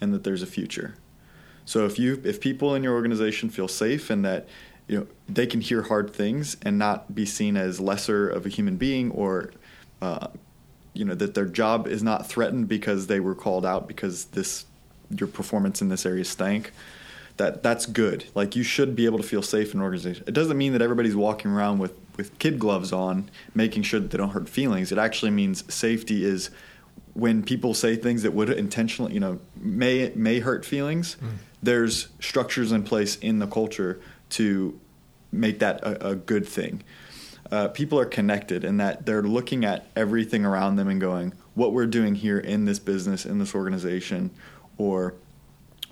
S4: and that there's a future. So if you if people in your organization feel safe and that you know they can hear hard things and not be seen as lesser of a human being or uh, you know that their job is not threatened because they were called out because this your performance in this area stank that that's good. Like you should be able to feel safe in an organization. It doesn't mean that everybody's walking around with with kid gloves on, making sure that they don't hurt feelings. It actually means safety is when people say things that would intentionally, you know, may may hurt feelings. Mm. There's structures in place in the culture to make that a, a good thing. Uh, people are connected in that they're looking at everything around them and going, what we're doing here in this business, in this organization, or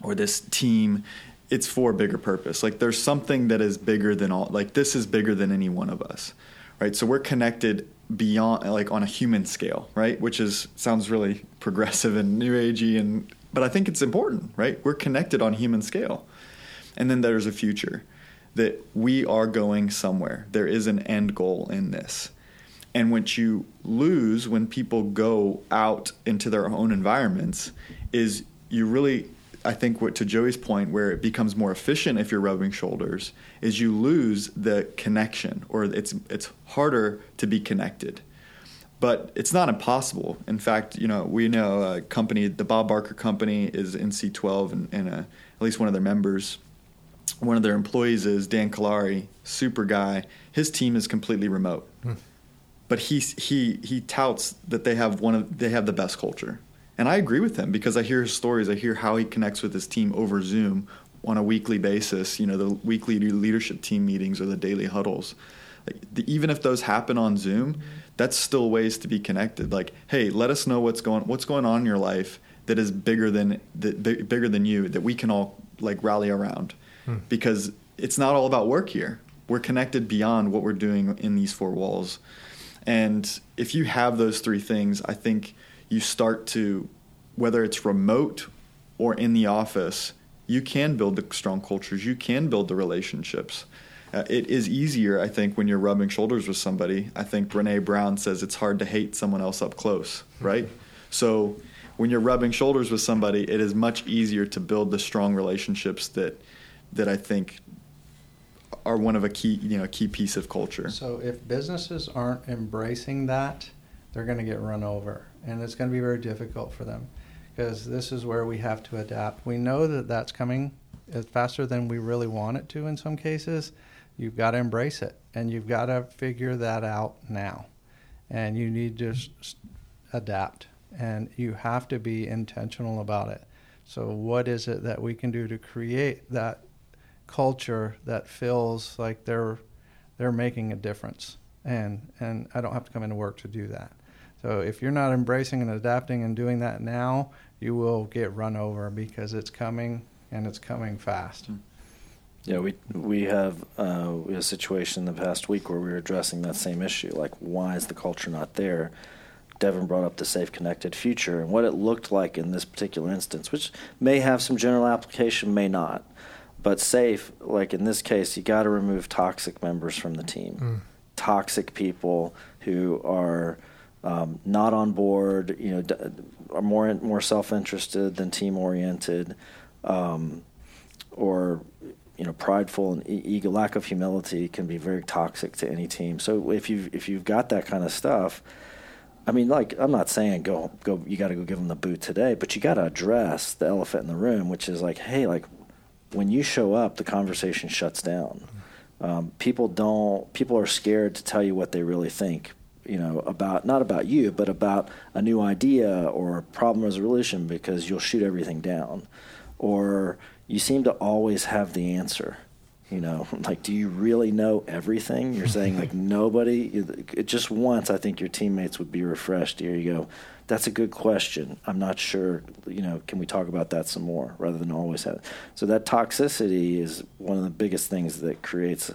S4: or this team it's for a bigger purpose. Like there's something that is bigger than all. Like this is bigger than any one of us, right? So we're connected beyond, like on a human scale, right? Which is sounds really progressive and new agey, and but I think it's important, right? We're connected on human scale, and then there's a future that we are going somewhere. There is an end goal in this. And what you lose when people go out into their own environments is you really I think what to Joey's point, where it becomes more efficient if you're rubbing shoulders, is you lose the connection, or it's it's harder to be connected. But it's not impossible. In fact, you know we know a company, the Bob Barker Company, is in C12, and, and a, at least one of their members one of their employees is Dan Kalari, super guy. His team is completely remote, hmm. but he he he touts that they have one of they have the best culture, and I agree with him because I hear his stories. I hear how he connects with his team over Zoom on a weekly basis. You know, the weekly leadership team meetings or the daily huddles. Like the, even if those happen on Zoom, that's still ways to be connected. Like, hey, let us know what's going what's going on in your life that is bigger than that bigger than you that we can all like rally around hmm. because it's not all about work here. We're connected beyond what we're doing in these four walls. And if you have those three things, I think you start to, whether it's remote or in the office, you can build the strong cultures. You can build the relationships. Uh, it is easier, I think, when you're rubbing shoulders with somebody. I think Brene Brown says it's hard to hate someone else up close, right? So when you're rubbing shoulders with somebody, it is much easier to build the strong relationships that that I think are one of a key you know key piece of culture.
S2: So if businesses aren't embracing that, they're going to get run over, and it's going to be very difficult for them because this is where we have to adapt. We know that that's coming uh, faster than we really want it to in some cases. You've got to embrace it, and you've got to figure that out now, and you need to adapt, and you have to be intentional about it. So, what is it that we can do to create that culture that feels like they're they're making a difference and and I don't have to come into work to do that. So if you're not embracing and adapting and doing that now, you will get run over because it's coming and it's coming fast. Hmm.
S1: Yeah, we we have uh, we had a situation in the past week where we were addressing that same issue. Like, why is the culture not there? Devin brought up the safe connected future and what it looked like in this particular instance, which may have some general application, may not. But safe, like in this case, you got to remove toxic members from the team. Mm. Toxic people who are um, not on board, you know, d- are more more self interested than team oriented, um, or you know, prideful and ego, lack of humility can be very toxic to any team. So if you if you've got that kind of stuff, I mean, like I'm not saying go go you got to go give them the boot today, but you got to address the elephant in the room, which is like, hey, like when you show up, the conversation shuts down. Um, people don't. People are scared to tell you what they really think. You know about not about you, but about a new idea or problem resolution because you'll shoot everything down, or you seem to always have the answer. You know, like, do you really know everything? You're saying like nobody. Just once, I think your teammates would be refreshed. Here you go that's a good question. I'm not sure. You know, can we talk about that some more rather than always have? It. So that toxicity is one of the biggest things that creates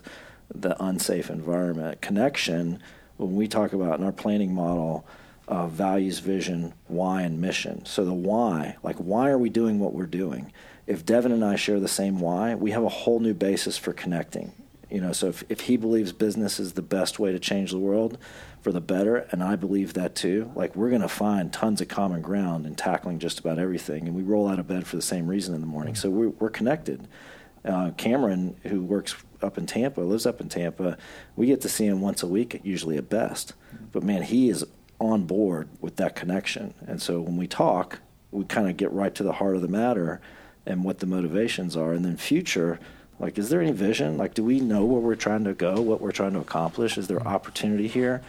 S1: the unsafe environment. Connection. When we talk about in our planning model, uh, values, vision, why, and mission. So the why, like why are we doing what we're doing? If Devin and I share the same why, we have a whole new basis for connecting. You know, so if, if he believes business is the best way to change the world, for the better, and I believe that too. Like we're going to find tons of common ground in tackling just about everything, and we roll out of bed for the same reason in the morning. So we're, we're connected. Uh, Cameron, who works up in Tampa, lives up in Tampa. We get to see him once a week, usually at best. But man, he is on board with that connection, and so when we talk, we kind of get right to the heart of the matter and what the motivations are, and then future like, is there any vision? Like, do we know where we're trying to go, what we're trying to accomplish? Is there opportunity here?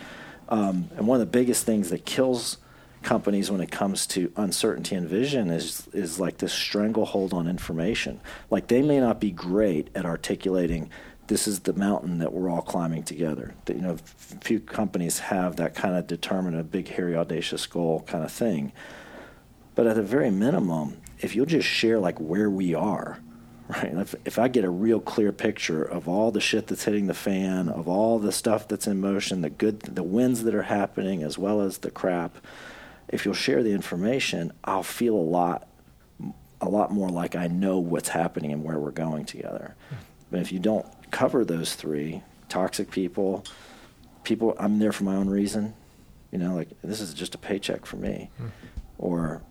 S1: Um, and one of the biggest things that kills companies when it comes to uncertainty and vision is is like this stranglehold on information. Like they may not be great at articulating this is the mountain that we're all climbing together. That, you know, few companies have that kind of determine a big, hairy, audacious goal kind of thing. But at the very minimum, if you'll just share like where we are, right? If, if I get a real clear picture of all the shit that's hitting the fan, of all the stuff that's in motion, the good, the wins that are happening, as well as the crap, if you'll share the information, I'll feel a lot, a lot more like I know what's happening and where we're going together. But if you don't cover those three, toxic people, people, I'm there for my own reason. You know, like this is just a paycheck for me, mm-hmm. or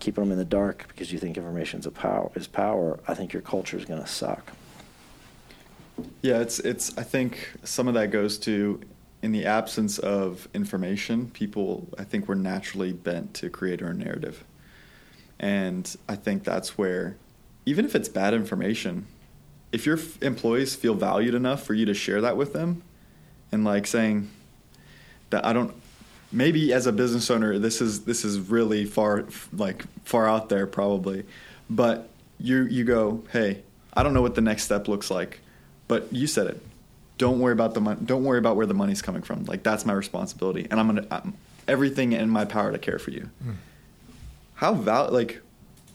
S1: keeping them in the dark because you think information is power is power, I think your culture is going to suck.
S4: Yeah, it's it's. I think some of that goes to in the absence of information, people I think we're naturally bent to create our narrative, and I think that's where even if it's bad information, if your f- employees feel valued enough for you to share that with them, and like saying that I don't maybe as a business owner this is this is really far like far out there probably. But you you go hey i don't know what the next step looks like but you said it don't worry about the money don't worry about where the money's coming from like that's my responsibility and i'm gonna I'm, everything in my power to care for you mm. how val like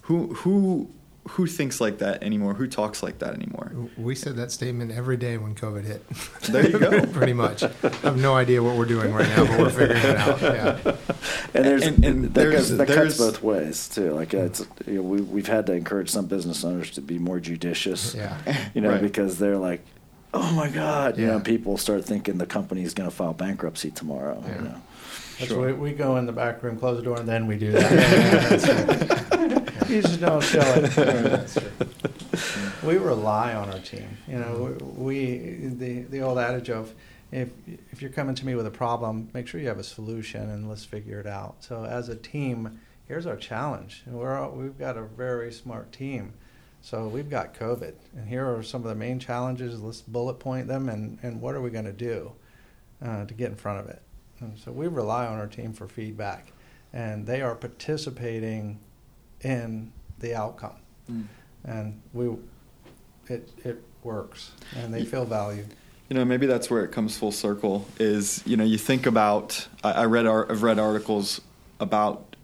S4: who who who thinks like that anymore? Who talks like that anymore?
S3: We said that statement every day when COVID hit.
S4: There you go.
S3: Pretty much. I have no idea what we're doing right now, but we're figuring it out. Yeah.
S1: And there's and, and that, there's, cuts, that there's, cuts both ways too. Like it's you know, we we've had to encourage some business owners to be more judicious.
S3: Yeah.
S1: You know right. because they're like, oh my god, you yeah. know, people start thinking the company's going to file bankruptcy tomorrow. Yeah. You know?
S2: That's sure. we, we go in the back room, close the door, and then we do that. you just don't show it. we rely on our team. You know, we the the old adage of if if you're coming to me with a problem, make sure you have a solution and let's figure it out. So as a team, here's our challenge. We're all, we've got a very smart team. So we've got COVID, and here are some of the main challenges. Let's bullet point them, and, and what are we going to do uh, to get in front of it? And so we rely on our team for feedback, and they are participating in the outcome. Mm. And we, it it works, and they feel valued.
S4: You know, maybe that's where it comes full circle. Is you know, you think about. I, I read. I've read articles about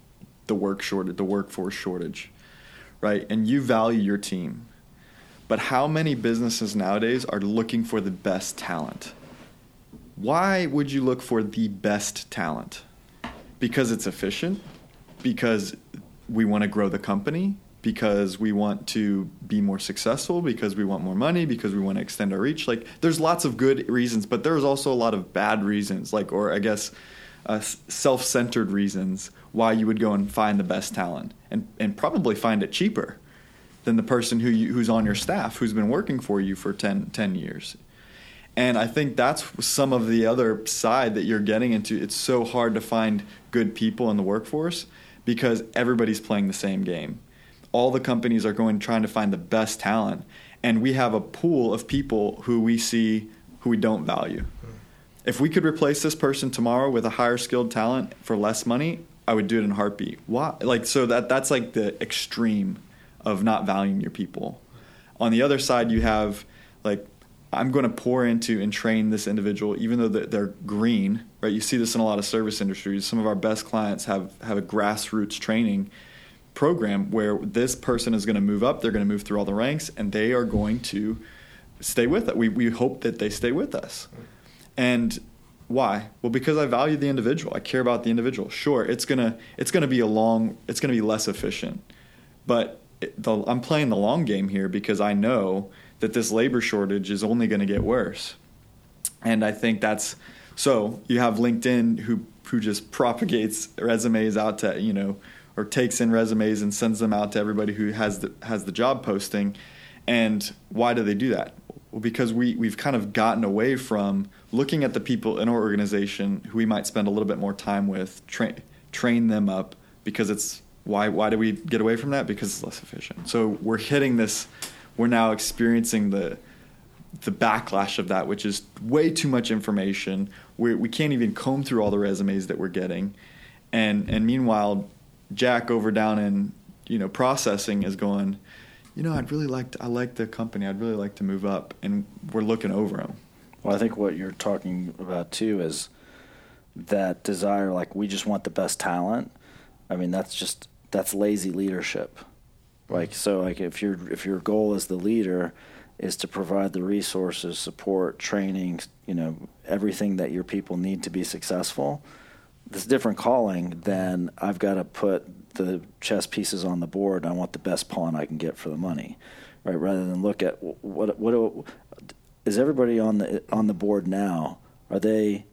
S4: the work shortage, the workforce shortage, right? And you value your team, but how many businesses nowadays are looking for the best talent? Why would you look for the best talent? Because it's efficient, because we want to grow the company, because we want to be more successful, because we want more money, because we want to extend our reach. Like there's lots of good reasons, but there's also a lot of bad reasons, like or I guess uh, self-centered reasons why you would go and find the best talent and and probably find it cheaper than the person who you, who's on your staff who's been working for you for 10, 10 years. And I think that's some of the other side that you're getting into. It's so hard to find good people in the workforce because everybody's playing the same game. All the companies are going trying to find the best talent, and we have a pool of people who we see who we don't value. Hmm. If we could replace this person tomorrow with a higher skilled talent for less money, I would do it in heartbeat. Why? Like so that that's like the extreme of not valuing your people. On the other side, you have like I'm going to pour into and train this individual, even though they're green, right? You see this in a lot of service industries. Some of our best clients have have a grassroots training program where this person is going to move up. They're going to move through all the ranks, and they are going to stay with it. We we hope that they stay with us. And why? Well, because I value the individual. I care about the individual. Sure, it's gonna it's gonna be a long. It's gonna be less efficient, but the, I'm playing the long game here because I know that this labor shortage is only going to get worse. And I think that's so you have LinkedIn who who just propagates resumes out to, you know, or takes in resumes and sends them out to everybody who has the has the job posting. And why do they do that? Well, because we we've kind of gotten away from looking at the people in our organization who we might spend a little bit more time with, train train them up because it's why why do we get away from that? Because it's less efficient. So we're hitting this we're now experiencing the the backlash of that, which is way too much information. We we can't even comb through all the resumes that we're getting, and and meanwhile, Jack over down in you know processing is going. You know, I'd really like to, I like the company. I'd really like to move up, and we're looking over them.
S1: Well, I think what you're talking about too is that desire. Like we just want the best talent. I mean, that's just that's lazy leadership. Like so, like if your if your goal as the leader is to provide the resources, support, training, you know, everything that your people need to be successful. This different calling than I've got to put the chess pieces on the board. I want the best pawn I can get for the money, right? Rather than look at what what, is everybody on the on the board now? Are they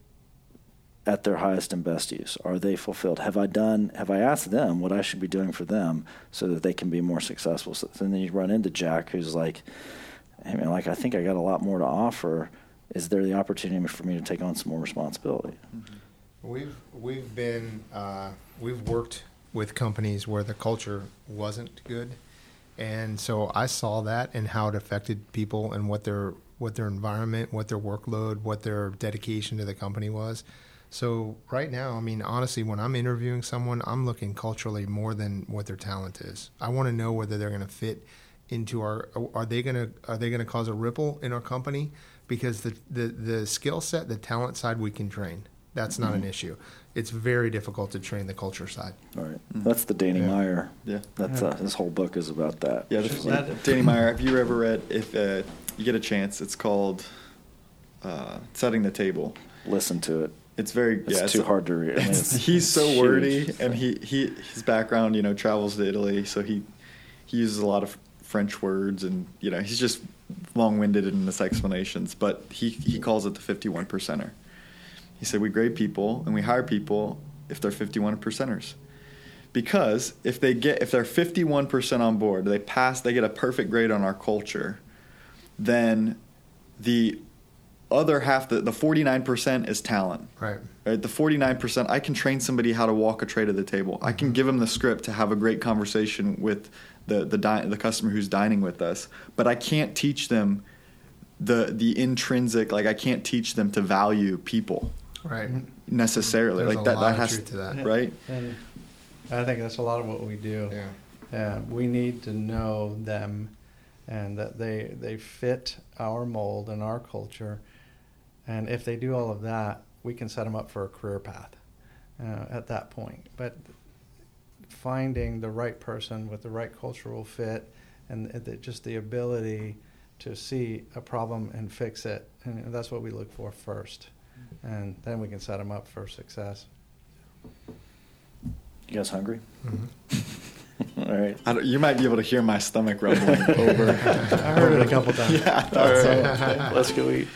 S1: at their highest and best use? Are they fulfilled? Have I done? Have I asked them what I should be doing for them so that they can be more successful? So then you run into Jack, who's like, "Hey man, like I think I got a lot more to offer. Is there the opportunity for me to take on some more responsibility?"
S3: Mm-hmm. We've we've been uh, we've worked with companies where the culture wasn't good, And so I saw that and how it affected people and what their what their environment, what their workload, what their dedication to the company was. So right now, I mean, honestly, when I'm interviewing someone, I'm looking culturally more than what their talent is. I want to know whether they're going to fit into our. Are they going to Are they going to cause a ripple in our company? Because the the the skill set, the talent side, we can train. That's not mm-hmm. an issue. It's very difficult to train the culture side.
S1: All right. mm-hmm. That's the Danny
S4: yeah.
S1: Meyer.
S4: Yeah,
S1: that's uh, his whole book is about that.
S4: Yeah, the, Danny Meyer. Have you ever read? If uh, you get a chance, it's called uh, "Setting the Table."
S1: Listen to it.
S4: It's very
S1: it's
S4: yeah,
S1: too it's, hard to read. I mean,
S4: he's so wordy, and he, he his background, you know, travels to Italy, so he he uses a lot of French words, and you know, he's just long-winded in his explanations. But he he calls it the fifty-one percenter. He said we grade people and we hire people if they're fifty-one percenters, because if they get if they're fifty-one percent on board, they pass, they get a perfect grade on our culture, then the other half, the, the 49% is talent.
S3: Right.
S4: Right. The 49%, I can train somebody how to walk a tray to the table. I can mm-hmm. give them the script to have a great conversation with the the, di- the customer who's dining with us, but I can't teach them the the intrinsic like I can't teach them to value people.
S3: Right.
S4: Necessarily.
S3: There's
S4: like
S3: that
S4: that
S3: has to that.
S4: right?
S2: And I think that's a lot of what we do.
S3: Yeah.
S2: Yeah, we need to know them and that they they fit our mold and our culture and if they do all of that, we can set them up for a career path uh, at that point. But finding the right person with the right cultural fit and the, just the ability to see a problem and fix it, and that's what we look for first. And then we can set them up for success.
S1: You guys hungry? Mm-hmm. All right.
S4: you might be able to hear my stomach rumbling over.
S2: I heard it a couple times.
S1: Yeah, I thought so. Let's go eat.